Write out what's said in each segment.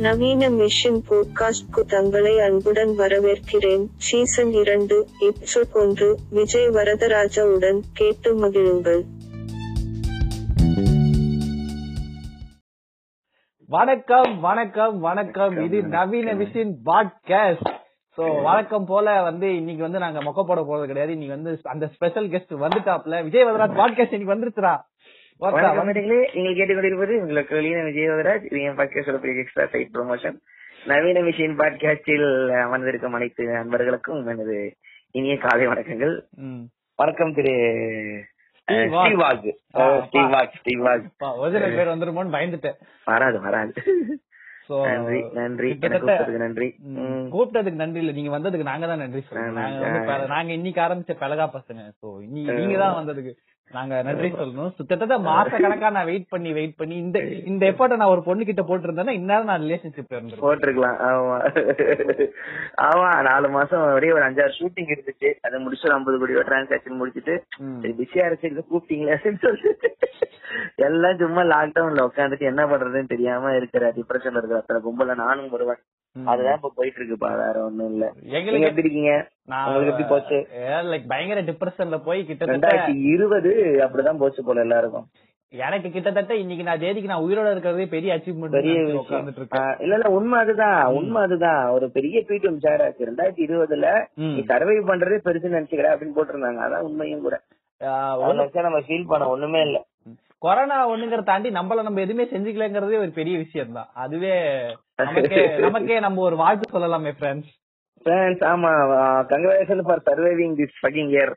நவீன மிஷன் போட்காஸ்ட்க்கு தங்களை அன்புடன் வரவேற்கிறேன். சீசன் இரண்டு எபிசோட் ஒன்று விஜய் வரதராஜா உடன் கேட்டு மகிழுங்கள். வணக்கம் வணக்கம் வணக்கம். இது நவீன மிஷின் பாட்காஸ்ட் சோ வழக்கம் போல வந்து இன்னைக்கு வந்து நாங்க மொக்க போட போறது கிடையாது. இன்னைக்கு வந்து அந்த ஸ்பெஷல் கெஸ்ட் வந்துட்டாப்ல விஜய் வரதராஜ் பாட்காஸ்ட் இன்னைக்கு வந்துருச்சுடா. நீங்கள் கேட்டுக்கொண்டிருப்பது உங்களுக்கு லீன விஜயவதராஜ். இது என் பாட்காஸ்டோட பெரிய எக்ஸ்ட்ரா சைட் ப்ரொமோஷன் நவீன விஷயம் பாட்காஸ்டில் அமர்ந்திருக்கும் அனைத்து நண்பர்களுக்கும் எனது இனிய காலை வணக்கங்கள். வணக்கம் திரு பேர் வந்துருமோன்னு பயந்துட்டேன். வராது வராது. நன்றி நன்றி. கூப்பிட்டதுக்கு நன்றி. இல்ல. நீங்க வந்ததுக்கு நாங்க தான் நன்றி சொல்லணும் நாங்க நாங்க இன்னைக்கு ஆரம்பிச்ச பழகா பசங்க. சோ நீங்க தான் வந்ததுக்கு. நாங்க நன்றி சொல்லணும். கிட்டத்தட்ட மாச கணக்கா நான் வெயிட் பண்ணி வெயிட் பண்ணி இந்த இந்த எஃபர்ட்டை நான் ஒரு பொண்ணு கிட்ட போட்டிருந்தேன்னா இந்நேரம் நான் ரிலேஷன்ஷிப் இருந்திருப்பேன் போட்டிருக்கலாம். ஆமா. ஆமா நாலு மாசம் ஒரே ஒரு அஞ்சாறு ஷூட்டிங் இருந்துச்சு. அதை முடிச்சு ஒரு ஐம்பது கோடி டிரான்சாக்சன் முடிச்சிட்டு பிஸியா இருக்கு கூப்பிட்டீங்களே அப்படின்னு சொல்லிட்டு. எல்லாம் சும்மா லாக்டவுன்ல உட்காந்துட்டு என்ன பண்றதுன்னு தெரியாம இருக்கிற டிப்ரெஷன்ல இருக்கிற அத்தனை கும்பல நானும் வருவேன். அதுதான் இப்ப போயிட்டு இருக்குப்பா வேற ஒண்ணும் இல்ல. எங்களுக்கு எப்படி இருக்கீங்க? உங்களுக்கு எப்படி போச்சு? லைக் பயங்கர டிப்ரெஷன்ல போய் கிட்டத்தட்ட ரெண்டாயிரத்தி இருபது அப்படிதான் போச்சு போல எல்லாருக்கும். எனக்கு கிட்டத்தட்ட இன்னைக்கு நான் தேதிக்கு நான் உயிரோட இருக்கிறதே பெரிய அச்சீவ்மெண்ட் பெரிய இல்ல இல்ல உண்மை அதுதான். உண்மை அதுதான். ஒரு பெரிய ட்வீட் மிச்சார் ஆச்சு ரெண்டாயிரத்தி இருபதுல. நீ சர்வை பண்றதே பெருசு நினைச்சுக்கிற அப்படின்னு போட்டிருந்தாங்க. அதான் உண்மையும் கூட. நம்ம ஃபீல் பண்ண ஒண்ணுமே இல்ல. கொரோனா ஒண்ணுங்கிற தாண்டி நம்மள நம்ம எதுவுமே செஞ்சுக்கலங்கிறதே ஒரு பெரிய விஷயம் தான் அதுவே நமக்கே நம்ம ஒரு வாழ்த்து சொல்லலாமே ஃப்ரெண்ட்ஸ் Friends, ஆமா. Congratulation for surviving this fucking year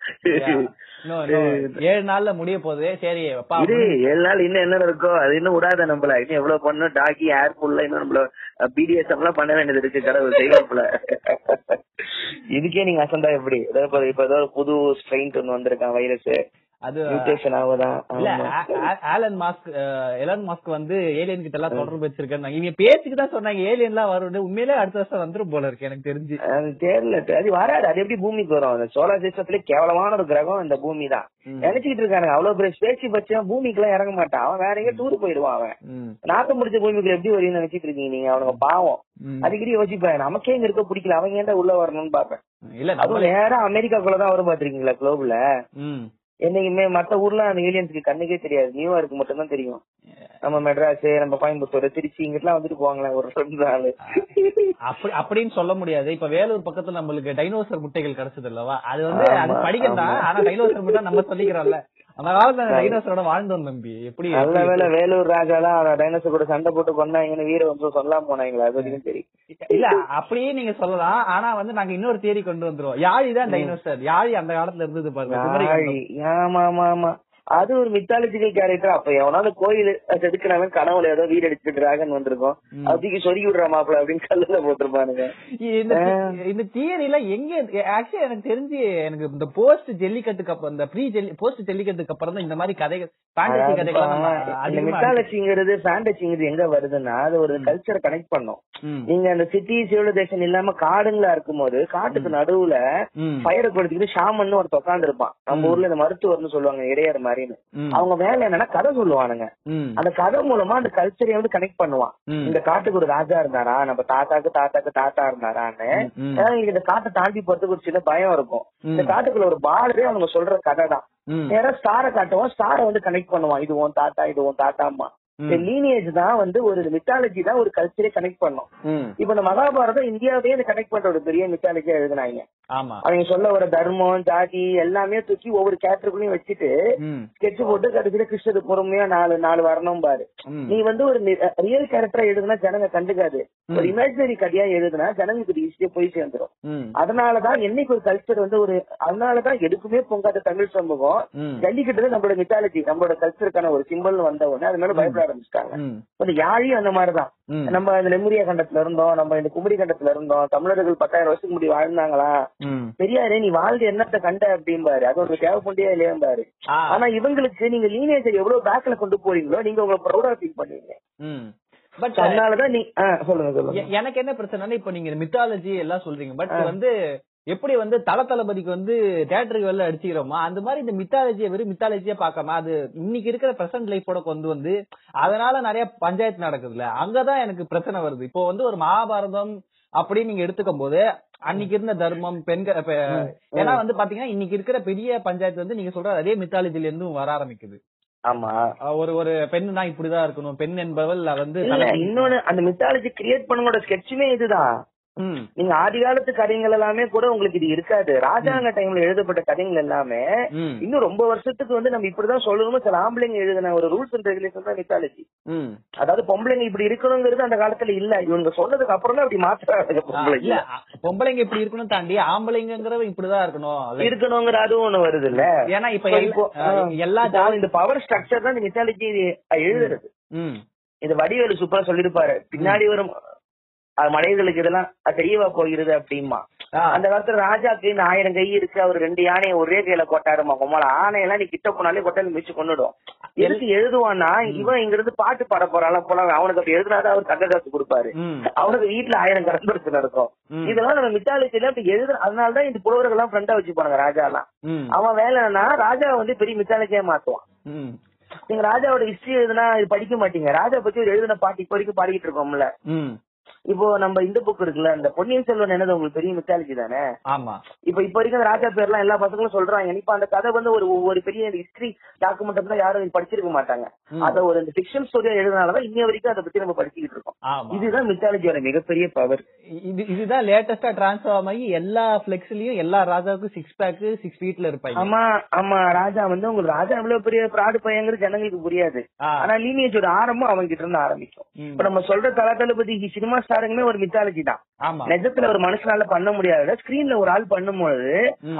ஏழு நாள்ல முடிய போகுது. சரி அப்பா இது ஏழு நாள் இன்னும் என்ன இருக்கோ அது இன்னும் விடாத நம்மள. இன்னும் எவ்வளவு பண்ணும் டாக்கி ஏர் ஃபுல்ல இன்னும் நம்மள பிடிஎஸ் எல்லாம் பண்ண வேண்டியது இருக்கு கடவுள் செய்வாப்புல இதுக்கே நீங்க அசந்தா எப்படி? ஏதோ இப்ப இப்ப ஏதோ ஒரு புது ஸ்ட்ரெயின் ஒண்ணு வந்திருக்கான் வைரஸ் அது ஆலன் மாஸ்க் எலன் மாஸ்க் வந்து ஏலியன் கிட்ட எல்லாம் தொடர்பு வச்சிருக்காங்க இவங்க பேச்சுக்கு தான் சொன்னாங்க ஏலியன் எல்லாம் வரும் உண்மையிலே அடுத்த வருஷம் வந்துரும் போல இருக்கு எனக்கு தெரிஞ்சு. அது தெரியல அது வராது. அது எப்படி பூமிக்கு வரும்? அந்த சோலார் சிஸ்டத்துல கேவலமான ஒரு கிரகம் இந்த பூமி தான். நினைச்சுக்கிட்டு இருக்காங்க அவ்வளவு பெரிய ஸ்பேஸ் பச்சா பூமிக்கு எல்லாம் இறங்க மாட்டான். அவன் வேற எங்க டூர் போயிடுவான் அவன். நாட்டம் முடிச்ச பூமிக்குள்ள எப்படி வரும்னு நினைச்சிட்டு இருக்கீங்க நீங்க? அவனுங்க பாவம். அடிக்கடி யோசிப்பேன் நமக்கே இங்க இருக்க பிடிக்கல. அவங்க ஏன்டா உள்ள வரணும்னு பாப்பேன் இல்ல அதுவும் நம்மளே நேரா அமெரிக்காக்குள்ளதான் வரும் பாத்திருக்கீங்களா குளோபுல. என்னைக்குமே மத்த ஊர்ல அந்த ஏலியன்ஸ்க்கு கண்ணுக்கே தெரியாது. நியூயார்க்கு மட்டும் தான் தெரியும். நம்ம மெட்ராஸ் நம்ம கோயம்புத்தூர் திருச்சி இங்கிட்டலாம் வந்துட்டு போவாங்களே ஒரு ரெண்டு நாள். அப்படி அப்படின்னு சொல்ல முடியாது. இப்ப வேலூர் பக்கத்துல நம்மளுக்கு டைனோசர் முட்டைகள் கிடைச்சது அல்லவா? அது வந்து அது ஆமா, படிக்கம் தான் ஆமா. ஆனா டைனோசர் முட்டை நம்ம சொல்லிக்கிறோம்ல. அந்த காலத்துல டைனோசரோட வாழ்ந்தோம் தம்பி. எப்படி நல்ல வேளை வேலூர் ராஜாலாம் டைனோசர் கூட சண்டை போட்டு கொண்டாங்கன்னு வீர வந்து சொல்லாம போனாங்களா அது வரைக்கும் தெரியும் இல்ல அப்படியே நீங்க சொல்லலாம். ஆனா வந்து நாங்க இன்னொரு தியரி கொண்டு வந்துருவோம். யாழி தான் டைனோசர். யாழி அந்த காலத்துல இருந்தது பாருங்க. ஆமா ஆமா ஆமா அது ஒரு மித்தாலஜிக்கல் கேரக்டர் அப்ப எவனாவது கோயில் செதுக்கினவன் கனவுல ஏதோ வீடு அடிச்சுட்டு டிராகன் வந்திருக்கும். அதுக்கு சொருகி விடுற மாப்பிள அப்படின்னு கல்லுல போட்டிருப்பானுங்க. இந்த இந்த தியரில எங்க ஆக்சுவலி எனக்கு தெரிஞ்சு எனக்கு இந்த போஸ்ட் ஜல்லிக்கட்டுக்கு அப்புறம் இந்த ப்ரீ ஜல்லி போஸ்ட் ஜல்லிக்கட்டுக்கு அப்புறம் தான் இந்த மாதிரி கதைகள் ஃபேண்டசி கதைகள் மித்தாலஜிங்கிறது ஃபேண்டசிங்கிறது எங்க வருதுன்னா அது ஒரு கல்ச்சரை கனெக்ட் பண்ணும். நீங்க அந்த சிட்டி சிவிலைசேஷன் இல்லாம காடுங்களா இருக்கும்போது காட்டுக்கு நடுவுல ம். ஃபயரை கொடுத்துக்கிட்டு ஷாமன் ஒரு உட்கார்ந்து இருப்பான் நம்ம ஊர்ல இந்த மருத்துவர்னு சொல்லுவாங்க இடையார் மாதிரின்னு. அவங்க வேலை என்னன்னா கதை சொல்லுவானுங்க. அந்த கதை மூலமா அந்த கல்ச்சரை வந்து கனெக்ட் பண்ணுவான். இந்த காட்டுக்கு ஒரு ராஜா இருந்தாரா? நம்ம தாத்தாக்கு தாத்தாக்கு தாத்தா இருந்தாரான்னு. இந்த காட்டை தாண்டி போறதுக்கு ஒரு சின்ன பயம் இருக்கும். இந்த காட்டுக்குள்ள ஒரு பாலரே அவங்க சொல்ற கதை தான் ம். நேரா ஸ்டாரை காட்டுவோம் ஸ்டாரை வந்து கனெக்ட் பண்ணுவான். இது உன் தாத்தா இது உன் தாத்தா அம்மா இந்த லீனியேஜ் தான் வந்து ஒரு மித்தாலஜி தான் ஒரு கல்ச்சரே கனெக்ட் பண்ணும். இப்ப இந்த மகாபாரதம் இந்தியாவே கனெக்ட் பண்ற ஒரு பெரிய மித்தாலஜியா எழுதினாங்க அவங்க சொல்ல வர தர்மம் ஜாதி எல்லாமே தூக்கி ஒவ்வொரு கேரக்டருக்குள்ளயும் வச்சுட்டு. ஸ்கெட்ச் போட்டு கடைசியில கிருஷ்ணருக்கு பொறுமையா நாலு நாலு வரணும் பாரு. நீ வந்து ஒரு ரியல் கேரக்டரா எழுதுனா ஜனங்க கண்டுக்காது ஒரு இமேஜினரி கதையா எழுதுனா ஜனங்களுக்கு ஈஸியா போய் சேர்ந்துரும். அதனாலதான் என்னைக்கு ஒரு கல்ச்சர் வந்து ஒரு அதனாலதான் எதுக்குமே பொங்காத தமிழ் சமூகம் ம். ஜல்லிக்கட்டு நம்மளோட மித்தாலஜி நம்மளோட கல்ச்சருக்கான ஒரு சிம்பிள் வந்த உடனே அது மேல பயப்பட ஆரம்பிச்சிட்டாங்க. ஒரு யாழியும் அந்த மாதிரிதான். நம்ம இந்த லெமுரியா கண்டத்துல இருந்தோம் நம்ம இந்த குமரி கண்டத்துல இருந்தோம் தமிழர்கள் பத்தாயிரம் வருஷத்துக்கு முடி வாழ்ந்தாங்களா. பெரியாரே நீ வாழ்ந்த என்னத்தை கண்ட அப்படிம்பாரு அது ஒரு தேவைப்பண்டியா இல்லையாம்பாரு ஆ. ஆனா இவங்களுக்கு நீங்க லீனேஜ் எவ்வளவு பேக்ல கொண்டு போறீங்களோ நீங்க உங்களை ப்ரௌடா ஃபீல் பண்ணுவீங்க. பட் அதனாலதான் நீ சொல்லுங்க சொல்லுங்க எனக்கு என்ன பிரச்சனைனா இப்ப நீங்க மித்தாலஜி எல்லாம் சொல்றீங்க பட் வந்து எப்படி வந்து தல தளபதிக்கு வந்து தேட்டருக்கு வெளில அடிச்சுக்கிறோமோ அந்த மாதிரி இந்த மித்தாலஜியை வெறும் மித்தாலஜியா பார்க்காம அது இன்னைக்கு இருக்கிற பிரசன்ட் லைஃபோட கொண்டு வந்து அதனால நிறைய பஞ்சாயத்து நடக்குதுல்ல அங்கதான் எனக்கு பிரச்சனை வருது. இப்போ வந்து ஒரு மகாபாரதம் அப்படின்னு நீங்க எடுத்துக்கும் போது அன்னைக்கு இருந்த தர்மம் பெண்கள் ஏன்னா வந்து பாத்தீங்கன்னா இன்னைக்கு இருக்கிற பெரிய பஞ்சாயத்து வந்து நீங்க சொல்ற அதே மித்தாலஜில இருந்தும் வர ஆரம்பிக்குது. ஆமா. ஒரு ஒரு பெண்ணுனா இப்படிதான் இருக்கணும். பெண் என்பவள் வந்து இன்னொன்னு அந்த மித்தாலஜி கிரியேட் பண்ணவங்களோட ஸ்கெட்சுமே இதுதான். நீங்க ஆதி காலத்து கதைகள் எல்லாமே கூட உங்களுக்கு இது இருக்காது. ராஜாங்க டைம்ல எழுதப்பட்ட கதைகள் எல்லாமே இன்னும் ரொம்ப வருஷத்துக்கு வந்து நம்ம இப்படிதான் சொல்லணும்னு சில ஆம்பளைங்க எழுதின ஒரு ரூல்ஸ் அண்ட் ரெகுலேஷன் தான் மித்தாலஜி. அதாவது பொம்பளைங்க இப்படி இருக்கணுங்கிறது அந்த காலத்துல இல்ல. இவங்க சொன்னதுக்கு அப்புறம் தான் அப்படி மாத்துறாங்க இல்ல பொம்பளைங்க இப்படி இருக்கணும் தாண்டி ஆம்பளைங்கிறவ இப்படிதான் இருக்கணும். இருக்கணுங்கிற அதுவும் ஒண்ணு வருது இல்ல ஏன்னா இப்ப எல்லா- இந்த பவர் ஸ்ட்ரக்சர் தான் இந்த மித்தாலஜி எழுதுறது. ம், இந்த வடிவேலு சூப்பரா சொல்லிருப்பாரு பின்னாடி வரும் மனிதர்களுக்கு இதெல்லாம் தெரியவா போகிறது அப்படிமா அந்த காலத்துல ராஜாக்கு இந்த ஆயிரம் கை இருக்கு அவர் ரெண்டு யானையை ஒரே கையில கொட்டாருமா கொம்மால ஆனையெல்லாம் நீ கிட்ட போனாலே கொட்டாலும் மிச்சு கொண்டுடும். எதுக்கு எழுதுவான்னா இவன் இங்க இருந்து பாட்டு பாட போறான் போல அவனுக்கு அப்படி எழுதினாதான் அவர் தங்க காசு கொடுப்பாரு. அவனுக்கு வீட்டுல ஆயிரம் கடன்படுத்து நடக்கும் இதெல்லாம் நம்ம மித்தாலஜில அப்படி எழுது அதனாலதான் இந்த புலவர்கள் எல்லாம் ஃப்ரெண்டா வச்சுப்பாங்க ராஜா எல்லாம் அவன் வேலைன்னா ராஜா வந்து பெரிய மித்தாலஜியா மாத்துவான். நீங்க ராஜாவோட ஹிஸ்டரி எழுதுனா இது படிக்க மாட்டீங்க. ராஜா பத்தி ஒரு எழுதின பாட்டு இப்ப வரைக்கும் பாடிக்கிட்டு இருக்கோம்ல. இப்போ நம்ம இந்த புக் இருக்குல்ல இந்த பொன்னியின் செல்வன் என்னது உங்களுக்கு பெரிய மித்தாலஜி தானே? ஆமா. இப்ப இப்ப வரைக்கும் ராஜா பேர்லாம் எல்லா பசங்களும் சொல்றாங்க. இப்ப அந்த கதை வந்து ஒரு ஒரு பெரிய ஹிஸ்டரி டாக்குமெண்ட் தான் யாரும் படிச்சிருக்க மாட்டாங்க. அத ஒரு இந்த ஃபிக்ஷன் ஸ்டோரியா எழுதினாலதான் இன்னைய வரைக்கும் அதை பத்தி நம்ம படிச்சுக்கிட்டு இருக்கோம். இதுதான் மித்தாலஜியோட மிகப்பெரிய பவர் இது இதுதான் லேட்டஸ்டா டிரான்ஸ்ஃபார்ம் ஆகி எல்லா பிளெக்ஸ்லயும் எல்லா ராஜாவுக்கும் சிக்ஸ் பேக் சிக்ஸ் ஃபீட்ல இருப்பாங்க. ஆமா ஆமா ராஜா வந்து உங்களுக்கு ராஜா எவ்வளவு பெரிய பிராடு பையங்கிறது ஜனங்களுக்கு புரியாது. ஆனா லீனியேஜோட ஆரம்பம் அவங்க கிட்ட இருந்து ஆரம்பிக்கும். இப்ப நம்ம சொல்ற தல தளபதி சினிமா ஸ்டாருக்குமே ஒரு மித்தாலஜி தான். நிஜத்துல ஒரு மனுஷனால பண்ண முடியாத ஸ்கிரீன்ல ஒரு ஆள் பண்ணும்போது.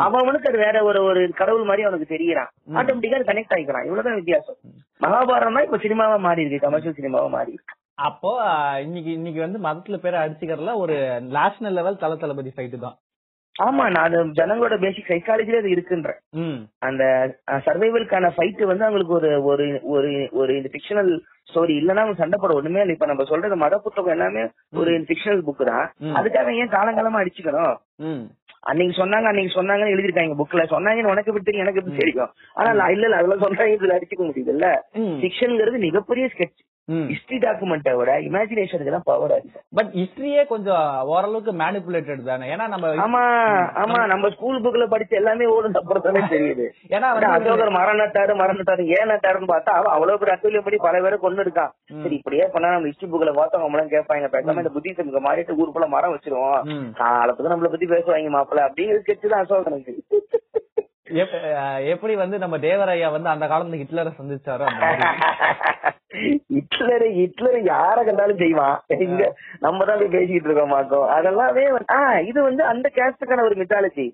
அவனுக்கு அது வேற ஒரு ஒரு கடவுள் மாதிரி அவனுக்கு தெரியறான். ஆட்டோமேட்டிக்கா கனெக்ட் ஆகிக்கிறான் இவ்வளவுதான் வித்தியாசம். மகாபாரதம் தான் இப்ப சினிமாவா மாறி இருக்கு கமர்ஷியல் சினிமாவா மாறி இருக்கு. அப்போ இன்னைக்கு இன்னைக்கு வந்து மதத்துல பேரை அடிச்சுக்கிறதுல ஒரு நேஷனல் லெவல் தல தளபதி ஃபைட்டு தான். ஆமா நான் ஜனங்களோட பேசிக் சைக்காலஜில அது இருக்குன்றேன். ம். அந்த சர்வைவலுக்கான ஃபைட் வந்து அவங்களுக்கு ஒரு ஒரு ஒரு ஒரு இந்த ஃபிக்ஷனல் ஸ்டோரி இல்லன்னா அவங்க சண்டை போட ஒண்ணுமே இல்லை. இப்ப நம்ம சொல்றது மத புத்தகம் எல்லாமே ஒரு ஃபிக்ஷனல் புக் தான். அதுக்காக ஏன் காலங்காலமா அடிச்சுக்கணும்? அன்னைக்கு சொன்னாங்க அன்னைக்கு சொன்னாங்கன்னு எழுதிருக்காங்க புக்ல சொன்னாங்கன்னு உனக்கு எப்படி தெரியும் எனக்கு எப்படி தெரியும்? ஆனா நான் இல்ல இல்ல அதெல்லாம் சொன்னாங்க இதுல அடிச்சுக்க முடியுது இல்ல ஃபிக்ஷன்ங்கிறது மிகப்பெரிய ஸ்கெட்ச் ஹிஸ்டரி டாக்குமெண்ட்டை விட இமேஜினேஷனுக்கு தான் பவர் அதிகம் பட் ஹிஸ்டரியே கொஞ்சம் ஓரளவுக்கு மேனிபுலேட்டட் தானே? ஏன்னா நம்ம ஆமா ஆமா நம்ம ஸ்கூல் புக்ல படிச்ச எல்லாமே ஓடும் அப்புறம் தானே தெரியுது. ஏன்னா அசோகர் மரம் நட்டாரு மரம் நட்டாரு ஏன் நட்டாருன்னு பார்த்தா அவன் அவ்வளவு பேர் அத்துலியம் படி பல பேரை கொண்டு இருக்கான். சரி இப்படியே பண்ணா நம்ம ஹிஸ்டரி புக்ல பார்த்தவங்க நம்மளும் கேட்பாங்க பேசாம இந்த புத்திசமுக்கு மாறிட்டு ஊருக்குள்ள மரம் வச்சிருவோம். காலத்துக்கு நம்மள பத்தி பேசுவாங்க மாப்பிள்ள. அப்படிங்கிற ஸ்கெட்ச் தான் அசோகனுக்கு. எப்படி வந்து நம்ம தேவரையா வந்து அந்த காலத்துல ஹிட்லரை சந்திச்சாரோ. ஹிட்லர் ஹிட்லர் யார கண்டாலும் செய்வான். இங்க நம்ம தான் போய் பேசிக்கிட்டு இருக்கோம் மாட்டோம் அதெல்லாமே இது வந்து அந்த கேஸ்டுக்கான ஒரு மித்தாலஜி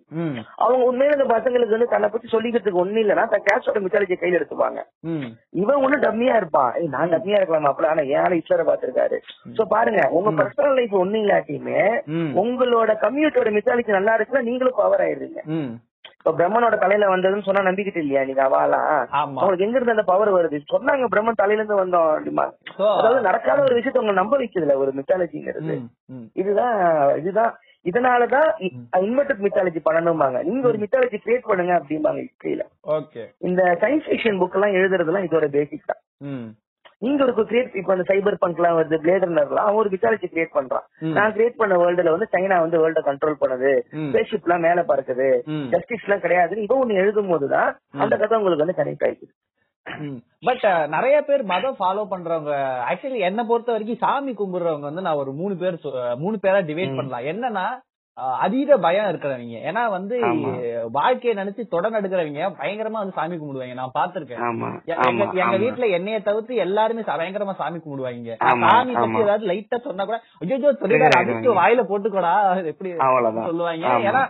அவங்க உண்மையில இந்த பசங்களுக்கு வந்து தன்னை பத்தி சொல்லிக்கிறதுக்கு ஒண்ணு இல்லைன்னா தன் கேஸ்டோட மித்தாலஜி கையில எடுத்துப்பாங்க. இவன் ஒண்ணு டம்மியா இருப்பான். நான் டம்மியா இருக்கலாம்? அப்பல ஆனா ஏன் ஹிட்லரை பாத்திருக்காரு சோ பாருங்க உங்க பர்சனல் லைஃப் ஒண்ணு இல்லாட்டியுமே உங்களோட கம்யூனிட்டியோட மித்தாலஜி நல்லா இருக்குன்னா நீங்களும் பவர் ஆயிடுறீங்க. ம். இப்ப பிரம்மனோட தலையில வந்ததுன்னு சொன்னா நம்பிக்கிட்டு இல்லையா நீங்க அவாலாம் ஆமா. அவங்களுக்கு எங்க இருந்து அந்த பவர் வருது? சொன்னாங்க பிரம்மன் தலையில இருந்து வந்தோம் அப்படிமா. அதாவது நடக்காத ஒரு விஷயத்த உங்க நம்ப வைக்கிறதுல ஒரு மித்தாலஜிங்கிறது இதுதான் இதுதான். இதனாலதான் இன்வெர்டட் மித்தாலஜி பண்ணணும்பாங்க. நீங்க ஒரு மித்தாலஜி கிரியேட் பண்ணுங்க அப்படிம்பாங்க ஹிஸ்டரியில இந்த சயின்ஸ் ஃபிக்ஷன் புக் எல்லாம் எழுதுறதுலாம் இதோட பேசிக் தான். நீங்க ஒரு கிரியேட் இப்ப அந்த சைபர் பங்க்லாம் வருது பிளேடர்லாம் அவன் ஒரு மித்தாலஜி கிரியேட் பண்றான். நான் கிரியேட் பண்ண வேர்ல்டுல வந்து சைனா வந்து வேர்ல்ட கண்ட்ரோல் பண்ணுது. ஸ்பேஸ்ஷிப் எல்லாம் மேல பறக்குது. ஜஸ்டிஸ் எல்லாம் கிடையாதுன்னு இவன் ஒண்ணு எழுதும் போதுதான் அந்த கதை உங்களுக்கு வந்து கனெக்ட் ஆயிடுது. பட் நிறைய பேர் மதம் ஃபாலோ பண்றவங்க ஆக்சுவலி என்ன பொறுத்த வரைக்கும் சாமி கும்பிடுறவங்க வந்து நான் ஒரு மூணு பேர் மூணு பேரா டிவைட் பண்ணலாம். என்னன்னா அதீத பயம் இருக்கிறவங்க. ஏன்னா வந்து. வாழ்க்கையை நினைச்சு தொடர் எடுக்கிறவங்க பயங்கரமா வந்து சாமி கும்பிடுவாங்க. நான் பாத்திருக்கேன் எங்க வீட்டுல என்னைய தவிர்த்து எல்லாருமே பயங்கரமா சாமி கும்பிடுவாங்க. சாமி பத்தி. ஏதாவது லைட்டா சொன்னா கூட ஐயோ சொல்லிடாரு அடிச்சு வாயில போட்டுக்கோடா எப்படி. சொல்லுவாங்க. ஏன்னா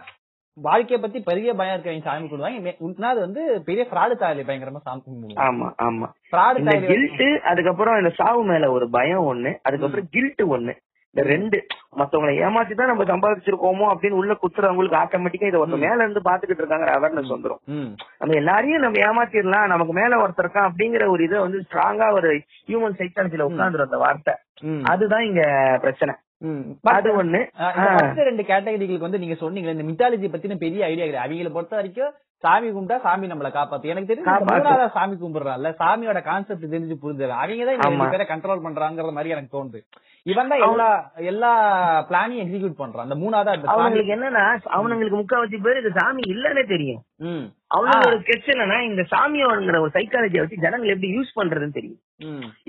வாழ்க்கைய பத்தி பெரிய பயம் இருக்கவங்க சாமி கும்பிடுவாங்க. உண்மையாவது வந்து பெரிய ஃப்ராடு தாலி பயங்கரமா சாமி கும்பிடுவாங்க. ஆமா ஆமா. ஃப்ராடு கில்ட் அதுக்கப்புறம் இந்த சாவு மேல ஒரு பயம் ஒண்ணு அதுக்கப்புறம் கில்ட் ஒண்ணு. இந்த ரெண்டு மத்தவங்களை ஏமாத்தி தான் நம்ம சம்பாதிச்சிருக்கோமோ அப்படின்னு உள்ள குத்துறவங்களுக்கு ஆட்டோமேட்டிக்கா இதை ஒருத்தர் மேல இருந்து பாத்துக்கிட்டு இருக்காங்க அவேர்னஸ் வந்துரும். ம். நம்ம எல்லாரையும் நம்ம ஏமாத்திடலாம் நமக்கு மேல ஒருத்தர் இருக்கான் அப்படிங்கிற ஒரு இதை வந்து ஸ்ட்ராங்கா ஒரு ஹியூமன் சைக்காலஜில உட்காந்துரும் அந்த வார்த்தை. அதுதான் இங்க பிரச்சனை. அது ஒண்ணு. ரெண்டு கேட்டகரிகளுக்கு வந்து நீங்க சொன்னீங்களே இந்த மித்தாலஜி பத்தின பெரிய ஐடியா கிடையாது அவங்கள பொறுத்த வரைக்கும் சாமி கும்பிட்டா சாமி நம்மள காப்பாத்து. எனக்கு தெரிஞ்சு சாமி கும்பிடுறான்ல சாமியோட கான்செப்ட் தெரிஞ்சு புரிஞ்சது. அவங்க தான் பேரை கண்ட்ரோல் பண்றாங்கிற மாதிரி எனக்கு தோணுது. இவன் தான் எல்லா எல்லா பிளானையும் எக்ஸிக்யூட் பண்றான். அந்த மூணாவதா அவனுங்களுக்கு என்னன்னா அவனுங்களுக்கு முக்காவாசி பேர் இந்த சாமி இல்லன்னே தெரியும். அவனோட என்னன்னா இந்த சாமியோங்கிற ஒரு சைக்காலஜியை வச்சு ஜனங்கள் எப்படி யூஸ் பண்றதுன்னு தெரியும்.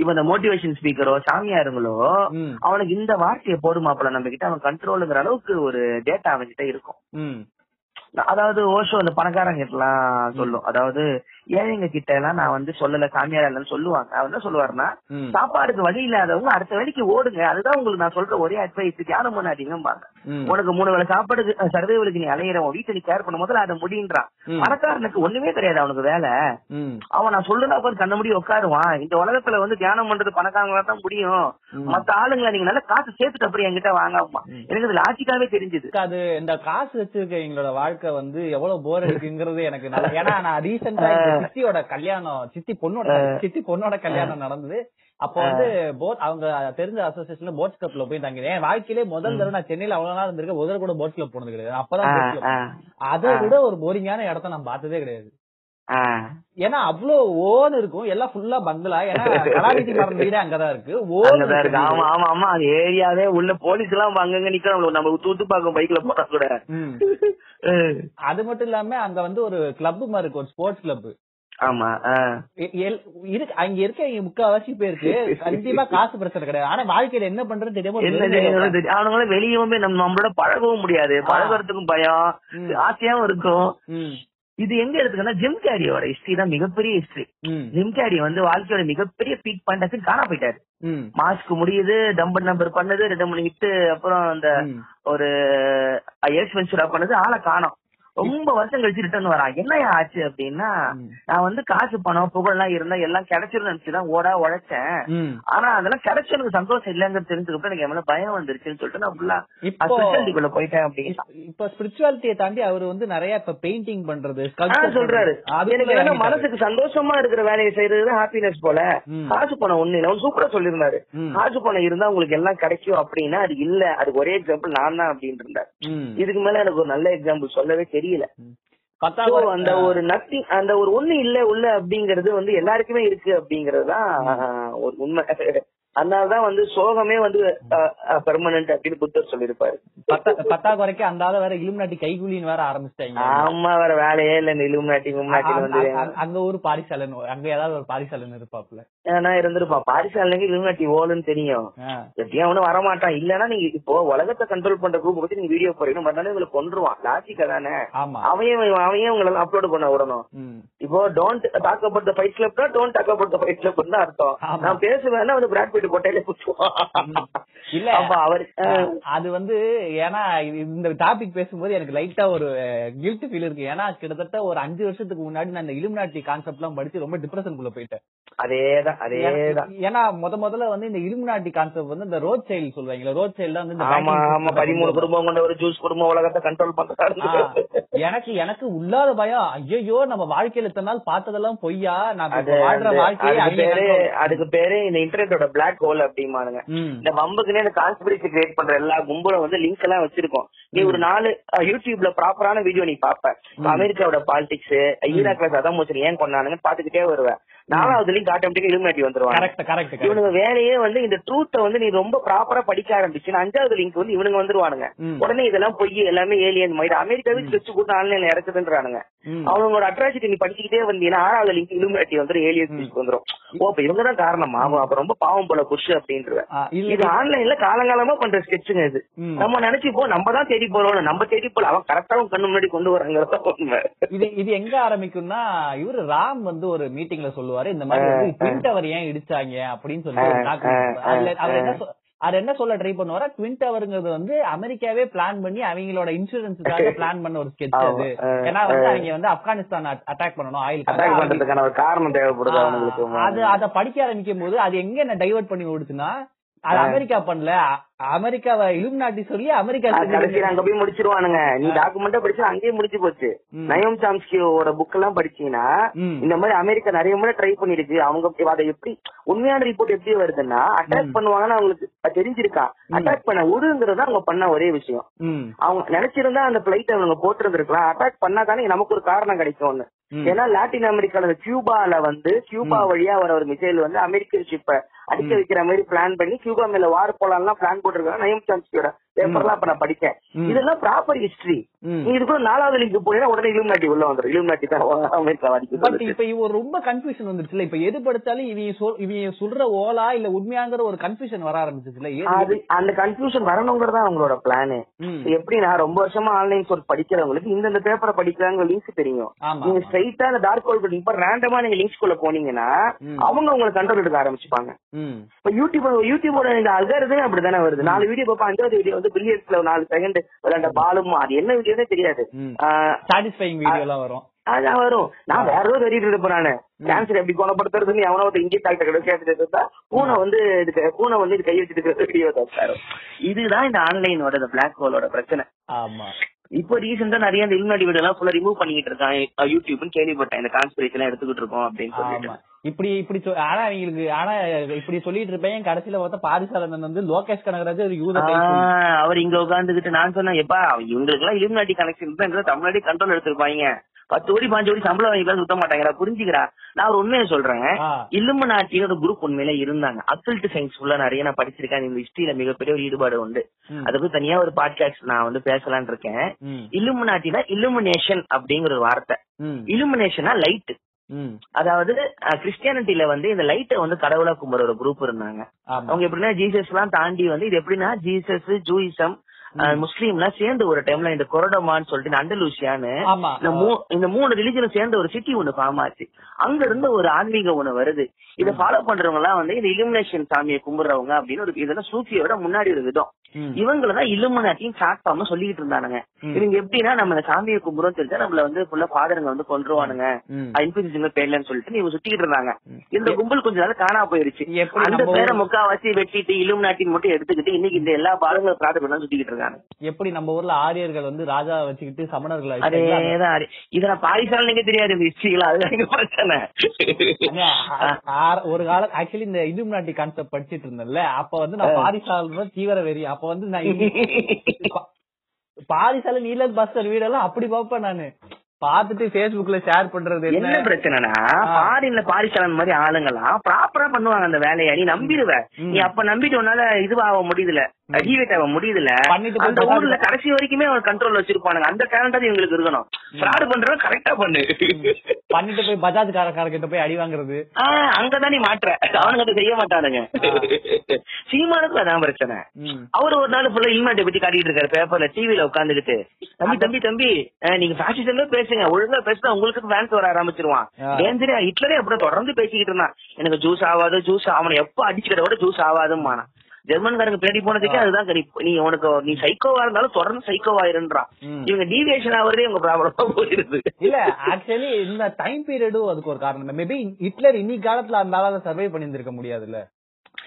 இப்ப இந்த மோட்டிவேஷன் ஸ்பீக்கரோ சாமியாருங்களோ அவனுக்கு இந்த வார்த்தையை போடுமாப்பல நம்ம கிட்ட அவன் கண்ட்ரோலுங்கிற அளவுக்கு ஒரு டேட்டா அவன்கிட்ட இருக்கும். அதாவது ஓஷோ அந்த பணக்காரங்க எல்லாம் சொல்லும். அதாவது ஏழைங்க கிட்ட எல்லாம் நான் வந்து சொல்லல சாமியார் இல்லைன்னு சொல்லுவாங்க. அவர் என்ன சொல்லுவாருன்னா சாப்பாடுக்கு வழி இல்லாதவங்க அடுத்த வேலைக்கு ஓடுங்க. அதுதான் உங்களுக்கு நான் சொல்ற ஒரே அட்வைஸ். தியானம் பண்ணாதீங்கம்பாங்க உனக்கு மூணு வேளை சாப்பாடுக்கு சர்வைவலுக்கு நீ அலையிற உன் வீட்டை நீ கேர் பண்ண முதல்ல அதை முடின்றான். ம். பணக்காரனுக்கு ஒண்ணுமே தெரியாது அவனுக்கு வேலை. அவன் நான் சொல்றதா உட்காந்து கண்ண முடி உட்காருவான். இந்த உலகத்துல வந்து தியானம் பண்றது பணக்காரங்களா தான் முடியும். மத்த ஆளுங்களை நீங்க நல்லா காசு சேர்த்துட்டு அப்புறம் என்கிட்ட வாங்காமா எனக்கு இது லாஜிக்காவே தெரிஞ்சது. அது இந்த காசு வச்சிருக்க எங்களோட வாழ்க்கை வந்து எவ்வளவு போர் அடிக்குங்கிறது எனக்கு நல்ல ஏன்னா நான் ரீசெண்டா சித்தியோட கல்யாணம் சித்தி பொண்ணோட சித்தி பொண்ணோட கல்யாணம் நடந்தது. அப்போ வந்து போட் அவங்க தெரிஞ்ச அசோசியேஷன்ல போட்ஸ் கிளப்ல போய் தங்கினேன். என் வாழ்க்கையிலே முதல் தடவை நான் சென்னையில அவ்வளவு நாள் இருந்திருக்கேன் முதல் கூட போட்ஸ் கிளப் போனது கிடையாது. அப்பதான் அதை விட ஒரு போரிங்கான இடத்த நான் பார்த்ததே கிடையாது. ஏன்னா அவ்வளவு ஓன்னு இருக்கும். எல்லாம் ஃபுல்லா பங்களா ஏன்னா கலாவதி மரம் வீடே அங்கதான் இருக்கு. அங்கதான் இருக்கு ஆமா ஆமா ஆமா. அது ஏரியாவே உள்ள போலீஸ் எல்லாம் அங்கங்க நிக்கணும் நம்ம தூத்து பாக்கும் பைக்ல போனா கூட. அது மட்டும் இல்லாம அங்க வந்து ஒரு கிளப் மாதிரி இருக்கு ஒரு ஸ்போர்ட்ஸ் கிளப் ஆமா இருக்கு அங்க இருக்க முக்காவாசி பேருக்கு கண்டிப்பா காசு பிரச்சனை கிடையாது. ஆனா வாழ்க்கையில என்ன பண்றதுன்னு தெரியாம. அவனுங்களும் வெளியவும் நம்ம நம்மளோட பழகவும் முடியாது. பழகுறதுக்கும் பயம். ஆசையாவும் இருக்கும். இது எங்க இருக்குன்னா ஜிம் கேரியோட ஹிஸ்டரி தான் மிகப்பெரிய ஹிஸ்டரி ஜிம் கேரி வந்து வாழ்க்கையோட மிகப்பெரிய பீக் பாயிண்ட் காண போயிட்டாரு. மாஸ்க் முடியுது டம்பர் நம்பர் பண்ணது ரெண்டு மூணு ஹிட் அப்புறம் அந்த. ஒரு எஸ் வென்ச்சுரா பண்ணது ஆளை காணோம். ரொம்ப வருஷம் கழிச்சு ரிட்டர்ன் வரான் என்ன ஆச்சு அப்படின்னா. நான் வந்து காசு பணம் புகழ்லாம் இருந்தா எல்லாம் கிடைச்சிரும் நினைச்சுதான் ஓடா உழைச்சேன். ஆனா அதெல்லாம் கிடைச்ச எனக்கு சந்தோஷம் இல்லைங்கிறது தெரிஞ்சுக்கிட்டு எனக்கு என் மேல பயம் வந்துருச்சுன்னு சொல்லிட்டு நான் ஃபுல்லா போயிட்டேன் அப்படின்னு இப்ப ஸ்பிரிச்சுவாலிட்டியை தாண்டி அவர் வந்து நிறைய இப்ப பெயிண்டிங் பண்றது சொல்றாரு எனக்கு. மனசுக்கு சந்தோஷமா இருக்கிற வேலையை செய்யறது ஹாப்பினஸ் போல. காசு பணம் ஒண்ணு இல்ல சூப்பரா சொல்லியிருந்தாரு. காசு பணம் இருந்தா உங்களுக்கு எல்லாம் கிடைக்கும் அப்படின்னா அது இல்ல அதுக்கு ஒரே எக்ஸாம்பிள் நான் தான் அப்படின்னு இருந்தார் ம். இதுக்கு மேல எனக்கு ஒரு நல்ல எக்ஸாம்பிள் சொல்லவே தெரியல. அந்த ஒரு நத்திங் அந்த ஒரு ஒண்ணு இல்ல உள்ள அப்படிங்கறது வந்து எல்லாருக்குமே இருக்கு அப்படிங்கறது தான் ஒரு உண்மை. அதனாலதான் வந்து சோகமே வந்து பெர்மனன்ட் அப்படின்னு புத்தர் சொல்லியிருப்பாரு. பத்தா வரைக்கும் அந்த ஆள வேற இலுமினாட்டி கைகூலின்னு வேற ஆரம்பிச்சிட்டாங்க. ஆமா வேற வேலையே இல்ல இந்த இலுமினாட்டி முன்னாட்டி வந்து அங்க ஒரு பாரிசாலன் அங்க ஏதாவது ஒரு பாரிசாலன் இருப்பாப்ல ஏன்னா இருந்திருப்பான். பாரிசாலனுக்கு இலுமினாட்டி ஓலுன்னு தெரியும். எப்படியும் அவனும் வரமாட்டான். இல்லன்னா நீங்க இப்போ உலகத்தை கண்ட்ரோல் பண்ற குரூப் பத்தி நீங்க வீடியோ போறீங்க மறுநாள் உங்களை கொன்றுவான் லாஜிக்கா தானே. அவையும் அவையும் உங்களை அப்லோட் பண்ண விடணும். இப்போ don't talk about the fight club don't talk about the fight club தான் அர்த்தம். நான் பேசுவேன்னா வந்து பிராட் போயிட்டு போட்டாலே குத்துவான் இல்ல. அப்ப அவர் அது வந்து ஏன்னா இந்த டாபிக் பேசும்போது எனக்கு லைட்டா ஒரு கில்ட் ஃபீல் இருக்கு. ஏன்னா கிட்டத்தட்ட ஒரு அஞ்சு வருஷத்துக்கு முன்னாடி நான் இந்த இலுமினாட்டி கான்செப்ட் எல்லாம் படிச்சு ரொம்ப டிப்ரெஷனுக்குள்ள போயிட்டேன். அதேதான் அதேதான். ஏன்னா முத முதல்ல வந்து இந்த இலுமினாட்டி கான்செப்ட் வந்து இந்த ரோட் சைல்டு சொல்லுவாங்க. ரோட் வந்து இந்த ஆமா பதிமூணு குடும்பம் கொண்ட ஒரு ஜூஸ் குடும்பம் உலகத்தை கண்ட்ரோல் பண்றாரு எனக்கு எனக்கு உள்ளாத பயம். ஐயோ நம்ம வாழ்க்கையில இத்தனை நாள் பார்த்ததெல்லாம் பொய்யா? நான் வாழ்ற வாழ்க்கையை அதுக்கு பேரு இந்த இன்டர்நெட்டோட பிளாக் ஹோல் அப்படிமானுங்க இந்த வம்புக்குனே இந்த கான்ஸ்பிரசி கிரியேட் பண்ற எல்லா கும்பலும் வந்து லிங்க் எல்லாம் வச்சிருக்கோம். நீ ஒரு நாலு யூடியூப்ல ப்ராப்பரான வீடியோ நீ பாப்ப அமெரிக்காவோட பாலிடிக்ஸ் ஈராக்ல சதாம் ஏன் கொண்டானுங்க பாத்துக்கிட்டே வருவ நாலாவது லிங்க் ஆட்டோமேட்டிக்கா இலுமினாட்டி வந்துருவாங்க. இவனுங்க வேலையே வந்து இந்த ட்ரூத்த வந்து நீ ரொம்ப ப்ராப்பரா படிக்க ஆரம்பிச்சுன்னா அஞ்சாவது லிங்க் வந்து இவனுங்க வந்துருவானுங்க. உடனே இதெல்லாம் பொய் எல்லாமே ஏலியன் மாதிரி. அமெரிக்காவே ஸ்ட்ரெச் கூட்டு ஆன்லைன்ல இறக்குதுன்றானுங்க. அவங்களோட அட்ராசிட்டி நீ படிச்சுக்கிட்டே வந்தீங்கன்னா ஆறாவது லிங்க் இலுமினாட்டி வந்துரும் ஏலியன் ஸ்பீச் வந்துரும். ஓ அப்ப இவங்க தான் காரணமா அவன் அப்ப ரொம்ப பாவம் போல புஷ் அப்படின்ற ஆ, இல்ல இது ஆன்லைன்ல காலங்காலமா பண்ற ஸ்கெட்சுங்க இது. நம்ம நினைச்சுப்போம் நம்ம தான் தேடி போறோம் நம்ம தேடி போல அவன் கரெக்டா கண்ணு முன்னாடி கொண்டு வராங்கிறத உண்மை இது இது எங்க ஆரம்பிக்கும்னா இவரு ராம் வந்து ஒரு மீட்டிங்ல சொல்லுவாரு. இந்த மாதிரி ட்வின் டவர் ஏன் இடிச்சாங்க அப்படின்னு சொல்லி ஒரு talk பண்ணுவாரு. அதுல அவர் என்ன அவர் என்ன சொல்ல ட்ரை பண்ணுவாரா? ட்வின் டவருங்கிறது வந்து அமெரிக்காவே பிளான் பண்ணி அவங்களோட இன்சூரன்ஸுக்காக பிளான் பண்ண ஒரு ஸ்கெட்ச் அது. ஏன்னா வந்து அவங்க வந்து ஆப்கானிஸ்தான் அட்டாக் பண்ணணும் ஆயில் காரணம் தேவைப்படுது அது அத படிக்க ஆரம்பிக்கும் போது அது எங்க என்ன டைவர்ட் பண்ணி விடுச்சுன்னா அது அமெரிக்கா பண்ணல. அமெரிக்காவை இலுமினாட்டி சொல்லி அமெரிக்கா கடைசியில அங்க போய் முடிச்சிருவானுங்க. நீ டாக்குமெண்டா படிச்சு அங்கேயே முடிச்சு போச்சு. நயம் சாம்ஸ்கியோட புக் எல்லாம் படிச்சீங்கன்னா. இந்த மாதிரி அமெரிக்கா நிறைய முறை ட்ரை பண்ணிருக்கு. அவங்க அதை எப்படி உண்மையான ரிப்போர்ட் எப்படி வருதுன்னா அட்டாக் பண்ணுவாங்கன்னு அவங்களுக்கு தெரிஞ்சிருக்கான் அட்டாக் பண்ண விடுங்கிறது அவங்க பண்ண ஒரே விஷயம். அவங்க நினைச்சிருந்தா அந்த பிளைட் அவங்க போட்டிருந்திருக்கலாம். அட்டாக் பண்ணாதானே நமக்கு ஒரு காரணம் கிடைக்கும்னு. ம். ஏன்னா லாட்டின் அமெரிக்கால இந்த கியூபால வந்து கியூபா வழியா வர ஒரு மிசைல் வந்து அமெரிக்கன் ஷிப்ப அடிக்க வைக்கிற மாதிரி பிளான் பண்ணி கியூபா மேல வார் போலாம்லாம் பிளான் போட்டிருக்காங்க. நயம் சாம்ஸ்கியோட பேப்பர்லாம் அப்ப நான் படிச்சேன். இதெல்லாம் ப்ராப்பர் ஹிஸ்டரி. நீ இதுக்குள்ள நாலாவது லிங்க் போனீங்கன்னா உடனே இலும் நாட்டி உள்ள வந்துடும் இலும் நாட்டி தான் அமெரிக்கா பட் அடிக்கிறது இப்ப இவ ரொம்ப கன்ஃபியூஷன் வந்துருச்சுல இப்ப எது படிச்சாலும் இவங்க சொல் இவங்க சொல்ற ஓலா இல்ல உண்மையாங்கிற ஒரு கன்ஃபியூஷன் வர ஆரம்பிச்சிச்சுல ஏ- அது அந்த கன்ஃபியூஷன் வரணுங்கிறதா அவங்களோட பிளானு ம். எப்படின்னா ரொம்ப வருஷமா ஆன்லைன் கோர்ஸ் படிக்கிறவங்களுக்கு இந்தந்த பேப்பரை படிக்கிறாங்க லிங்க்ஸ் தெரியும். நீங்க ஸ்ட்ரைட்டா அந்த டார்க் ஹோல் இப்ப ரேண்டமா நீங்க லிங்க்ஸ் குள்ள போனீங்கன்னா. அவங்க உங்களை கண்ட்ரோல் எடுக்க ஆரம்பிச்சுப்பாங்க. இப்ப யூடியூப் யூடியூபோட இந்த அல்காரதமே அப்படிதானே வருது? நாலு வீடியோ பார்ப்போம் அஞ்சாவது வீடியோ வந்து பில்லியன்ஸ்ல நாலு செகண்ட் விளையாண்ட பாலும் அது என்ன வீடியோனே தெரியாது. சாட்டிஸ்ஃபைங் வீடியோ எல்லாம் வரும். அதான் வரும். நான் வேற ஏதோ தெரியிட்டு இருப்பேன் நானு கேன்சர் எப்படி குணப்படுத்துறதுன்னு எவனோ ஒரு இங்கே டாக்டர் கிட்ட கேட்டுட்டு இருந்தா பூனை வந்து இதுக்கு பூனை வந்து இது கை வச்சுட்டு வீடியோ தப்பாரு இதுதான் இந்த ஆன்லைனோட இந்த பிளாக் ஹோலோட பிரச்சனை. ஆமா. இப்போ ரீசெண்டா நிறைய இந்த இல்நாடி வீடியோ எல்லாம் ஃபுல்லா ரிமூவ் பண்ணிட்டு இருக்கான் யூடியூப்னு கேள்விப்பட்டேன். இந்த கான்ஸ்பிரேஷன் எடுத்துக்கிட்டு இருக்கோம் அப்படின்னு சொல்லிட்டு. இப்படி இப்படி ஆனா அவங்களுக்கு ஆனா இப்படி சொல்லிட்டு இருப்பேன். கடைசியில பார்த்தா பாரிசாலன் வந்து லோகேஷ் கனகராஜ் ஒரு யூத அவர் இங்க உட்காந்துக்கிட்டு நான் சொன்னேன் எப்பா இவங்களுக்கு எல்லாம் இலுமினாட்டி கனெக்ஷன் தான் தமிழ்நாடு கண்ட்ரோல் எடுத்திருப்பாங்க. பத்து கோடி பாஞ்சு கோடி சம்பளம் வாங்கிக்கலாம் சுத்த மாட்டாங்கடா புரிஞ்சுக்கிறா நான் ஒரு உண்மையை சொல்றேன். இல்லுமினாட்டின்னு ஒரு குரூப் உண்மையில இருந்தாங்க. அக்கல்ட் சயின்ஸ் ஃபுல்லா நிறைய நான் படிச்சிருக்கேன். இந்த ஹிஸ்டரியில மிகப்பெரிய ஒரு ஈடுபாடு உண்டு. அதை பத்தி தனியா ஒரு பாட்காஸ்ட் நான் வந்து பேசலாம்னு இருக்கேன். இல்லுமினாட்டினா இல்லுமினேஷன் அப்படிங்கிற ஒரு வார்த்தை. இல்லுமினேஷனா லைட் அதாவது கிறிஸ்டியானிட்டில வந்து இந்த லைட்டை வந்து கடவுளா கும்புற ஒரு குரூப் இருந்தாங்க. அவங்க எப்படின்னா ஜீசஸ் எல்லாம் தாண்டி வந்து இது எப்படின்னா ஜீசஸ் ஜூயிசம் முஸ்லீம்லாம் சேர்ந்து ஒரு டைம்ல இந்த கொரடமான்னு சொல்லிட்டு இந்த அண்டலூசியான்னு இந்த மூணு ரிலிஜனும் சேர்ந்த ஒரு சிட்டி ஒண்ணு ஃபார்ம் ஆச்சு. அங்க இருந்து ஒரு ஆன்மீக ஒண்ணு வருது. இதை ஃபாலோ பண்றவங்க எல்லாம் வந்து இந்த இலுமினேஷன் சாமியை கும்பிடுறவங்க அப்படின்னு ஒரு இதெல்லாம் சூஃபியோட முன்னாடி ஒரு விதம். ம். இவங்கள தான் இலுமினாட்டியும் பிளாட்ஃபார்ம் சொல்லிட்டு இருந்தானுங்க. இவங்க எப்படின்னா நம்ம இந்த சாமியை கும்பிடுறோம் தெரிஞ்சா நம்மள வந்து ஃபுல்லா ஃபாதருங்க வந்து கொண்டுருவானுங்க. இன்ஃபியூசிங் பேர்லன்னு சொல்லிட்டு இவங்க சுத்திக்கிட்டு இருந்தாங்க. இந்த கும்பல் கொஞ்ச நாள் காணா போயிருச்சு. அந்த பேரை முக்காவாசி வெட்டிட்டு இலுமினாட்டின்னு மட்டும் எடுத்துக்கிட்டு இன்னைக்கு இந்த எல்லா பாதங்களும் பிரார்த்தனை பண்ணா சுத்திக்கிட்டு இருக்காங்க. எப்படி நம்ம ஊர்ல ஆரியர்கள் வந்து ராஜா வச்சுக்கிட்டு சமணர்களை அதேதான் அதே. இத நான் பாரிசால நீங்க தெரியாது இந்த ஹிஸ்டரிகளா அதுதான் பிரச்சனை. ஒரு காலம் ஆக்சுவலி இந்த நாட்டி கான்செப்ட் படிச்சிட்டு இருந்தேன்ல அப்ப வந்து நான் பாரிசால தீவிர வெறி. அப்ப வந்து நான் பாரிசால நீலன் பாஸ்கர் வீடெல்லாம் அப்படி பாப்பேன் நானு. பாத்துட்டு Facebookல ஷேர் பண்றது என்ன? பிரச்சனைனா பாரின்ல பாரிசாலன் மாதிரி ஆளுங்கெல்லாம் ப்ராப்பரா பண்ணுவாங்க அந்த வேலையை. நீ நம்பிடுவ. நீ அப்ப நம்பிட்டு உன்னால இதுவாக முடியுதுல டிவேட் ஆக முடியுதுல அந்த. ஊர்ல கடைசி வரைக்குமே அவன் கண்ட்ரோல் வச்சிருப்பானுங்க. அந்த டேலண்ட் இவங்களுக்கு இருக்கணும். ஃப்ராட் பண்றவன் கரெக்டா பண்ணு. பண்ணிட்டு போய் பஜாஜ் காரக்கார கிட்ட போய் அடி வாங்குறது. அங்கதான் நீ மாற்ற அவனுங்க அதை செய்ய மாட்டானுங்க. சீமானுக்கும் அதான் பிரச்சனை. அவர் ஒரு நாள் ஃபுல்லா இல்மாட்டை பத்தி காட்டிட்டு இருக்காரு பேப்பர்ல டிவில உட்காந்துக்கிட்டு தம்பி தம்பி தம்பி நீங்க பாசிசம்ல பேசுங்க. ஒழுங்கா பேசினா உங்களுக்கு ஃபேன்ஸ் வர ஆரம்பிச்சிருவான். டேஞ்சரா ஹிட்லரே அப்படியே தொடர்ந்து பேசிக்கிட்டு இருந்தான். எனக்கு ஜூஸ் ஆகாது ஜூஸ் அவனை எப்ப அடிச்சுக்கிட்ட விட ஜூஸ் ஆகாதும்மானா ஜெர்மன்காரங்க பின்னாடி போனதுக்கே அதுதான் கறி நீ உனக்கு நீ சைக்கோவா இருந்தாலும் தொடர்ந்து சைக்கோவாயிருன்றான் ம். இவங்க டீவியேஷன் ஆகுறதே உங்க ப்ராப்ளமா போயிருது இல்ல ஆக்சுவலி இந்த டைம் பீரியடும் அதுக்கு ஒரு காரணம். மேபி ஹிட்லர் இன்னி காலத்துல அந்த ஆளால சர்வை பண்ணியிருந்திருக்க முடியாதுல்ல.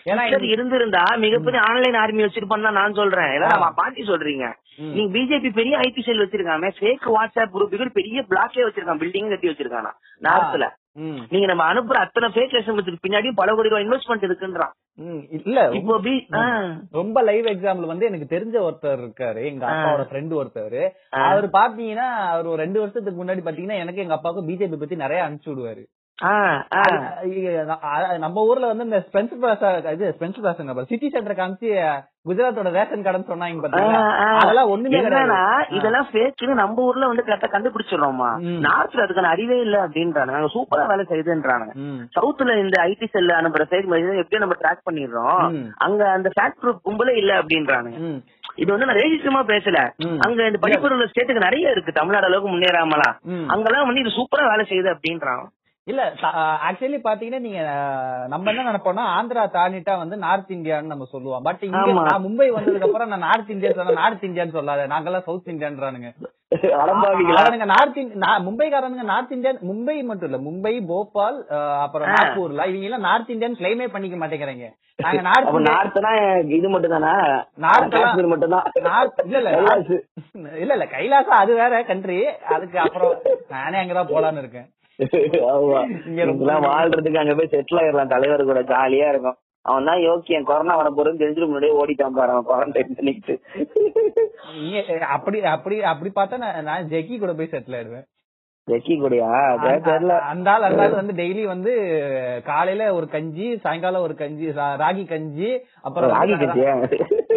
ஏன்னா இருந்திருந்தா மிகப்பெரிய ஆன்லைன் ஆர்மி வச்சிருப்பான்னு தான் நான் சொல்றேன். நம்ம பாட்டி சொல்றீங்க. நீங்க பிஜேபி பெரிய ஐடி செல் வச்சிருக்காங்க ஃபேக் வாட்ஸ்அப் குரூப் பெரிய பிளாக்கே வச்சிருக்கான். பில்டிங் கட்டி வச்சிருக்கானா. நார்த்ல. நீங்க நம்ம அனுப்புற அத்தனை ஃபேக் எஸ்எம்எஸ் பின்னாடியும் பல கோடி ரூபாய் இன்வெஸ்ட்மெண்ட் இருக்குன்றான். இல்ல இப்போ பி. ரொம்ப லைவ் எக்ஸாம்பிள் வந்து எனக்கு தெரிஞ்ச ஒருத்தர் இருக்காரு எங்க. அப்பாவோட ஃப்ரெண்ட் ஒருத்தர். அவர் பாத்தீங்கன்னா அவர் ஒரு ரெண்டு வருஷத்துக்கு முன்னாடி பாத்தீங்கன்னா எனக்கு எங்க அப்பாவுக்கு பிஜேபி பத்தி நிறைய அனுப்பிச்சு விடுவாரு நம்ம ஊர்ல வந்து இந்த ஸ்பென்சர் பிளாசா இது ஸ்பென்சர் பிளாசா சிட்டி சென்டர் காமிச்சு குஜராத்தோட ரேஷன் கடன் சொன்னாங்க. அதெல்லாம் ஒண்ணுமே. இதெல்லாம் ஃபேக்னு நம்ம ஊர்ல வந்து கரெக்டா கண்டுபிடிச்சிடுறோமா. நார்த்ல அதுக்கான அறிவே இல்ல அப்படின்றாங்க நாங்க சூப்பரா வேலை செய்யுதுன்றாங்க. சவுத்ல இந்த ஐடி செல்ல அனுப்புற ஃபேக் மெசேஜ் எப்படி நம்ம ட்ராக் பண்ணிடுறோம். அங்க அந்த ஃபேக்ட் ப்ரூஃப் கும்பலே இல்ல அப்படின்றாங்க. இது வந்து நான் ரேஜிஸ்டமா பேசல. அங்க இந்த படிப்பு ஸ்டேட்டுக்கு நிறைய இருக்கு தமிழ்நாடு அளவுக்கு முன்னேறாமலாம் ம். அங்கெல்லாம் வந்து இது சூப்பரா வேலை செய்யுது அப்படின்றான் இல்ல ஆக்சுவலி பாத்தீங்கன்னா நீங்க நம்ம என்ன நினைப்போம்னா ஆந்திரா தாண்டிட்டா வந்து நார்த் இந்தியான்னு நம்ம சொல்லுவோம். பட் இங்க. நான் மும்பை வந்ததுக்கு அப்புறம் நான் நார்த் இந்தியா சொன்னா நார்த் இந்தியான்னு சொல்லாத. நாங்கெல்லாம் சவுத் இந்தியான்றானுங்க நார்த் மும்பைக்காரனுங்க நார்த் இந்தியன் மும்பை மட்டும் இல்ல மும்பை போபால் அப்புறம். நாக்பூர்ல இவங்க எல்லாம் நார்த் இந்தியன் கிளைமே பண்ணிக்க மாட்டேங்கிறாங்க. நாங்க நார்த் நார்த்னா இது மட்டும் தானா நார்த் காஷ்மீர் மட்டும் தான் நார்த் இல்ல இல்ல இல்ல இல்ல கைலாசம் அது வேற கண்ட்ரி அதுக்கு அப்புறம் நானே அங்கதான் போலான்னு இருக்கேன். வாழ்றதுக்கு அங்க போய் செட்டில் ஆயிடலாம். தலைவர் கூட ஜாலியா இருக்கும். அவன் தான் யோக்கியன் கொரோனா வர போறதுன்னு தெரிஞ்சுட்டு முன்னாடியே ஓடிட்டான் பாரு. அவன் குவாரண்டைன் பண்ணிட்டு அப்படி அப்படி அப்படி பார்த்தா நான் நான் ஜெக்கி கூட போய் செட்டில் ஆயிடுவேன். ஜெக்கி கூடயா? தெரியல. அந்த ஆள் அந்த ஆள் வந்து டெய்லி வந்து காலையில ஒரு கஞ்சி சாயங்காலம் ஒரு கஞ்சி ராகி கஞ்சி அப்புறம் ராகி கஞ்சியா?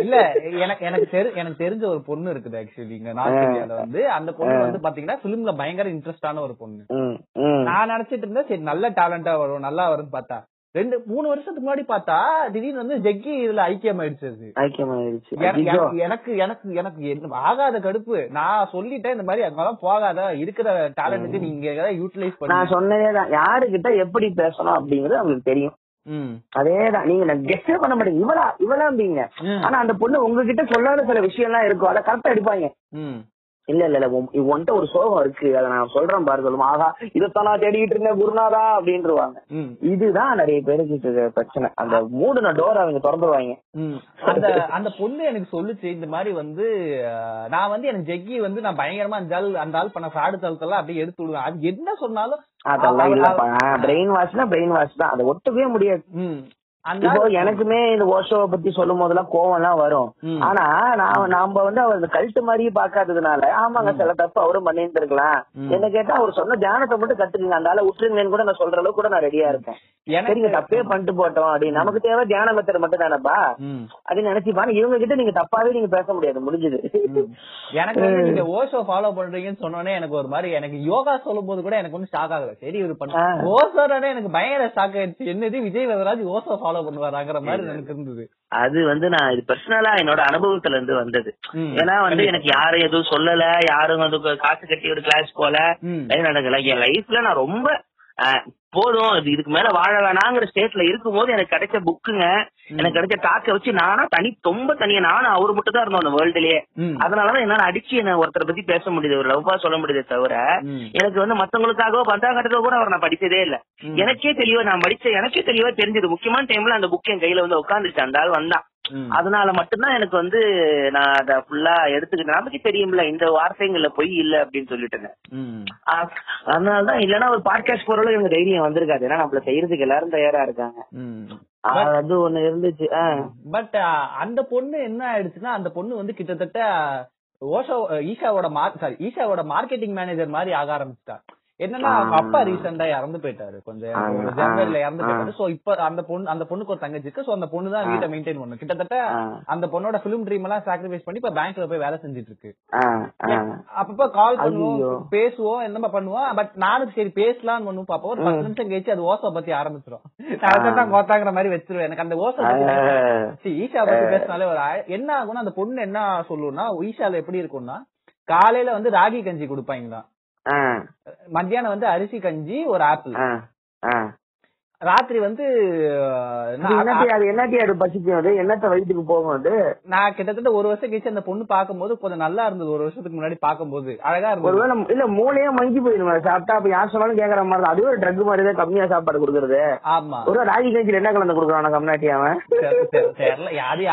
இல்ல எனக்கு எனக்கு தெரி எனக்கு தெரிஞ்ச ஒரு பொண்ணு இருக்குது ஆக்சுவலி இங்க நார்த் இந்தியால வந்து. அந்த பொண்ணு வந்து பாத்தீங்கன்னா பிலிம்ல பயங்கர இன்ட்ரெஸ்டான ஒரு பொண்ணு. நான் நினைச்சிட்டு இருந்தேன் சரி நல்ல டேலண்டா வரும் நல்லா வரும்னு பார்த்தா. ரெண்டு மூணு வருஷத்துக்கு முன்னாடி பார்த்தா திடீர்னு வந்து ஜெக்கி இதுல ஐக்கியம் ஆயிடுச்சு அது. ஐக்கியமாயிருச்சு என- ஐயோ. எனக்கு- எனக்கு எனக்கு ஆகாத கடுப்பு. நான் சொல்லிட்டேன் இந்த மாதிரி அங்கெல்லாம் போகாத இருக்கிற டேலண்ட்டுக்கு நீங்க யூட்டிலைஸ் பண்ணி நான் சொன்னதேதான். யாருகிட்ட எப்படி பேசணும் அப்படிங்கறது அவங்களுக்கு தெரியும். அதேதான். நீங்க கெஸ்டே பண்ண மாட்டீங்க இவளா இவளாம்பீங்க. ஆனா அந்த பொண்ணு உங்ககிட்ட சொல்லாத சில விஷயம் எல்லாம் இருக்கும். அதை கரெக்டா எடுப்பாங்க. இல்ல இல்ல இல்ல. உன்- உன்கிட்ட ஒரு சோகம் இருக்கு. அதை நான் சொல்றேன் பாரு சொல்லுமா. ஆகா இதைத்தான் நான் தேடிக்கிட்டு இருந்தேன் குருநாதா அப்படின்ட்டுருவாங்க ம். இதுதான் நிறைய பேருக்கு பிரச்சனை. அந்த மூடுன டோர் அவங்க திறந்துருவாங்க. அந்த அந்த பொண்ணு எனக்கு சொல்லுச்சு இந்த மாதிரி வந்து நான் வந்து எனக்கு ஜெக்கி வந்து நான் பயங்கரமா அந்த ஆள் அந்த ஆள் பண்ண ஃப்ராடு தளத்தெல்லாம் அப்படியே எடுத்து விடுவேன். அது என்ன சொன்னாலும் அதெல்லாம் இல்லப்பா. பிரெயின் வாஷ்னா பிரெயின் வாஷ் தான். அதை ஒட்டவே முடியாது. இப்போ எனக்குமே இந்த ஓஷோவை பத்தி சொல்லும் போதெல்லாம் கோவம் எல்லாம் வரும். ஆனா நான் நாம வந்து அவர் கல்ட்டு மாதிரியே பாக்காததுனால ஆமாங்க சில தப்பு அவரும் பண்ணிட்டு இருக்கலாம் ம். என்ன கேட்டா அவர் சொன்ன தியானத்தை மட்டும் கத்துக்குங்க. அந்த ஆளை விட்டுருங்கன்னு கூட நான் சொல்ற அளவுக்கு கூட நான் ரெடியா இருக்கேன். சரிங்க தப்பே பண்ணிட்டு போட்டோம் அப்படின்னு. நமக்கு தேவை தியான மெத்தட் மட்டும் தானப்பா. அப்படின்னு நினைச்சுப்பாங்க. இவங்க கிட்ட நீங்க தப்பாவே நீங்க பேச முடியாது. முடிஞ்சது. எனக்கு நீங்க ஓஷோ ஃபாலோ பண்றீங்கன்னு சொன்னோனே எனக்கு ஒரு மாதிரி எனக்கு யோகா சொல்லும் போது கூட எனக்கு ஒன்னும் ஷாக் ஆகல. சரி இவர் பண்ண. ஓசோட எனக்கு பயங்கர ஷாக் ஆயிடுச்சு. என்னது விஜய் வரராஜ் ஓசோ ஃபாலோ பண்ணுவாராங்கிற மாதிரி எனக்கு இருந்தது. அது வந்து நான் இது பர்சனலா என்னோட அனுபவத்துல இருந்து வந்தது. ஏன்னா வந்து எனக்கு யாரும் எதுவும் சொல்லல யாரும் வந்து காசு கட்டி ஒரு கிளாஸ் போல. நடக்கல. என் லைஃப்ல நான் ரொம்ப போதும் இது இதுக்கு மேல வாழ வேணாங்கிற ஸ்டேட்ல இருக்கும்போது எனக்கு கிடைச்ச புக்குங்க எனக்கு கிடைச்ச டாக்க வச்சு நானா தனி ரொம்ப தனியா நானும் அவரு மட்டும் தான் இருந்தோம் அந்த வேர்ல்டுலயே. அதனாலதான் என்னால அடிச்சு என்ன ஒருத்தரை பத்தி பேச முடியுது ஒரு லவ்வா சொல்ல முடியுதே தவிர. எனக்கு வந்து மத்தவங்களுக்காகவோ பத்தாம் கட்டத்துல கூட அவர் நான் படிச்சதே இல்ல. எனக்கே தெளிவா நான் படிச்ச எனக்கே தெளிவா தெரிஞ்சது முக்கியமான டைம்ல அந்த புக் என் கையில வந்து உட்காந்துருச்சு அந்த ஆள் வந்தான். அதனால மட்டும்தான் எனக்கு வந்து நான் அத ஃபுல்லா எடுத்துக்கிட்டேன். நமக்கு தெரியும்ல இந்த வார்த்தைங்கள்ல பொய் இல்ல அப்படின்னு சொல்லிட்டேன் ம். அதனாலதான் இல்லன்னா ஒரு பாட்காஸ்ட் போறவங்க இவங்க தைரியம் வந்திருக்காது. ஏன்னா நம்மள செய்யறதுக்கு எல்லாரும் தயாரா இருக்காங்க. அது ஒண்ணு இருந்துச்சு. பட் அந்த பொண்ணு என்ன ஆயிடுச்சுன்னா அந்த பொண்ணு வந்து கிட்டத்தட்ட ஓஷோ ஈஷாவோட மார்க் சாரி ஈஷாவோட மார்க்கெட்டிங் மேனேஜர் மாதிரி ஆக ஆரம்பிச்சிட்டா. என்னன்னா அவங்க அப்பா ரீசெண்டா இறந்து போயிட்டாரு. கொஞ்சம் ஜனவரில இறந்து. போயிட்டாரு. சோ இப்ப அந்த பொண்ணு அந்த பொண்ணுக்கு ஒரு தங்கச்சி இருக்கு சோ அந்த பொண்ணு தான் வீட்டை மெயின்டைன் பண்ணும். கிட்டத்தட்ட. அந்த பொண்ணோட பிலிம் ட்ரீம் எல்லாம் சாக்ரிஃபைஸ் பண்ணி இப்ப பேங்க்ல போய் வேலை செஞ்சுட்டு இருக்கு. அப்பப்ப கால் பண்ணுவோம். பேசுவோம் என்னமா பண்ணுவோம். பட் நானும் சரி பேசலாம்னு பண்ணுவோம் பாப்போம். ஒரு பத்து நிமிஷம் கழிச்சு அது ஓசோ பத்தி ஆரம்பிச்சிடும் தான் கோத்தாங்கிற மாதிரி வச்சிருவேன். எனக்கு அந்த ஓசோ பத்தி ஈஷா பத்தி பேசினாலே ஒரு என்ன ஆகும்னா அந்த பொண்ணு என்ன சொல்லும்னா ஈஷால எப்படி இருக்கும்னா காலையில வந்து ராகி கஞ்சி கொடுப்பாங்களாம் மத்தியானம் வந்து அரிசி கஞ்சி ஒரு ஆப்பிள். ராத்திரி வந்து அது என்னத்தி அது பசிக்கும் அது? என்னத்த வயிற்றுக்கு போகும் அது? நான் கிட்டத்தட்ட ஒரு வருஷம் கழிச்சு அந்த பொண்ணு பாக்கும்போது கொஞ்சம் நல்லா இருந்தது. ஒரு வருஷத்துக்கு முன்னாடி பாக்கும்போது அழகா இருந்தது. ஒருவேளை இல்ல மூளையே மங்கி போயிடும். சாப்பிட்டா அப்ப யார் சொன்னாலும் கேக்குற மாதிரி அதுவே ஒரு ட்ரக் மாதிரி தான் கம்மியா சாப்பாடு கொடுக்கறது. ஆமா. ஒரு ராகி கஞ்சில என்ன கலந்து கொடுக்குறான் கம்னாட்டி அவன்? யாரு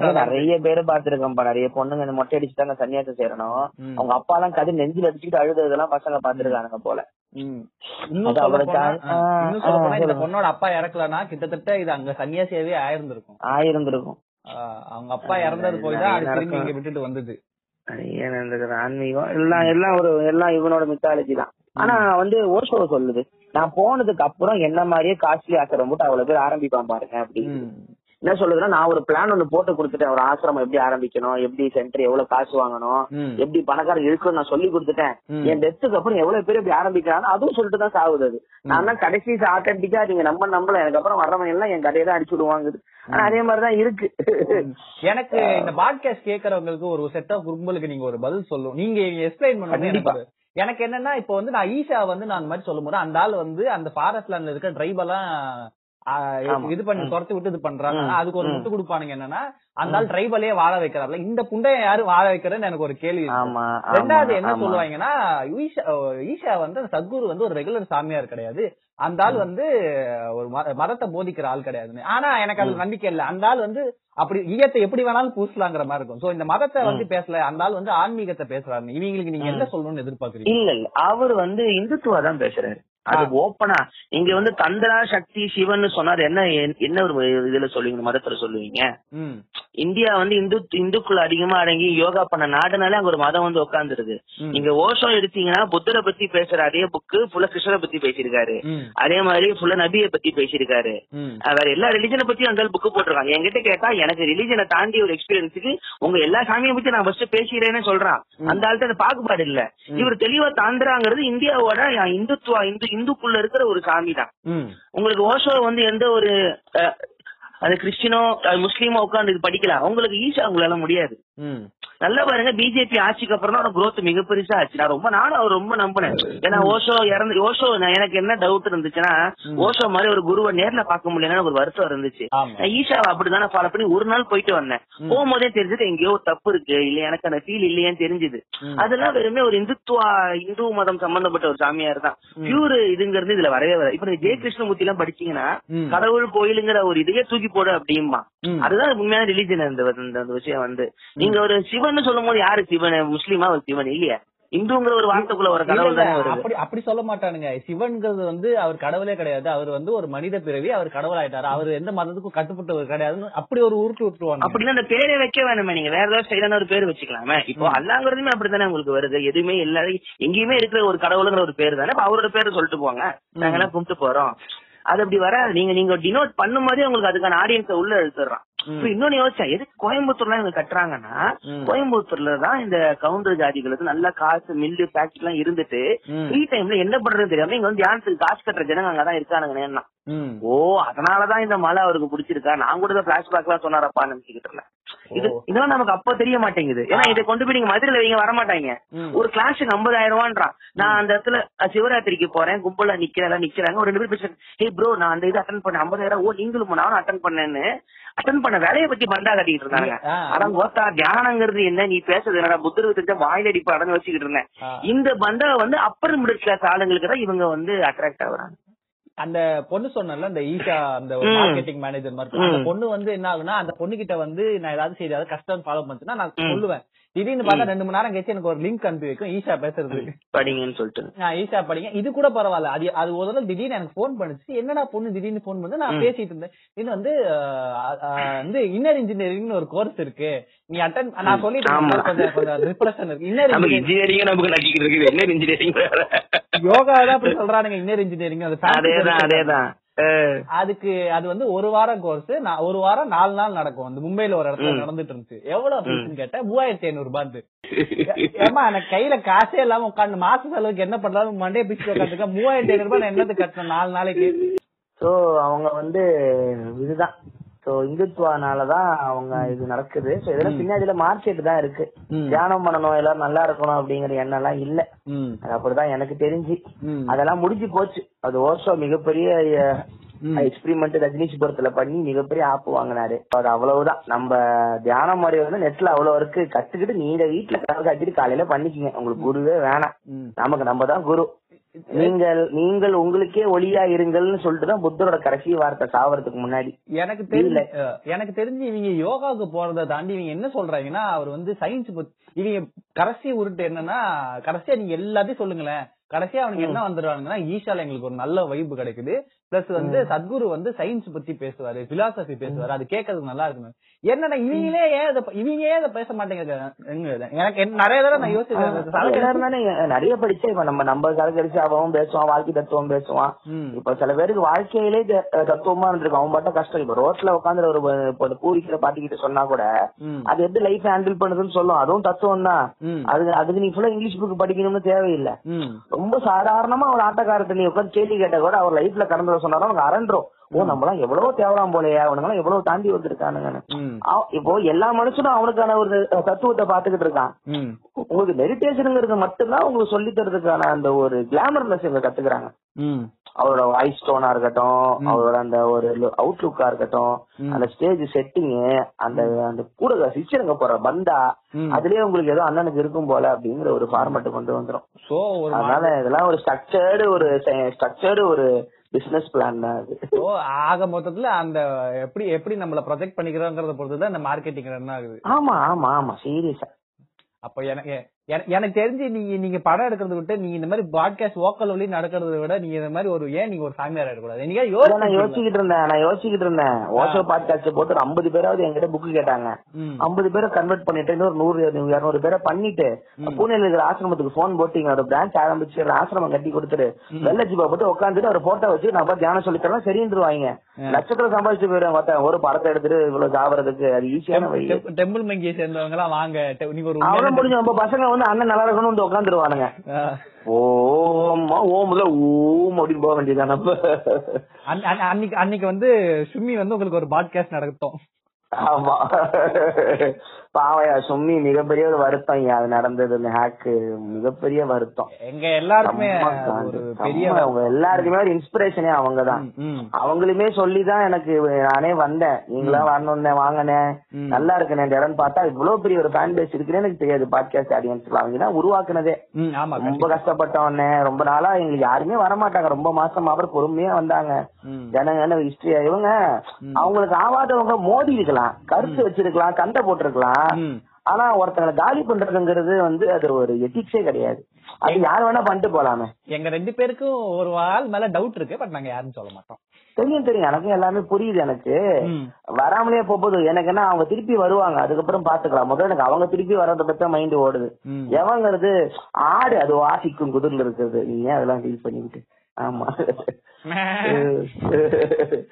தான் நிறைய பேரு பாத்துருக்கேன்ப்பா நிறைய பொண்ணுங்க இந்த மொட்டை அடிச்சுட்டாங்க சன்னியாசம் சேரணும். அவங்க அப்பா எல்லாம் கதை நெஞ்சில் அடிச்சுட்டு அழுததெல்லாம் பசங்க பாத்துருக்கானுங்க போல. பொண்ணோட அப்பா இறக்கலனா கிட்டத்தட்ட இது அங்க சன்னியாசியாவே ஆயிருந்திருக்கும். ஆயிருந்திருக்கும். அவங்க அப்பா இறந்தது போய் தான் இங்க விட்டுட்டு வந்தது. ஆன்மீகம். எல்லாம் எல்லாம் ஒரு எல்லாம் இவனோட மித்தாலஜி தான். ஆனா வந்து ஓஷோ சொல்லுது நான் போனதுக்கு அப்புறம் என்ன மாதிரியே காஸ்ட்லி ஆசிரம் போட்டு அவ்வளவு பேர் ஆரம்பிப்பான் பாருங்க அப்படின்னு. என்ன சொல்லுதுன்னா நான் ஒரு பிளான் ஒண்ணு போட்டு கொடுத்துட்டேன். ஒரு ஆசிரமம் எப்படி ஆரம்பிக்கணும் எப்படி சென்டர் எவ்வளவு காசு வாங்கணும். எப்படி பணக்காரர் இருக்கணும் நான் சொல்லி கொடுத்துட்டேன். என் டெத்துக்கு அப்புறம் எவ்வளவு பேர் இப்படி ஆரம்பிக்கிறாங்க அதுவும் சொல்லிட்டு தான் சாகுது அது. நான் தான் கடைசி ஆத்தன்டிக்கா நீங்க நம்ம நம்பல. எனக்கு அப்புறம் வர்றவங்க எல்லாம் என் கதையை தான் அடிச்சு விடுவாங்க. ஆனா அதே மாதிரிதான் இருக்கு. எனக்கு இந்த பாட்காஸ்ட் கேக்குறவங்களுக்கு ஒரு செட் ஆஃப் கும்பலுக்கு நீங்க ஒரு பதில் சொல்லும் நீங்க எக்ஸ்பிளைன் கண்டிப்பா. எனக்கு என்னன்னா இப்போ வந்து நான் ஈஷா வந்து நான் மாதிரி சொல்லும் போது அந்த ஆள் வந்து அந்த ஃபாரஸ்ட் லேண்ட்ல இருக்க ஆஹ் ஆமா. இது பண்ணி. துரத்தி விட்டு இது பண்றாங்க. அதுக்கு ஒரு. முட்டு கொடுப்பானுங்க என்னன்னா அந்த ஆள் ட்ரைபலே வாழ வைக்கிறாருல இந்த புண்டைய யாரு வாழ வைக்கிறதுன்னு எனக்கு ஒரு கேள்வி ரெண்டாவது என்ன. சொல்லுவாங்கன்னா ஈஷா ஈஷா வந்து சத்குரு வந்து ஒரு ரெகுலர் சாமியார் கிடையாது. அந்த ஆள் வந்து ஒரு மத- மதத்தை போதிக்கிற ஆள் கிடையாதுன்னு. ஆனா எனக்கு அது நம்பிக்கை இல்ல. அந்த ஆள் வந்து அப்படி ஈயத்தை எப்படி வேணாலும் பூசலாங்கிற மாதிரி இருக்கும். சோ இந்த மதத்தை வந்து பேசல. அந்த ஆள் வந்து ஆன்மீகத்தை பேசுறாரு. இவங்களுக்கு நீங்க என்ன சொல்லணும்னு எதிர்பார்க்கறீங்க? இல்ல இல்ல. அவர் வந்து இந்துத்துவா தான் பேசுறாரு. அது ஓப்பனா இங்க வந்து தந்திரா சக்தி சிவன் சொன்னாரு. என்ன என்ன ஒரு இதுல சொல்லுவீங்க? மதத்துல சொல்லுவீங்க? இந்தியா வந்து இந்து இந்துக்குள்ள அதிகமா அடங்கி யோகா பண்ண நாடுனாலே அங்க ஒரு மதம் வந்து உட்கார்ந்துருக்கு ம். நீங்க ஓஷோ எடுத்தீங்கன்னா புத்தரை பத்தி பேசுற அதே புக்கு ஃபுல்லா கிருஷ்ணரை பத்தி பேசியிருக்காரு. அதே மாதிரி ஃபுல்லா நபியை பத்தி பேசியிருக்காரு. வேற எல்லா ரிலிஜனை பத்தி அந்த புக் போட்டிருக்காங்க. என்கிட்ட கேட்டா எனக்கு ரிலிஜனை தாண்டி ஒரு எக்ஸ்பீரியன்ஸுக்கு உங்க எல்லா சாமியை பத்தி நான் ஃபர்ஸ்ட் பேசிக்கிறேன்னு சொல்றான். அந்த ஆள்கிட்ட பாகுபாடு இல்ல. இவர் தெளிவா தாண்டுறாங்கிறது இந்தியாவோட இந்துத்துவா இந்து இந்துக்குள்ள இருக்கிற ஒரு சாமி தான் உங்களுக்கு ஓஷோ வந்து எந்த ஒரு அஹ், அது கிறிஸ்டினோ முஸ்லீமோ உட்காந்து இது படிக்கலாம் உங்களுக்கு ஈஸியா உங்களால முடியாது. நல்லா பாருங்க பிஜேபி ஆட்சிக்கு அப்புறம் தான் growth மிக பெருசா ஆச்சு. நான் ரொம்ப நானும் அவர் ரொம்ப நம்பினேன். ஏன்னா ஓஷோ இறந்து ஓஷோ எனக்கு என்ன டவுட் இருந்துச்சுன்னா ஓஷோ மாதிரி ஒரு குருவை நேர்ல பார்க்க முடியலன்னு ஒரு வருத்தம் இருந்துச்சு. ஈஷாவை அப்படிதானே ஃபாலோ பண்ணி ஒரு நாள் போயிட்டு வந்தேன். போகும்போதே தெரிஞ்சது எங்கேயோ தப்பு இருக்கு. இல்ல எனக்கு அந்த ஃபீல் இல்லையேன்னு தெரிஞ்சது. அதெல்லாம் வெறுமே ஒரு இந்துத்துவா இந்து மதம் சம்பந்தப்பட்ட ஒரு சாமியார் தான். பியூர் இதுங்கிறது இதுல வரவே வர இப்ப நீங்க ஜெய கிருஷ்ணமூர்த்தி எல்லாம் படிச்சீங்கன்னா. கடவுள் கோயிலுங்கிற ஒரு இதையே தூக்கி போடு அப்படிம்பா. ம். அதுதான் உண்மையான ரிலீஜன் இந்த விஷயம் வந்து. நீங்க ஒரு சிவன் சொல்லும் போது யாரு சிவன்? முஸ்லீமா ஒரு சிவன்? இல்லையா. இந்துங்கிற ஒரு வார்த்தைக்குள்ள ஒரு கடவுள் தானே அப்படி அப்படி சொல்ல மாட்டானுங்க. சிவன்கிறது வந்து அவர் கடவுளே கிடையாது. அவர் வந்து ஒரு மனித பிறவி அவர் கடவுள் ஆயிட்டாரு அவர் எந்த மதத்துக்கும் கட்டுப்பட்டவர் கிடையாதுன்னு அப்படி ஒரு உருட்டு விட்டுருவாங்க அப்படின்னா அந்த பேரே வைக்க வேணுமே. நீங்க வேற ஏதாவது ஸ்டைலான ஒரு பேர் வச்சுக்கலாமே. இப்போ அல்லாங்கிறதுமே அப்படித்தானே உங்களுக்கு வருது. எதுவுமே இல்ல எங்கேயுமே இருக்கிற ஒரு கடவுளுங்கிற ஒரு பேர் தானே. அவரோட பேரை சொல்லிட்டு போங்க. நாங்க எல்லாம் கும்பிட்டு போறோம். அது அப்படி வராது. நீங்க நீங்க டினோட் பண்ணும் போதே உங்களுக்கு அதுக்கான ஆடியன்ஸை உள்ள எடுத்துடுறான் இன்னொன்னு யோசிச்சேன் எதுக்கு கோயம்புத்தூர்ல இவங்க கட்டுறாங்கன்னா. கோயம்புத்தூர்ல தான் இந்த கவுண்டர் ஜாதிகளுக்கு நல்ல காசு மில்லு ஃபேக்டரி எல்லாம் இருந்துட்டு. ஃப்ரீ டைம்ல என்ன பண்றது தெரியாம இங்க வந்து தியானத்துக்கு காசு கட்டுற ஜனங்க அங்கதான் இருக்கானுங்கன்னு ம். ஓ அதனாலதான் இந்த மலை அவருக்கு பிடிச்சிருக்கா? நான் கூட பிளாஷ்பேக் எல்லாம் சொன்னாரப்பா நினைச்சுக்கிட்டு இருந்தேன். இது. இதெல்லாம் நமக்கு அப்ப தெரிய மாட்டேங்குது. ஏன்னா இதை கொண்டு போய் நீங்க மதுரையில வைங்க வர. ஒரு கிளாஸுக்கு ஐம்பதாயிரம் ரூபான்றான் நான் அந்த இடத்துல சிவராத்திரிக்கு போறேன் கும்பலா நிக்கிறேன் நிக்கிறாங்க. ஒரு ரெண்டு பேர் பேசுறாங்க ஹே ப்ரோ நான் அந்த இது அட்டன் பண்ணேன் ஐம்பதாயிரம் ஓ நீங்களும் நானும் அட்டன் பண்ணேன்னு. அட்டன் பண்ண வேலையை பத்தி பண்டா கட்டிட்டு இருந்தாங்க. அதான் கோத்தா தியானங்கிறது என்ன நீ பேசுறது என்னடா புத்தருக்கு தெரிஞ்ச வாயில் அடிப்பாடன்னு வச்சுக்கிட்டு இருந்தேன். இந்த பண்டா வந்து அப்பர் மிடில் கிளாஸ் ஆளுங்களுக்கு தான் இவங்க வந்து அட்ராக்ட் ஆகுறாங்க அந்த பொண்ணு சொன்னல அந்த ஈஷா அந்த. மார்க்கெட்டிங் மேனேஜர் மாதிரி அந்த. பொண்ணு வந்து என்ன ஆகுனா அந்த பொண்ணு கிட்ட வந்து நான் ஏதாவது ஏதாவது கஷ்டம் ஃபாலோ பண்ணுச்சுன்னா நான். சொல்லுவேன் திடீர்னு பார்த்தா ரெண்டு மணி நேரம் கழிச்சு எனக்கு ஒரு லிங்க் அனுப்பி வைக்கும். ஈஷா பேசுறது. படிங்கன்னு சொல்லிட்டு. ஈஷா படிங்க. இது கூட பரவாயில்ல. அது அது ஒரு தடவை திடீர்னு எனக்கு ஃபோன் பண்ணுச்சு. என்னடா பொண்ணு திடீர்னு ஃபோன் பண்ணி நான் பேசிட்டு இருந்தேன். இது வந்து வந்து இன்னர் இன்ஜினியரிங்னு ஒரு கோர்ஸ் இருக்கு. நீ அட்டன் நான் சொல்லிட்டு ஆமா. இருந்தேன், கொஞ்சம் கொஞ்சம் ரிப்ரஷன் இருக்கு. இன்னர் இன்ஜினியரிங் நமக்கு நடிக்கிட்டு இருக்குது. என்ன இன்ஜினியரிங் யோகா தான் அப்படி சொல்றானுங்க. இன்னர் இன்ஜினியரிங் அது அதேதான். அதேதான். அதுக்கு அது வந்து ஒரு வாரம் கோர்ஸ் ஒரு வாரம் நாலு நாள் நடக்கும். அந்த மும்பைல ஒரு இடத்துல. நடந்துட்டு இருந்துச்சு எவ்வளவு ஃபீஸ்னு கேட்டேன் மூவாயிரத்தி ஐநூறு ரூபாய் ஏமா எனக்கு கையில காசே இல்லாம உட்காந்து மாச செலவுக்கு என்ன பண்ணாலும் மண்டே பிச்சு உட்காந்துக்க மூவாயிரத்தி ஐநூறு ரூபாய் நான் என்னது கட்டணும் நாலு நாளைக்கு. சோ அவங்க வந்து இதுதான். சோ இந்துத்துவானாலதான் அவங்க இது நடக்குது. சோ இதெல்லாம் பின்னாடியில மார்க்கெட் தான் இருக்கு. தியானம் பண்ணணும் எல்லாரும் நல்லா இருக்கணும் அப்படிங்கிற எண்ணம் எல்லாம் இல்ல அது அப்படிதான் எனக்கு தெரிஞ்சு. அதெல்லாம் முடிஞ்சு போச்சு. அது ஓஷோ மிகப்பெரிய. எக்ஸ்பிரிமெண்ட் ரஜினிஷ்புரத்துல பண்ணி மிகப்பெரிய ஆப் வாங்கினாரு. அது அவ்வளவுதான். நம்ம தியான முறை வந்து நெட்ல அவ்வளவு இருக்கு. கத்துக்கிட்டு நீங்க வீட்டுல கட்டிட்டு காலையில பண்ணிக்கங்க. உங்களுக்கு குருவே வேணாம். நமக்கு நம்ம தான் குரு. நீங்கள் நீங்கள் உங்களுக்கே ஒளியா இருங்கள்னு சொல்லிட்டு தான் புத்தரோட கடைசி வார்த்தை சாவறதுக்கு முன்னாடி. எனக்கு அஹ், எனக்கு தெரிஞ்சு இவங்க யோகாவுக்கு போறதை தாண்டி இவங்க என்ன சொல்றாங்கன்னா அவர் வந்து சயின்ஸ் இவங்க கடைசி உருட்டு என்னன்னா கடைசியா நீங்க எல்லாத்தையும் சொல்லுங்களேன். கடைசியா அவனுக்கு என்ன வந்துடுவாங்கன்னா ஈஷால எங்களுக்கு ஒரு நல்ல வைப்பு கிடைக்குது. பிளஸ் வந்து சத்குரு வந்து சயின்ஸ் பத்தி பேசுவாரு பிலாசபி பேசுவாரு. அது கேட்கறதுக்கு நல்லா இருக்குங்க என்னடா இவங்களே ஏன் இவங்க ஏன் இதை பேச மாட்டேங்கிறாங்க? எனக்கு நிறைய தடவை நான் தானே நிறைய படிச்சா இப்ப நம்ம நம்ம கலக்கடிச்சு அவன் பேசுவான் வாழ்க்கை தத்துவம் பேசுவான். இப்ப சில பேருக்கு வாழ்க்கையிலே தத்துவமா இருந்திருக்கும். அவன் மட்டும் கஷ்டம். இப்ப ரோட்ல உட்காந்து ஒரு இப்ப பூரிக்கிற பாட்டிக்கிட்ட சொன்னா கூட. அது எப்படி லைஃப் ஹேண்டில் பண்ணுதுன்னு சொல்லும். அதுவும் தத்துவம் தான். அது அதுக்கு நீ ஃபுல்லா இங்கிலீஷ் புக் படிக்கணும்னு தேவையில்லை. ரொம்ப சாதாரணமா ஒரு ஆட்டக்காரத்தை நீ உட்காந்து கேள்வி கேட்ட கூட அவர் லைஃப்ல கடந்தத சொன்னாலும் அவங்க அரண்டுரும் ஓ நம்மளாம் எவ்வளவு தேவலாம் போலயே அவனுங்களாம் எவ்வளவு தாண்டி வந்திருக்கானுங்கன்னு இப்போ எல்லா மனுஷனும் அவனுக்கான ஒரு தத்துவத்தை பாத்துக்கிட்டு இருக்கான். உங்களுக்கு மெடிடேஷனுங்கிறது மட்டும்தான் உங்களுக்கு சொல்லி தரதுக்கான அந்த ஒரு கிளாமர்னஸ் இவங்க கத்துக்கிறாங்க. அவரோட வாய்ஸ் டோனா இருக்கட்டும். அவரோட அந்த ஒரு அவுட்லுக்கா இருக்கட்டும். அந்த ஸ்டேஜ் செட்டிங் அந்த அந்த கூட சிச்சருங்க போற பந்தா. அதுலயே உங்களுக்கு ஏதோ அண்ணனுக்கு இருக்கும் போல அப்படிங்கிற ஒரு ஃபார்மட் கொண்டு வந்துரும் அதனால இதெல்லாம் ஒரு ஸ்ட்ரக்சர்டு ஒரு ஸ்ட்ரக்சர்டு ஒரு பிசினஸ் பிளான் சோ ஆக மொத்தத்துல அந்த எப்படி எப்படி நம்மள ப்ரொஜெக்ட் பண்ணிக்கிறோங்கிறத பொறுத்து தான் இந்த மார்க்கெட்டிங் ரன் ஆகுது. ஆமா ஆமா ஆமா சீரியஸா அப்ப எனக்கு எனக்கு- தெரிஞ்சு நீங்க நீங்க படம் எடுக்கிறத விட்டு நீங்க இந்த மாதிரி பாட்காஸ்ட் ஓக்கல் வழி நடக்கிறத விட நீங்க இந்த மாதிரி ஒரு ஏன் நீங்க ஒரு சாமியார் எடுக்கக்கூடாது நீங்க நான் யோசிச்சு யோசிச்சுக்கிட்டு இருந்தேன் நான் யோசிச்சுக்கிட்டு இருந்தேன். ஓஷோ பாட்காஸ்ட் போட்டு ஒரு ஐம்பது பேராவது என்கிட்ட புக்கு கேட்டாங்க. ஐம்பது பேரை கன்வெர்ட் பண்ணிட்டு இன்னொரு நூறு இருநூறு பேரை பண்ணிட்டு பூனேல இருக்கிற ஆசிரமத்துக்கு போன் போட்டு இங்க ஒரு பிரான்ச் ஆரம்பிச்சு ஆசிரமம் கட்டி கொடுத்துட்டு வெள்ள ஜிபா போட்டு உட்காந்துட்டு ஒரு போட்டோ வச்சு நான் போய் தியானம் சொல்லி தரேன் சரின்றுவாங்க லட்சத்துல சம்பாதிச்சு போயிடுவாங்க மொத்தம் ஒரு படத்தை எடுத்துட்டு இவ்வளவு சாவறதுக்கு அது ஈஸியான வழி. டெம்பிள் மங்கியை சேர்ந்தவங்க எல்லாம் வாங்க நீங்க ஒரு உண்மையான- முடிஞ்ச நம்ம பசங்க வந்து அண்ணன் நல்லா இருக்கணும் வந்து உட்காந்துருவானுங்க. ஓமா ஓம்ல ஓம் அப்படின்னு போக வேண்டியதுதான் நம்ம அன்ன- அன்ன- அன்னைக்கு அன்னைக்கு வந்து சும்மி வந்து உங்களுக்கு ஒரு பாட்காஸ்ட் நடத்தோம் ஆமா. பாவையா சும்மி மிகப்பெரிய ஒரு வருத்தம் அது நடந்தது இந்த ஹேக்கு மிகப்பெரிய வருத்தம். எங்க எல்லாருக்குமே காண்டு. பெரிய அவங்க எல்லாருக்குமே ஒரு இன்ஸ்பிரேஷனே அவங்கதான் அவங்களுமே சொல்லிதான் எனக்கு நானே வந்தேன். நீங்களா வரணும்னே வாங்கினேன். நல்லா இருக்குனே இந்த இடம் பார்த்தா இவ்வளவு பெரிய ஒரு ஃபேன் பேஸ் இருக்குன்னு எனக்கு தெரியாது பாட்காஸ்ட் ஆடியன்ஸ் அவங்க தான் உருவாக்குனதே. ரொம்ப கண்டிப்பா. கஷ்டப்பட்டவனே ரொம்ப நாளா எங்களுக்கு யாருமே வரமாட்டாங்க. ரொம்ப மாசம் அப்புறம் பொறுமையா வந்தாங்க. ஜனங்க ஹிஸ்டரி இவங்க அவங்களுக்கு ஆவாதவங்க மோதி இருக்கலாம் கருத்து வச்சிருக்கலாம் சண்டை போட்டிருக்கலாம். ஆனா ஒருத்தங்களை காலி பண்றதுங்கிறது வந்து அது ஒரு எத்திக்ஸே கிடையாது. அது யார் வேணா பண்ணிட்டு போலாமே. எங்க ரெண்டு பேருக்கும் ஒரு ஆள் மேல டவுட் இருக்கு பட் நாங்க யாரும் சொல்ல மாட்டோம். தெரியும் தெரியும். எனக்கும் எல்லாமே புரியுது எனக்கு. வராமலே போகுது எனக்கு என்ன அவங்க திருப்பி வருவாங்க. அதுக்கப்புறம் பாத்துக்கலாம். முதல்ல எனக்கு அவங்க திருப்பி வர்றத பத்தி மைண்ட் ஓடுது. எவங்கிறது ஆடு அது வாசிக்கும் குதிர்ல இருக்கிறது. நீ ஏன் அதெல்லாம் ஃபீல் பண்ணிக்கிட்டு? ஆமா.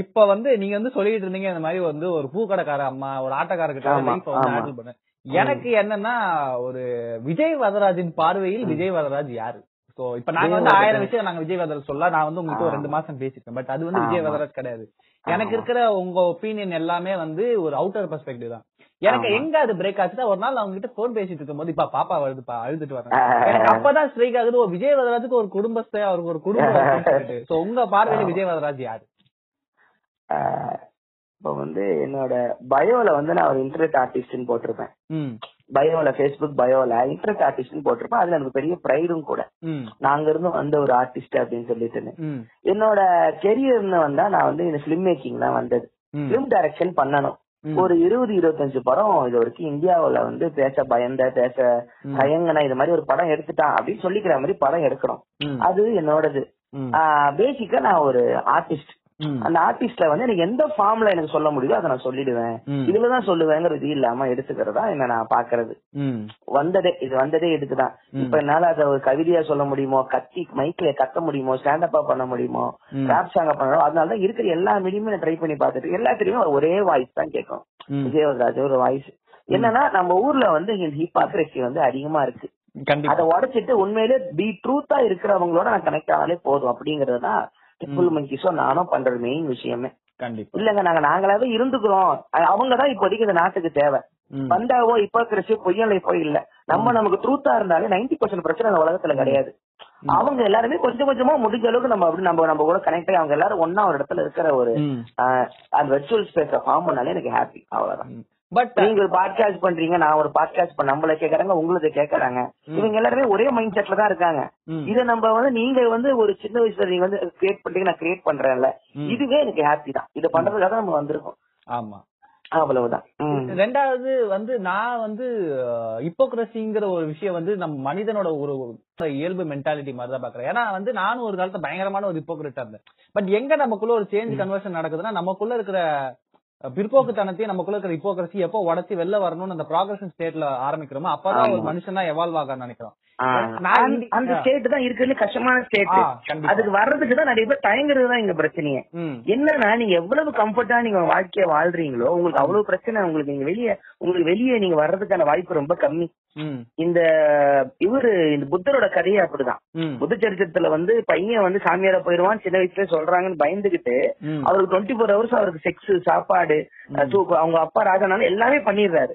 இப்ப வந்து நீங்க வந்து சொல்லிட்டு இருந்தீங்க இந்த மாதிரி வந்து ஒரு பூக்கடைக்கார அம்மா ஒரு ஆட்டக்கார கிட்ட ஆமா, life வந்து ஆமா. handle பண்ண. எனக்கு என்னன்னா ஒரு விஜய் வரதராஜின் பார்வையில் விஜய் வரதராஜ் யாரு? சோ இப்ப நாங்க வந்து ஆயிரம் விஷயம் நாங்க விஜய் வரதராஜ் சொல்ல நான் வந்து உங்களுக்கு ஒரு ரெண்டு மாசம் பேசிட்டேன். பட் அது வந்து விஜய். வரதராஜ் கிடையாது. எனக்கு இருக்கிற உங்க ஒப்பீனியன் எல்லாமே வந்து ஒரு அவுட்டர் பெர்ஸ்பெக்டிவ் தான். எனக்கு. எங்க அது பிரேக் ஆச்சுன்னா ஒரு நாள் அவங்க கிட்ட போன் பேசிட்டு இருக்கும்போது இப்ப பாப்பா வருதுப்பா அழுதுட்டு வரேன். எனக்கு அப்பதான் ஸ்ட்ரைக் ஆகுது. ஒரு விஜய் வரதராஜுக்கு ஒரு குடும்பஸ்த அவருக்கு ஒரு குடும்பம் சோ உங்க பார்வையில விஜய் வரதராஜ் யாரு? இப்ப வந்து என்னோட பயோல வந்து நான் ஒரு இன்டர்நெட் ஆர்டிஸ்ட்னு போட்டிருப்பேன். பயோல ஃபேஸ்புக் பயோல இன்டர்நெட் ஆர்டிஸ்ட்னு போட்டிருப்பேன். அதுல எனக்கு பெரிய ப்ரைடும் கூட. நாங்க இருந்து வந்த ஒரு ஆர்டிஸ்ட் அப்படின்னு சொல்லிட்டு என்னோட கெரியர்னு வந்தா நான் வந்து இந்த பிலிம் மேக்கிங் தான் வந்தது. பிலிம் டைரக்ஷன் பண்ணணும். ஒரு இருபது இருபத்தஞ்சு படம் இது வரைக்கும் இந்தியாவுல வந்து பேச பயந்த பேச ம். தயங்கன இது மாதிரி ஒரு படம் எடுத்துட்டான் அப்படின்னு சொல்லிக்கிற மாதிரி படம் எடுக்கணும் ம். அது என்னோடது. பேசிக்கா நான் ஒரு ஆர்டிஸ்ட். அந்த ஆர்டிஸ்ட்ல வந்து எனக்கு எந்த ஃபார்ம்ல எனக்கு சொல்ல முடியுதோ அதை நான் சொல்லிடுவேன். இதுலதான் சொல்லுவேங்கிறது இல்லாம எடுத்துக்கிறதா என்ன நான் பாக்குறது. வந்ததே இது வந்ததே இதுக்குதான். இப்ப என்னால அதை ஒரு கவிதையா சொல்ல முடியுமோ கத்தி மைக்ல கத்த முடியுமோ ஸ்டாண்டப்பா பண்ண முடியுமோ. ராப் சாங்க பண்ணணும் அதனாலதான் இருக்கிற எல்லா மீடியமும் நான் ட்ரை பண்ணி பார்த்துட்டு எல்லாத்துலயுமே ஒரே வாய்ஸ் தான் கேட்கும். விஜயவராஜ் ஒரு வாய்ஸ் என்னன்னா நம்ம ஊர்ல வந்து ஹிப்பாக்ரசி வந்து அதிகமா இருக்கு அதை உடைச்சிட்டு உண்மையிலே பி ட்ரூத்தா இருக்கிறவங்களோட நான் கனெக்ட் ஆனாலே போதும் அப்படிங்கறது ட்ரிபிள் மங்கிஸோ நானும் பண்றது மெயின் விஷயமே. இல்லங்க நாங்க நாங்களாவே இருந்துக்கிறோம். அவங்க தான் இப்போதைக்கு இந்த நாட்டுக்கு தேவை. வந்தாவோ இப்போக்ரசி பொய்யலை போய் இல்ல நம்ம நமக்கு ட்ரூத்தா இருந்தாலே நைன்டி பர்சன்ட் பிரச்சனை இந்த உலகத்துல கிடையாது. அவங்க எல்லாருமே கொஞ்சம் கொஞ்சமா முடிஞ்ச அளவுக்கு நம்ம அப்படி நம்ம நம்ம கூட கனெக்ட் ஆகி அவங்க எல்லாரும் ஒன்னா ஒரு இடத்துல இருக்கிற ஒரு அந்த வெர்ச்சுவல் ஸ்பேஸ ஃபார்ம் பண்ணாலே எனக்கு ஹாப்பி அவ்வளவுதான். பட் நீங்க ஒரு பாட்காஸ்ட் பண்றீங்க நான் ஒரு பாட்காஸ்ட் பண்ண நம்மள கேக்குறாங்க உங்களுக்கு கேக்குறாங்க. இவங்க எல்லாருமே ஒரே மைண்ட் செட்ல தான் இருக்காங்க. இத நம்ம வந்து நீங்க வந்து ஒரு சின்ன வயசுல நீங்க வந்து கிரியேட் பண்றீங்க நான் கிரியேட் பண்றேன்ல. இதுவே எனக்கு ஹாப்பி தான். இத பண்றதுக்காக நம்ம வந்திருக்கோம். ஆமா. அவ்வளவுதான். ரெண்டாவது வந்து நான் வந்து இப்போக்ரசிங்கிற ஒரு விஷயம் வந்து நம்ம மனிதனோட ஒரு இயல்பு மென்டாலிட்டி மாதிரி தான் பாக்குறேன் ஏன்னா வந்து நானும் ஒரு காலத்துல பயங்கரமான ஒரு இப்போக்ரிட்டா இருந்தேன். பட் எங்க நமக்குள்ள ஒரு சேஞ்ச் கன்வர்ஷன் நடக்குதுன்னா நமக்குள்ள இருக்கிற பிற்போக்குத்தனத்தையும் நமக்குள்ள இருக்கிற இப்போக்ரசி எப்போ உடச்சி வெளில வரணும்னு அந்த ப்ராக்ரஷன் ஸ்டேட்ல ஆரம்பிக்கிறோமோ அப்பதான் ஒரு. மனுஷன் எவால்வ் ஆக நினைக்கிறோம் அந்த-. ஸ்டேட் தான் இருக்கிறதுல கஷ்டமான ஸ்டேட். அதுக்கு வர்றதுக்கு தான் நிறைய பேர் தயங்குறது தான் இங்க பிரச்சனையே. என்னன்னா நீங்க எவ்வளவு கம்ஃபர்ட்டா நீங்க வாழ்க்கைய வாழ்றீங்களோ உங்களுக்கு அவ்வளவு பிரச்சனை உங்களுக்கு நீங்க வெளியே உங்களுக்கு வெளியே நீங்க வர்றதுக்கான வாய்ப்பு ரொம்ப கம்மி. இந்த இவரு இந்த புத்தரோட கதையே அப்படிதான். புத்த சரித்திரத்துல வந்து பையன் வந்து சாமியாரா போயிருவான் சின்ன வயசுல சொல்றாங்கன்னு பயந்துகிட்டு. அவருக்கு டுவெண்ட்டி ஃபோர் ஹவர்ஸ் அவருக்கு செக்ஸ் சாப்பாடு அவங்க அப்பா ராஜானால எல்லாமே பண்ணிடுறாரு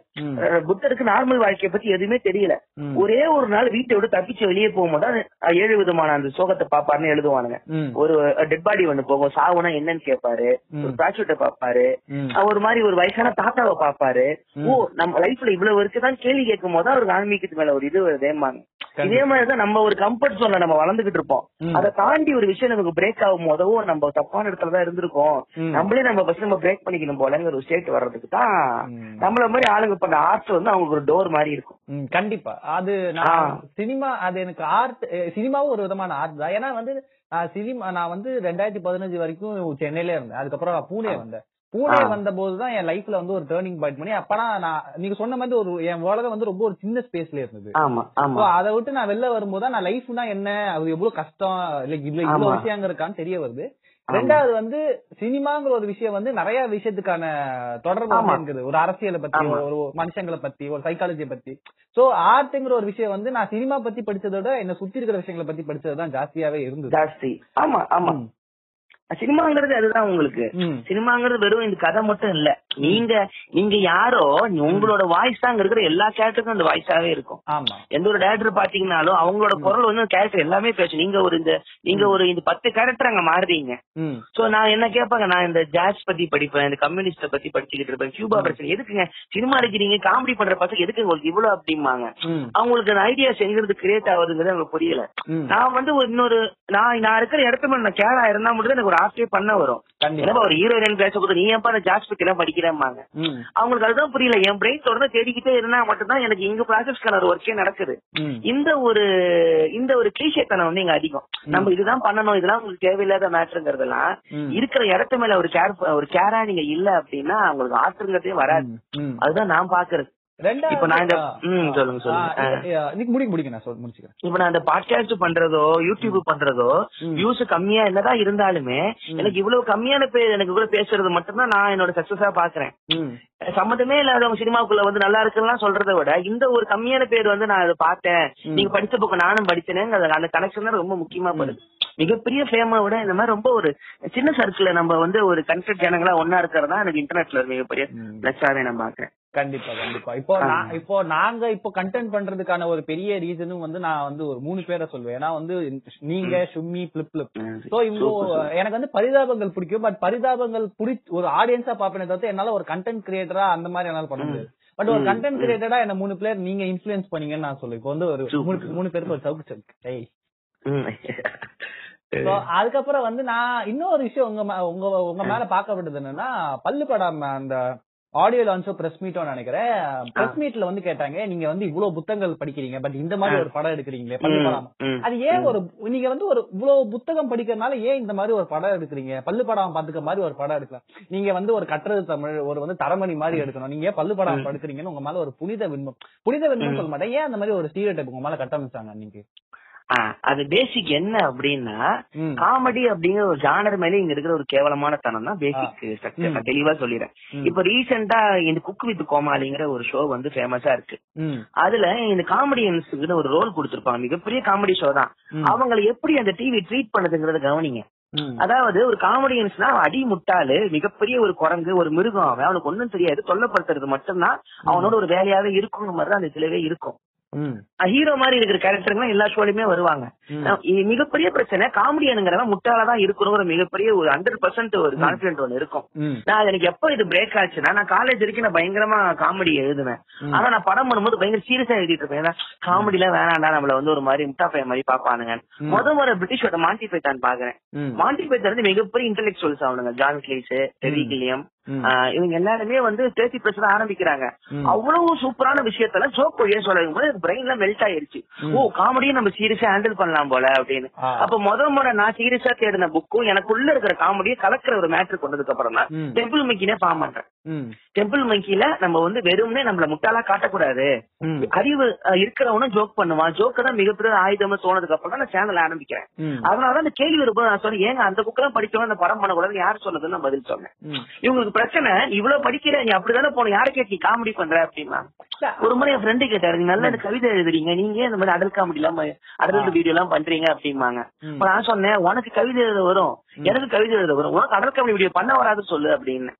புத்தருக்கு நார்மல் வாழ்க்கைய பத்தி எதுவுமே தெரியல. ஒரே ஒரு நாள் வீட்டை விட்டு தப்பிச்சு வெளியே போகும்போது ஏழு விதமான அந்த சோகத்தை பாப்பாருன்னு எழுதுவானுங்க ஒரு டெட் பாடி ஒண்ணு போகும் சாவுனா என்னன்னு கேட்பாரு ம். ஒரு பிராச்சுட்டை பாப்பாரு. அவர் ஒரு மாதிரி ஒரு வயசான தாத்தாவை பாப்பாரு. ஓ நம்ம லைஃப்ல இவ்வளவு இருக்குதான் கேள்வி கேட்கும் போது அவருக்கு ஆன்மீகத்து மேல ஒரு இது வருதேம்பாங்க கண்டிப்பா. இதே மாதிரிதான் நம்ம ஒரு கம்ஃபர்ட் ஜோன்ல நம்ம வளர்ந்துகிட்டு இருப்போம். அதை தாண்டி ஒரு விஷயம் நமக்கு பிரேக் ஆகும் போதோ நம்ம தப்பான இடத்துல தான் இருந்திருக்கோம். நம்மளே நம்ம ஃபர்ஸ்ட் நம்ம பிரேக் பண்ணிக்கணும் போலங்கிற ஒரு ஸ்டேட் வர்றதுக்கு தான். நம்மள மாதிரி ஆளுங்க பண்ண ஆர்ட் வந்து அவங்களுக்கு ஒரு டோர் மாதிரி இருக்கும் கண்டிப்பா அது. சினிமா அது எனக்கு ஆர்ட் சினிமாவும் ஒரு விதமான ஆர்ட் தான். ஏன்னா வந்து சினிமா நான் வந்து ரெண்டாயிரத்தி பதினஞ்சு வரைக்கும் சென்னையில இருந்தேன். அதுக்கப்புறம் நான் பூனே வந்தேன். பூனே. வந்த போதுதான் என் லைஃப்ல வந்து ஒரு டேர்னிங் பாயிண்ட் பண்ணி அப்பனா நான் நீங்க சொன்ன மாதிரி ஒரு என் உலகம் வந்து ரொம்ப ஒரு சின்ன ஸ்பேஸ்ல இருந்தது. அதை விட்டு நான் வெளில வரும்போது நான் லைஃப்னா என்ன? அது எவ்வளவு கஷ்டம்? லைக் இதுல இவ்வளவு. விஷயங்க இருக்கான்னு தெரிய வருது. ரெண்டாவது வந்து சினிமாங்கிற ஒரு விஷயம் வந்து நிறைய விஷயத்துக்கான தொடர்பு இருக்குது. ஒரு அரசியலை பத்தி. ஒரு மனுஷங்களை பத்தி ஒரு சைக்காலஜியை பத்தி. சோ ஆர்ட்ங்கிற ஒரு விஷயம் வந்து நான் சினிமா பத்தி படிச்சதை விட என்ன சுத்தி இருக்கிற விஷயங்களை பத்தி படிச்சது தான் ஜாஸ்தியாவே இருந்தது. ஜாஸ்தி. ஆமா ஆமா. சினிமாங்கிறது அதுதான் உங்களுக்கு. சினிமாங்கிறது வெறும் இந்த கதை மட்டும் இல்ல. நீங்க நீங்க யாரோ உங்களோட வாய்ஸ் தான் இருக்கிற எல்லா கேரக்டருக்கும் அந்த வாய்ஸாவே இருக்கும். எந்த ஒரு டேரக்டர் பாத்தீங்கன்னாலும் அவங்களோட குரல் வந்து கேரக்டர் எல்லாமே பேசும். நீங்க ஒரு இந்த நீங்க ஒரு இந்த பத்து கேரக்டர் அங்க மாறுறீங்க. சோ நான் என்ன கேட்பாங்க? நான் இந்த ஜாஸ் பத்தி படிப்பேன் இந்த கம்யூனிஸ்ட பத்தி படிச்சுக்கிட்டு இருப்பேன் கியூபா பிரச்சனை. எதுக்குங்க? சினிமா எடுக்கிறீங்க காமெடி பண்ற பசங்க எதுக்கு உங்களுக்கு இவ்வளவு அப்படிம்பாங்க. அவங்களுக்கு அந்த ஐடியாஸ் எங்கிறது கிரியேட் ஆகுதுங்கிறது அவங்களுக்கு புரியல. நான் வந்து இன்னொரு நான் நான் இருக்கிற இடத்துல நான் கேரா இருந்தா மட்டும் எனக்கு ஒரு ஆசையே பண்ண வரும். ஏன்னா ஒரு ஹீரோயின் பேசக்கூடாது நீ ஏன்பா அந்த ஜாஸ் பத்தி எல்லாம் படிக்கிறேம்பாங்க? அவங்களுக்கு அதுதான் புரியல. என் பிரெயின் தொடர்ந்து தேடிக்கிட்டே இருந்தா மட்டும்தான் எனக்கு இங்க ப்ராசஸ்க்கான ஒரு ஒர்க்கே நடக்குது. இந்த ஒரு இந்த ஒரு கிளீஷேத்தனம் வந்து இங்க அதிகம். நம்ம இதுதான் பண்ணணும். இதெல்லாம் உங்களுக்கு தேவையில்லாத மேட்டருங்கிறதெல்லாம் ம். இருக்கிற இடத்து மேல ஒரு கேர் ஒரு கேரா நீங்க இல்ல அப்படின்னா உங்களுக்கு ஆற்றுங்கிறதே வராது. அதுதான் நான் பாக்குறது. இப்ப நான் இந்த சொல்லுங்க சொல்லுங்க. முடிக்க முடிக்க நான் முடிச்சுக்கிறேன். இப்ப நான் அந்த பாட்காஸ்ட் பண்றதோ யூடியூப் பண்றதோ. வியூஸ் கம்மியா என்னதான் இருந்தாலுமே எனக்கு இவ்வளவு கம்மியான பேர் எனக்கு கூட பேசுறது மட்டும்தான் நான் என்னோட சக்சஸா பாக்குறேன். சம்மந்தமே இல்லாதவங்க சினிமாக்குள்ள வந்து நல்லா இருக்குன்னு சொல்றதை விட இந்த ஒரு கம்மியான பேர் வந்து நான் அதை பார்த்தேன். நீங்க படிச்ச பக்கம் நானும் படிச்சேனேங்க அந்த கனெக்ஷன் தான் ரொம்ப முக்கியமா படுது. மிகப்பெரிய ஃபேமை விட இந்த மாதிரி ரொம்ப ஒரு சின்ன சர்க்கிள் நம்ம வந்து ஒரு கன்செப்ட் ஜனங்களா ஒன்னா இருக்கிறதா எனக்கு இன்டர்நெட்ல மிகப்பெரிய. பிளஸ்ஸாவே நான் பாக்குறேன். கண்டிப்பா கண்டிப்பா. இப்போ. நான் இப்போ நாங்க இப்போ கண்டென்ட் பண்றதுக்கான ஒரு பெரிய ரீசனும் வந்து நான் வந்து ஒரு மூணு பேரை சொல்லுவேன் ஏன்னா வந்து நீங்க ஷும்மி பிளிப் பிளிப் சோ இவங்க. எனக்கு வந்து பரிதாபங்கள் பிடிக்கும். பட் பரிதாபங்கள் பிடி ஒரு ஆடியன்ஸா பாப்பேனே தவிர்த்து என்னால ஒரு கண்டென்ட் கிரியேட்டரா அந்த மாதிரி என்னால பண்ண முடியாது. பட் ஒரு கண்டென்ட். கிரியேட்டரா என்ன மூணு பேர் நீங்க இன்ஃபுளுன்ஸ் பண்ணீங்கன்னு நான் சொல்லுவேன் இப்போ வந்து ஒரு. மூணு மூணு பேருக்கு ஒரு சவுக்கு சவுக்கு. அதுக்கப்புறம் வந்து நான் இன்னொரு விஷயம் உங்க உங்க உங்க மேல பார்க்கப்பட்டது என்னன்னா பல்லு படம் அந்த ஆடியோ லான்ச்சோ பிரஸ் மீட்டோ நினைக்கிறேன். பிரஸ் மீட்ல வந்து கேட்டாங்க நீங்க வந்து இவ்வளவு புத்தகங்கள் படிக்கிறீங்க பட் இந்த மாதிரி ஒரு படம் எடுக்கிறீங்களே படம். அது ஏன் ஒரு நீங்க வந்து ஒரு இவ்வளவு புத்தகம் படிக்கிறதுனால ஏன் இந்த மாதிரி ஒரு படம் எடுக்கிறீங்க? பல்லு படம் பாத்துக்க மாதிரி ஒரு படம் எடுக்கலாம். நீங்க வந்து ஒரு கட்டுறது தமிழ் ஒரு வந்து தரமணி மாதிரி எடுக்கணும். நீங்க ஏன் பல்லு படம் படுக்கிறீங்கன்னு உங்க மேல ஒரு புனித விண்மம் புனித விண்மம் சொல்ல மாட்டேன் ஏன் அந்த மாதிரி ஒரு ஸ்டீரியோ டைப் உங்க மேல கட்டமைச்சாங்க நீங்க அது பேசிக் என்ன அப்படின்னா. காமெடி அப்படிங்கிற ஒரு ஜானர் மேல இங்க இருக்கிற ஒரு கேவலமான தனம் தான் பேசிக் ஸ்ட்ரக்சர் நான் தெளிவா சொல்லிடுறேன். இப்ப ரீசெண்டா இந்த குக் வித் கோமாளிங்கிற ஒரு ஷோ வந்து ஃபேமஸா இருக்கு. அதுல இந்த காமெடியன்ஸுக்கு ஒரு ரோல் கொடுத்திருப்பாங்க. மிகப்பெரிய காமெடி ஷோ தான். அவங்களை எப்படி அந்த டிவி ட்ரீட் பண்ணுதுங்கறத கவனிங்க. அதாவது ஒரு காமெடியன்ஸ்னா அடி முட்டாளு மிகப்பெரிய ஒரு குரங்கு ஒரு மிருகம். அவன் அவனுக்கு ஒண்ணும் தெரியாது. தொல்லப்படுத்துறது மட்டும்தான் அவனோட ஒரு வேலையாவே இருக்குங்கிற மாதிரி அந்த சிலவே இருக்கும். ஹீரோ மாதிரி இருக்கிற கேரக்டருங்க எல்லா ஷோலயுமே வருவாங்க மிகப்பெரிய பிரச்சனை காமெடியனுங்கிறவன் முட்டாளதான் இருக்கணுங்கிற மிகப்பெரிய ஒரு ஹண்ட்ரட் பர்சன்ட் ஒரு கான்பிடன்ட் ஒண்ணு இருக்கும். நான் எனக்கு எப்ப இது பிரேக் ஆச்சுன்னா நான் காலேஜ் வரைக்கும் நான் பயங்கரமா காமெடி எழுதுவேன். ஆனா நான் படம் பண்ணும்போது பயங்கர சீரியஸா எழுதிட்டு இருப்பேன் ஏன்னா காமெடி எல்லாம் வேணாம்டா நம்மள வந்து ஒரு மாதிரி முட்டா பையன் மாதிரி பாப்பானுங்க. முத முறை பிரிட்டிஷோட மாண்டி பைத்தான் பாக்குறேன். மாண்டி பைத்தான் வந்து மிகப்பெரிய இன்டெலெக்சுவல்ஸ் அவனுங்க ஜான் கிளீஸ் டெரி கில்லியம் ம். ஆஹ் இவங்க எல்லாருமே வந்து பேசி பேச ஆரம்பிக்கிறாங்க. அவ்வளவு சூப்பரான விஷயத்தெல்லாம் ஜோக் வழியா சொல்லும் போது பிரெயின்ல மெல்ட் ஆயிருச்சு. ஓ காமெடியும் நம்ம சீரியஸா ஹேண்டில் பண்ணலாம் போல அப்படின்னு. அப்ப முத முறை நான் சீரியஸா தேடின புக்கும் எனக்குள்ள இருக்கிற காமெடியை கலக்கிற ஒரு மேட்ரு கொண்டதுக்கு அப்புறம் தான். டெம்பிள் மங்கினே ஃபார்ம் பண்றேன். டெம்பிள் மங்கில நம்ம வந்து வெறும்னே நம்மள முட்டாளா காட்டக்கூடாது. அறிவு இருக்கிறவனும் ஜோக் பண்ணுவான். ஜோக்க தான் மிகப்பெரிய ஆயுதம்னு தோணதுக்கு அப்புறம் நான் சேனல் ஆரம்பிக்கிறேன். அதனாலதான் அந்த கேள்வி வரும்போது நான் சொன்னேன். ஏங்க அந்த புக்கெல்லாம் படிச்சவன் அந்த படம் பண்ணக்கூடாது யார் சொன்னதுன்னு நான் பதில் சொன்னேன். இவங்களுக்கு பிரச்சனை இவ்வளவு படிக்கிற நீ அப்படிதானே போன யாரை கேட்டு காமெடி பண்ற அப்படின்னா? ஒரு முறை என் ஃப்ரெண்டு கேட்டாரு நீங்க நல்ல கவிதை எழுதுறீங்க. நீங்க இந்த மாதிரி அடல் காமெடி எல்லாம் அடல் வீடியோ எல்லாம் பண்றீங்க? அப்படிம்பாங்க. நான் சொன்னேன் உனக்கு கவிதை எழுத வரும். எனக்கு கவிதை எழுத வரும். உனக்கு அடல் காமெடி வீடியோ பண்ண வராது சொல்லு அப்படின்னு.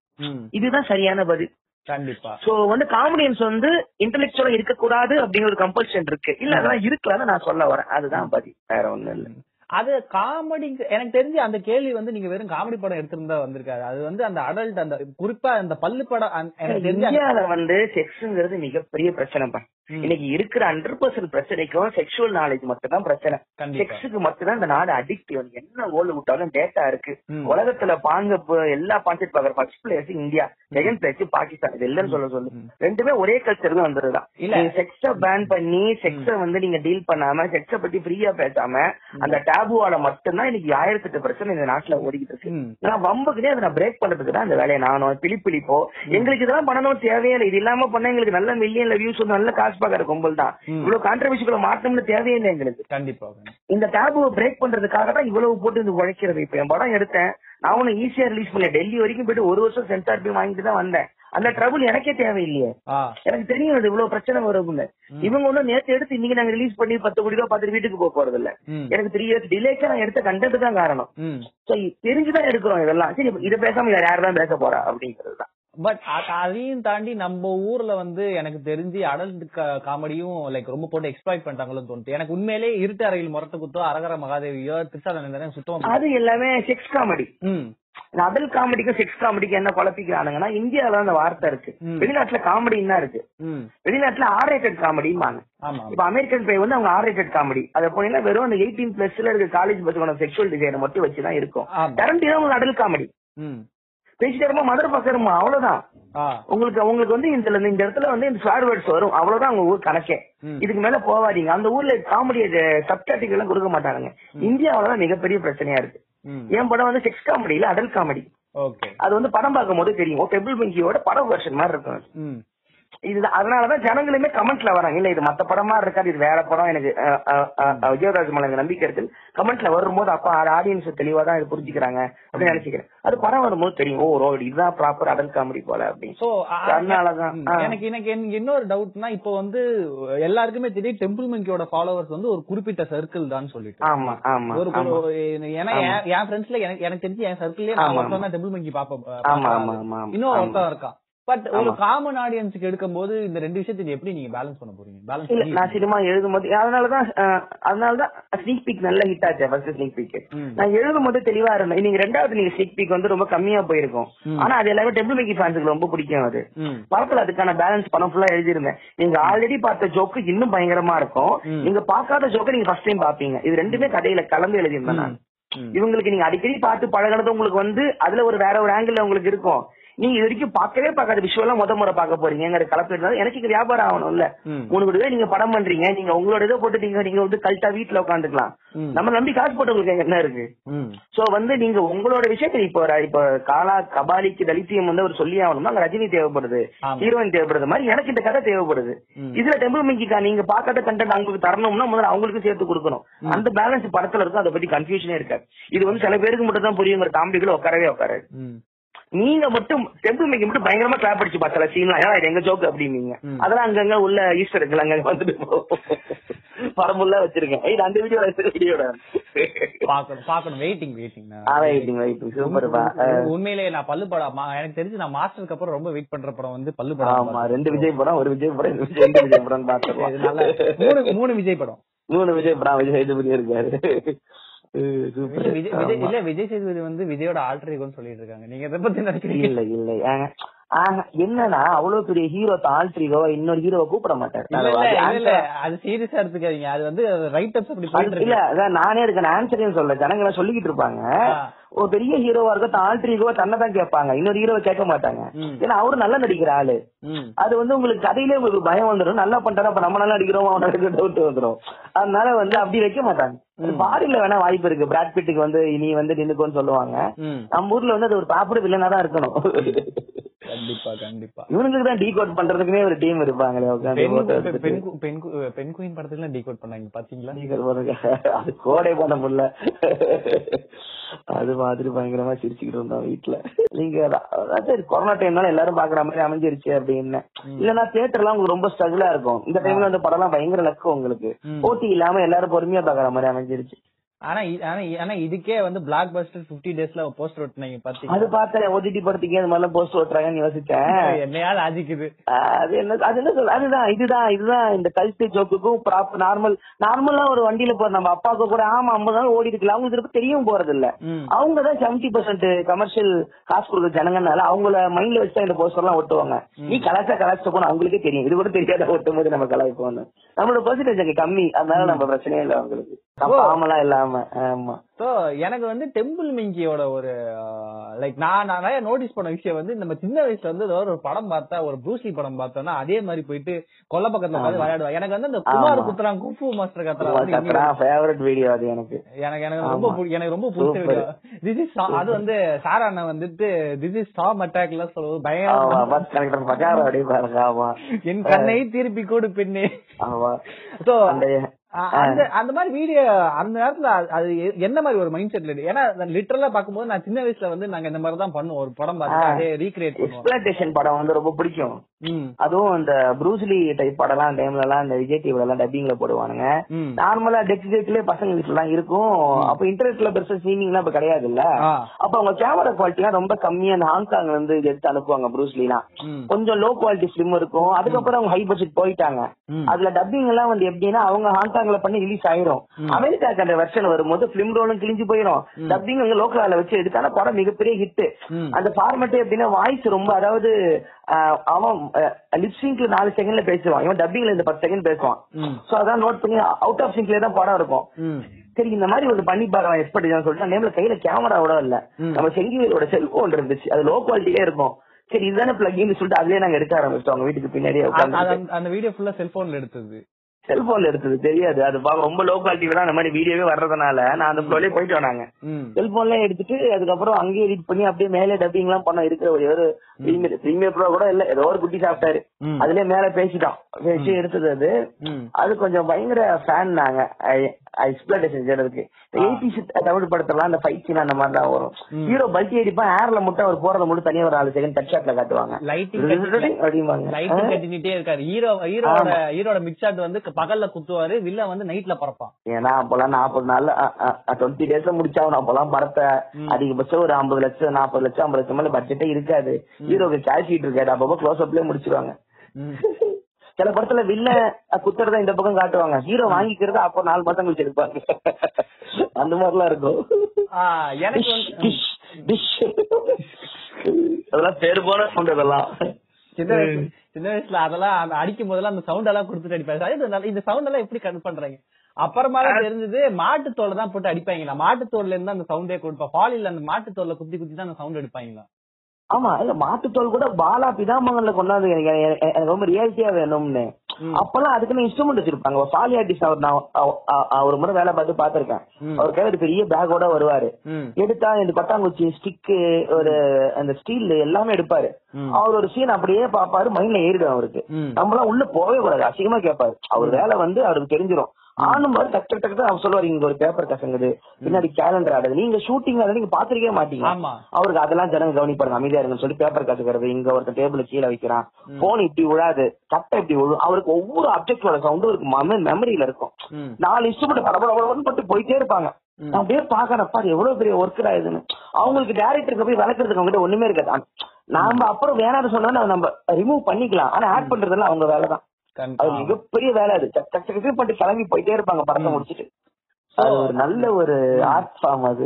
இதுதான் சரியான பதில். கண்டிப்பா. சோ வந்து காமெடியன்ஸ் வந்து இன்டெலெக்சுவலா இருக்கக்கூடாது அப்படிங்கிற ஒரு கம்பல்ஷன் இருக்கு. இல்ல அதெல்லாம் இருக்கலாம்னு நான் சொல்ல வரேன். அதுதான் பதில். வேற ஒண்ணும் இல்ல. அது காமெடி எனக்கு தெரிஞ்சு அந்த கேள்வி வந்து நீங்க வெறும் காமெடி படம் எடுத்திருந்தா வந்திருக்காது. அது வந்து அந்த அடல்ட் அந்த குறிப்பா அந்த பல்லு படம் இந்தியால வந்து செக்ஸ்ங்கிறது மிகப்பெரிய பிரச்சனைப்பா. ம். இன்னைக்கு இருக்கிற ஹண்ட்ரட் பர்சன்ட் பிரச்சனைக்கும் செக்ஷுவல் நாலேஜ் மட்டும் தான் பிரச்சனை செக்ஸுக்கு மட்டும்தான் இந்த நாடு அடிக்ட் என்ன ஓல்டு விட்டாலும் டேட்டா இருக்கு. உலகத்துல பாங்க எல்லா பாஞ்செட் பாக்குற first place India second place Pakistan. இது இல்லன்னு சொல்ல சொல்லு. ரெண்டுமே ஒரே கல்ச்சர் தான் வந்துருதான் இல்ல. செக்ஸ பேன் பண்ணி செக்ஸ வந்து நீங்க டீல் பண்ணாம செக்ஸ பத்தி ஃப்ரீயா பேசாம அந்த டேபுவால மட்டும்தான் இன்னைக்கு ஆயிரத்தி எட்டு பிரச்சனை இந்த நாட்டுல ஓடிக்கிட்டு இருக்கு. நான் வம்புக்குனே அதை நான் பிரேக் பண்றதுக்கு தான் இந்த வேலையை நானும் பிலிப்பிலிப்போ எங்களுக்கு இதெல்லாம் பண்ணணும் தேவையே இல்லை. இது இல்லாம பண்ண எங்களுக்கு நல்ல மில்லியன்ல வியூஸ் நல்ல காசு பாக்குற கும்பல் தான். இவ்வளவு கான்ட்ரிபியூஷன் மாற்றம்னு தேவையே இல்லை எங்களுக்கு. கண்டிப்பா. இந்த டேபுவை பிரேக் பண்றதுக்காக தான் இவ்வளவு போட்டு இந்த உழைக்கிறது. இப்ப என் படம் எடுத்தேன். நான் ஒண்ணு ஈஸியா ரிலீஸ் பண்ணல. டெல்லி வரைக்கும் போயிட்டு ஒரு வருஷம் சென்சார் போய் வாங்கிட்டு தான் வந்தேன். அந்த ட்ரபுள் எனக்கே தேவையில்லையே. எனக்கு தெரியும் இது இவ்வளவு பிரச்சனை வரும்னு. இவங்க ஒன்னும் நேத்து எடுத்து இன்னைக்கு நாங்க ரிலீஸ் பண்ணி பத்து கோடி ரூபாய் பார்த்துட்டு வீட்டுக்கு போக போறது இல்ல. எனக்கு த்ரீ இயர்ஸ் டிலேக்கு நான் எடுத்த கண்டென்ட் தான் காரணம். தெரிஞ்சுதான் எடுக்கிறோம் இதெல்லாம். சரி இதை பேசாம யார் தான் பேச போறா அப்படிங்கிறது தான். பட் அதையும் தாண்டி நம்ம ஊர்ல வந்து எனக்கு தெரிஞ்சு அடல்ட் காமெடியும் லைக் ரொம்ப போட்டு எக்ஸ்பிளாய்ட் பண்ணிட்டாங்களோ தோணுது. எனக்கு உண்மையிலேயே இருட்டு அறையில் முரட்டு குத்தோ அரகர மகாதேவியோ திருசாதனம் சுத்தமா. அது எல்லாமே செக்ஸ் காமெடி ம். அதல் காமெடிக்கும் செக்ஸ் காமெடிக்கும் என்ன குழப்பிக்கிறானுங்கன்னா இந்தியால அந்த வார்த்தை இருக்கு. வெளிநாட்டுல காமெடி என்ன இருக்கு. வெளிநாட்டுல ஆர் ரேட்டட் காமெடிம்பாங்க இப்ப அமெரிக்கன் பே வந்து அவங்க ஆர் ரேட்டட் காமெடி அதை போனீங்கன்னா வெறும் அந்த எயிட்டீன் பிளஸ்ல இருக்க காலேஜ் பசங்களோட செக்ஷுவல் டிசைனை மட்டும் வச்சுதான் இருக்கும். கரண்ட் உங்களுக்கு அடல் காமெடி பேசிட்டு இருப்போம் மதர் பக்கருமா அவ்வளவுதான். உங்களுக்கு உங்களுக்கு வந்து இந்த இந்த இடத்துல வந்து இந்த ஸ்வேர் வேர்ட்ஸ் வரும். அவ்வளவுதான் உங்க ஊர் கணக்கே. இதுக்கு மேல போவாதீங்க அந்த ஊர்ல காமெடி சப்டாட்டிக் எல்லாம் கொடுக்க மாட்டாங்க இந்தியாவில தான் மிகப்பெரிய பிரச்சனையா இருக்கு. என் படம் வந்து செக்ஸ் காமெடி இல்ல அடல் காமெடி ஓகே. அது வந்து படம் பார்க்கும் போது தெரியும் டெபிள் பிங்கியோட படம் வெர்ஷன் மாதிரி இருக்கும் இதுதான் அதனாலதான் ஜனங்களுமே கமெண்ட்ல வராங்க இல்ல இது மத்த படமா இருக்காது இது வேற படம். எனக்கு விஜயராஜ் மேல எனக்கு நம்பிக்கை இருக்கு. கமெண்ட்ல வரும்போது அப்ப ஆடியன்ஸ் தெளிவா தான் இது புரிஞ்சுக்கிறாங்க அப்படின்னு நினைச்சுக்கிறேன். அது படம் வரும்போது தெரியும். ஓ ரோடு இதுதான் ப்ராப்பர் அடல் காமெடி போல அப்படின்னு. சோ அதனாலதான் ஆ. எனக்கு எனக்கு எனக்கு இன்னொரு டவுட்னா இப்போ வந்து எல்லாருக்குமே தெரியும் டெம்பிள் மங்கியோட ஃபாலோவர்ஸ் வந்து ஒரு குறிப்பிட்ட சர்க்கிள் தான் சொல்லிட்டு ஆமா ஆமா ஒரு ஏன்னா என்- ஃப்ரெண்ட்ஸ்ல எனக்கு எனக்கு தெரிஞ்சு என் சர்க்கிள்லயே நான் டெம்பிள் மங்கி பாப்பேன். இன்னும். ஒருத்தன் இருக்கான். பட் ஒரு ஆமா. காமன் ஆடியன்ஸ்க்கு எடுக்கும்போது இந்த ரெண்டு விஷயத்தை எப்படி நீங்க பேலன்ஸ் பண்ண போறீங்க? இல்ல நான் பேலன்ஸ் சினிமா எழுதும் போது அதனாலதான் அதனாலதான் ஸ்னீக் பீக் நல்ல ஹிட் ஆச்சு ஃபர்ஸ்ட் ஸ்னீக் பீக். நான் எழுதும் போது தெளிவா இருந்தேன். நீங்க ரெண்டாவது நீங்க ஸ்னீக் பீக் வந்து ரொம்ப கம்மியா போயிருக்கும். ஆனா அது எல்லாமே டெம்பிள் மேக்கி ஃபேன்ஸுக்கு ரொம்ப பிடிக்கும் அது. படத்துல அதுக்கான பேலன்ஸ் படம் ஃபுல்லா எழுதிருந்தேன் நீங்க ஆல்ரெடி பார்த்த ஜோக்கு இன்னும் பயங்கரமா இருக்கும். நீங்க பார்க்காத ஜோக்க நீங்க ஃபர்ஸ்ட் டைம் பாப்பீங்க இது ரெண்டுமே கதையில கலந்து எழுதியிருந்தேன் நான். இவங்களுக்கு நீங்க அடிக்கடி பார்த்து பழகினது உங்களுக்கு வந்து அதுல ஒரு வேற ஒரு ஆங்கிள் உங்களுக்கு இருக்கும். நீங்க இது வரைக்கும் பார்க்கவே பார்க்காத விஷயம் முத முறை பார்க்க போறீங்கிற கலப்பு இருந்தாலும் எனக்கு இங்க வியாபாரம் ஆகணும்ல. ம். மூணு கோடி ரூபாய் நீங்க படம் பண்றீங்க. நீங்க உங்களோட இதை போட்டு நீங்க நீங்க வந்து கல்ட்டா வீட்டுல உட்காந்துக்கலாம். நம்ம நம்பி காசு போட்டவங்களுக்கு என்ன இருக்கு. சோ வந்து நீங்க உங்களோட விஷயத்தை இப்போ இப்போ காலா கபாலிக்கு தலித்தியம் வந்து அவர் சொல்லி ஆகணும்னா அங்க ரஜினி தேவைப்படுது. ஹீரோயின் தேவைப்படுது. மாதிரி எனக்கு இந்த கதை தேவைப்படுது. இதுல டெம்பிள் மிங்கிக்கா நீங்க பார்க்காத கண்டென்ட் அவங்களுக்கு தரணும்னா முதல்ல அவங்களுக்கு சேர்த்து கொடுக்கணும். அந்த பேலன்ஸ் படத்துல இருக்கும். அதை பத்தி கன்ஃபியூஷனே இருக்காது. இது வந்து சில பேருக்கு மட்டும் தான் புரியுங்கிற காமெடிகள் உட்காரவே உட்காராது. ம். நீங்க மட்டும் டெம்பிள் மேக்கி மட்டும் பயங்கரமா கிளாப் அடிச்சு பார்த்தல சீன்லாம் ஏன்னா இது எங்க ஜோக் அப்படின்னீங்க. அதெல்லாம் அங்கங்க உள்ள ஈஸ்டர் இருக்குல்ல அங்க வந்துட்டு ஃபுல்லா வச்சிருக்கேன். இது அந்த வீடியோ வீடியோட பாக்கணும் பாக்கணும் வெயிட்டிங் வெயிட்டிங் வெயிட்டிங் வெயிட்டிங் சூப்பர்ப்பா உண்மையிலேயே நான் பல்லு படம் எனக்கு தெரிஞ்சு நான் மாஸ்டருக்கு அப்புறம் ரொம்ப வெயிட் பண்ற படம் வந்து பல்லு படம். ஆமா ரெண்டு விஜய் படம் ஒரு விஜய் படம் ரெண்டு விஜய் படம் இது நல்ல மூணு மூணு விஜய் படம். மூணு விஜய் படம் விஜய் சேதுபதி இருக்காரு. சூப்பர் விஜய் விஜய் இல்ல விஜய் சேதுபதி வந்து விஜயோட ஆல்டர் சொல்லிட்டு இருக்காங்க. நீங்க எதை பத்தி நினைக்கிறீங்க? இல்ல இல்ல. என்னன்னா அவ்வளவு பெரிய ஹீரோ ஆல்ட்ரிகோ இன்னொரு ஹீரோவை கூப்பிட மாட்டாரு. அது சீரியஸா எடுத்துக்காதீங்க. வந்து ரைட் அப்படி இல்ல அதான் நானே இருக்க ஆன்சரையும் சொல்ல ஜனங்க எல்லாம் சொல்லிக்கிட்டு இருப்பாங்க. ஒரு பெரிய ஹீரோவா இருக்க ஆல்ட்ரிகோ தன்னை தான் கேட்பாங்க. இன்னொரு ஹீரோவை கேட்க மாட்டாங்க. ஏன்னா அவரு நல்லா நடிக்கிற ஆளு. அது வந்து உங்களுக்கு கதையிலே உங்களுக்கு பயம் வந்துடும் நல்லா பண்றாரு அப்ப நம்ம நல்லா நடிக்கிறோம்? அவனுக்கு டவுட் வந்துடும் அதனால வந்து அப்படி வைக்க மாட்டாங்க. பாடியில வேணா வாய்ப்பு இருக்கு. பிராட் பிட்டுக்கு வந்து நீ வந்து நின்னுக்கோன்னு சொல்லுவாங்க. நம்ம ஊர்ல வந்து அது ஒரு சாப்பிடு வில்லனா தான் இருக்கணும். கண்டிப்பா கண்டிப்பா. இவனுக்கு தான் டீ கோட் பண்றதுக்குனே ஒரு டீம் இருப்பாங்களே உட்காந்து பெண் பெண். பெண் குயின் படத்துல டீகோட் பண்ணாங்க பாத்தீங்களா? Decode பண்ணுங்க. அது கோடை பண்ண முடியல. அது மாதிரி பயங்கரமா சிரிச்சுக்கிட்டு இருந்தோம் வீட்டுல நீங்க சரி கொரோனா டைம்னால எல்லாரும் பாக்குற மாதிரி அமைஞ்சிருச்சு அப்படின்னு. இல்லன்னா தியேட்டர்லாம் உங்களுக்கு ரொம்ப ஸ்ட்ரகிளா இருக்கும். இந்த டைம்ல வந்து படம்லாம் பயங்கர லக்கு உங்களுக்கு. போட்டி இல்லாம எல்லாரும் பொறுமையா பாக்குற மாதிரி அமைஞ்சிருச்சு. ஆனா ஆனா இதுக்கே வந்து பிளாக் பஸ்டர் பிப்டி டேஸ்ல போஸ்டர் ஒட்டினீங்க அது பாத்தீங்க பார்த்தேன் ஓடிடி படத்துக்கே இந்த மாதிரிலாம் போஸ்ட் ஓட்டுறாங்கன்னு யோசிச்சேன். என்னையா லாஜிக்குது அது என்ன அது என்ன சொல்ல அதுதான் இதுதான் இதுதான் இந்த கல்ச்சர் ஜோக்குக்கும் ப்ராப்பர் நார்மல் நார்மலா ஒரு வண்டியில போற நம்ம அப்பாவுக்கு கூட ஆமா ஐம்பது நாள் ஓடி இருக்குல்ல அவங்களுக்கு திருப்பி தெரியவும் போறது இல்ல. அவங்க தான் செவன்டி பர்சன்ட் கமர்ஷியல் காசு கொடுக்குற ஜனங்கனால அவங்கள மைண்ட்ல வச்சு தான் இந்த போஸ்டர் எல்லாம் ஒட்டுவாங்க. நீ கலாச்சா கலாச்சா போன அவங்களுக்கே தெரியும். இது கூட தெரியாத ஒட்டும் போது நம்ம கலாய்ப்போம் நம்மளோட பர்சன்டேஜ் அங்க கம்மி. அதனால நம்ம பிரச்சனையே இல்லை அவங்களுக்கு. எனக்கு வந்து டெம்பிள் மிங்கியோட ஒரு லைக் நான் நான் நிறைய நோட்டீஸ் பண்ண விஷயம் வந்து நம்ம சின்ன வயசுல வந்து ஏதோ ஒரு படம் பார்த்தா ஒரு ப்ரூஸ்லி படம் பார்த்தோம்னா அதே மாதிரி போயிட்டு கொல்ல பக்கத்துல உட்கார்ந்து விளையாடுவேன். எனக்கு வந்து அந்த குமார். குத்துறான் குஃபு மாஸ்டர் கத்துறா ஃபேவரட் வீடியோ அது எனக்கு. எனக்கு எனக்கு ரொம்ப எனக்கு ரொம்ப பிடிச்ச. வீடியோ திஸ் இஸ் அது வந்து சாரா அண்ணன் வந்துட்டு திஸ் இஸ் ஸ்டாம் அட்டாக்ல சொல்லுவது ஆமா என் கண்ணை திருப்பி கூடு பெண்ணே. ஆமா. சோ அந்த அந்த மாதிரி வீடியோ அந்த நேரத்துல அது- என்ன மாதிரி ஒரு மைண்ட் செட்ல ஏன்னா லிட்டரலா பாக்கும்போது நான் சின்ன வயசுல வந்து நாங்க இந்த மாதிரி தான் பண்ணுவோம் ஒரு படம் பார்த்து. அதே ரீக்ரியேட் பண்ணுவோம். படம் வந்து ரொம்ப பிடிக்கும். அதுவும் இந்த ப்ரூஸ்லி டைப் படம்லாம் டைம்ல எல்லாம் இந்த விஜய் டிவில எல்லாம் டப்பிங்ல போடுவானுங்க. நார்மலா டெக் டெக்லயே பசங்க வீட்டுல எல்லாம் இருக்கும் அப்ப இன்டர்நெட்ல பெருசா ஸ்ட்ரீமிங்லாம் இப்ப கிடையாது இல்ல. அப்ப அவங்க கேமரா குவாலிட்டிலாம் ரொம்ப கம்மியா இந்த ஹாங்காங்ல இருந்து எடுத்து அனுப்புவாங்க ப்ரூஸ்லிலாம் ம். கொஞ்சம் லோ குவாலிட்டி ஃபிலிம் இருக்கும். அதுக்கப்புறம் அவங்க ஹை பட்ஜெட் போயிட்டாங்க. அதுல டப்பிங் எல்லாம் வந்து எப்படின்னா அவங்க ஹாங்காங்ல பண்ணி ரிலீஸ் ஆயிரும். அமெரிக்காக்கு அந்த வெர்ஷன் வரும்போது பிலிம் ரோலும் கிழிஞ்சு போயிடும் டப்பிங் அங்க லோக்கலால வச்சு எடுத்தானா படம் மிகப்பெரிய ஹிட். அந்த ஃபார்மேட் எப்படின்னா வாய்ஸ் ரொம்ப அதாவது அவன் லிப்சிங்க்ல நாலு செகண்ட்ல பேசுவான் இவன் டப்பிங்ல இந்த பத்து செகண்ட் பேசுவான். சோ அதான் நோட் பண்ணி அவுட் ஆஃப் சிங்க்ல தான் படம் இருக்கும். சரி இந்த மாதிரி ஒரு பண்ணி பாக்கலாம் எக்ஸ்பர்ட் சொல்லிட்டு நேம்ல கையில கேமராவோட இல்ல. நம்ம செங்கிவேலோட செல்போன் இருந்துச்சு. அது லோ குவாலிட்டியே இருக்கும். சரி இதுதானே பிளக்இன் சொல்லிட்டு அதுலயே நாங்க எடுக்க ஆரம்பிச்சிட்டோம். அவங்க வீட்டுக்கு பின்னாடியே அந்த வீடியோ ஃபுல்லா செல்போன்ல எடுத்தது. செல்போன்ல எடுத்தது தெரியாது. அது ரொம்ப லோ குவாலிட்டில அந்த மாதிரி வீடியோவே வர்றதுனால நான் அந்த ஃப்ளோலயே போயிட்டு வந்தாங்க செல்போன்ல எடுத்துட்டு அதுக்கப்புறம் அங்கேயே எடிட் பண்ணி அப்படியே மேலே டப்பிங் எல்லாம் பண்ண இருக்கிற ஒரே ஒரு பிரீமியர் பிரீமியர் ப்ரோ கூட இல்ல. ஏதோ ஒரு குட்டி சாப்பிட்டாரு. அதுலயே மேல பேசிட்டோம். பேசி எடுத்தது அது. அது கொஞ்சம் பயங்கர ஃபேன் நாங்க. எக்ஸ்பிளேஷன் செய்யறதுக்கு. எயிட்டிஸ் தமிழ் படத்தெல்லாம் அந்த ஃபைட் சீன் அந்த மாதிரி தான் வரும் ஹீரோ பல்ட்டி அடிப்பான் ஏர்ல மட்டும் அவர் போறத மட்டும் தனியா ஒரு நாலு செகண்ட் கட் ஷாட்ல காட்டுவாங்க. லைட்டிங் கட்டினிட்டே இருக்காரு. ஹீரோ ஹீரோட ஹீரோட மிக்சாட் வந்து பகல்ல குத்துவாரு வில்ல வந்து நைட்ல பறப்பான். ஏன்னா அப்பெல்லாம் நாற்பது நாள்ல டுவெண்ட்டி டேஸ்ல முடிச்சாகணும். அப்பெல்லாம் படத்தை அதிகபட்சம் ஒரு ஐம்பது லட்சம் நாற்பது லட்சம் ஐம்பது லட்சம் மேல பட்ஜெட்டே இருக்காது. ஹீரோக்கு கேஷ் ஷீட் இருக்காது அப்பப்போ க்ளோஸ் அப்லயே முடிச்சிருவாங்க. சில படத்துல வில்ல குத்துறத இந்த பக்கம் காட்டுவாங்க. ஹீரோ வாங்கிக்கிறத அப்போ நாலு மாசம் கழிச்சு எடுப்பாங்க. அந்த மாதிரிலாம் இருக்கும். எனக்கு. அதெல்லாம் பேரு போன சவுண்ட் அதெல்லாம் சின்ன வயசு சின்ன வயசுல அதெல்லாம் அடிக்கும் போதெல்லாம் அந்த சவுண்ட் எல்லாம் கொடுத்துட்டு அடிப்பாங்க இந்த சவுண்ட் எல்லாம் எப்படி கட் பண்றாங்க? அப்புறமா தெரிஞ்சது மாட்டு தோலை தான் போட்டு அடிப்பாங்களா? மாட்டு தோல்ல இருந்து அந்த சவுண்டே கொடுப்பா. ஃபாலில் அந்த மாட்டு தோல்ல குத்தி குத்தி தான் அந்த சவுண்ட் எடுப்பாங்களா ஆமா இல்ல மாட்டுத்தோல் கூட பாலா பிதாமகன்ல கொண்டாந்து எனக்கு ரொம்ப ரியாலிட்டியா வேணும்னு. அப்பெல்லாம் அதுக்குன்னு இன்ஸ்ட்ருமெண்ட் வச்சிருப்பாங்க. பாலி ஆர்டிஸ்ட் அவர் நான் ஒரு முறை வேலை பார்த்து பாத்திருக்கேன். அவர் கையில ஒரு பெரிய பேக்கோட வருவாரு. எடுத்தா இந்த கொட்டாங்குச்சி ஸ்டிக்கு ஒரு அந்த ஸ்டீல் எல்லாமே எடுப்பாரு. அவர் ஒரு சீன் அப்படியே பாப்பாரு மைண்ட்ல ஏறிடும் அவருக்கு. நம்மளாம் உள்ள போகவே கூடாது அசிங்கமா கேட்பாரு. அவர் வேலை வந்து அவருக்கு தெரிஞ்சிடும் ஆனும் போது டக்கு டக்கு டக்கு அவர் சொல்லுவாரு இங்க ஒரு பேப்பர் கசங்குது பின்னாடி கேலண்டர் ஆடுது. நீங்க ஷூட்டிங் அதை நீங்க பாத்திருக்கவே மாட்டீங்க. அவருக்கு அதெல்லாம் ஜனங்க கவனிப்பாருங்க. அமைதியா இருங்கன்னு சொல்லி பேப்பர் கத்துக்கிறது இங்க ஒருத்தர் டேபிள் கீழே வைக்கிறான். போன் இப்படி விழாது. கட்டை இப்படி விழும் அவருக்கு ஒவ்வொரு அப்ஜெக்டோட சவுண்டும் இருக்கு மெமரியில இருக்கும். நாலு இன்ஸ்ட்ருமெண்ட் படபடபடன்னு போட்டு போயிட்டே இருப்பாங்க. நான் அப்படியே பாக்கறப்பா அது எவ்வளவு பெரிய ஒர்க் இதுன்னு. அவங்களுக்கு டேரக்டருக்கு போய் வளர்க்கறதுக்கு அவங்க கிட்ட ஒண்ணுமே இருக்காது. நாம அப்புறம் வேணாம்னு சொன்னா நம்ம ரிமூவ் பண்ணிக்கலாம். ஆனா ஆட் பண்றதெல்லாம் அவங்க வேலைதான். அது மிகப்பெரிய வேலை அது. சக் பண்ணிட்டு கிளம்பி போயிட்டே இருப்பாங்க படத்தை முடிச்சிட்டு. அது ஒரு நல்ல ஒரு ஆர்ட் ஃபார்ம் அது.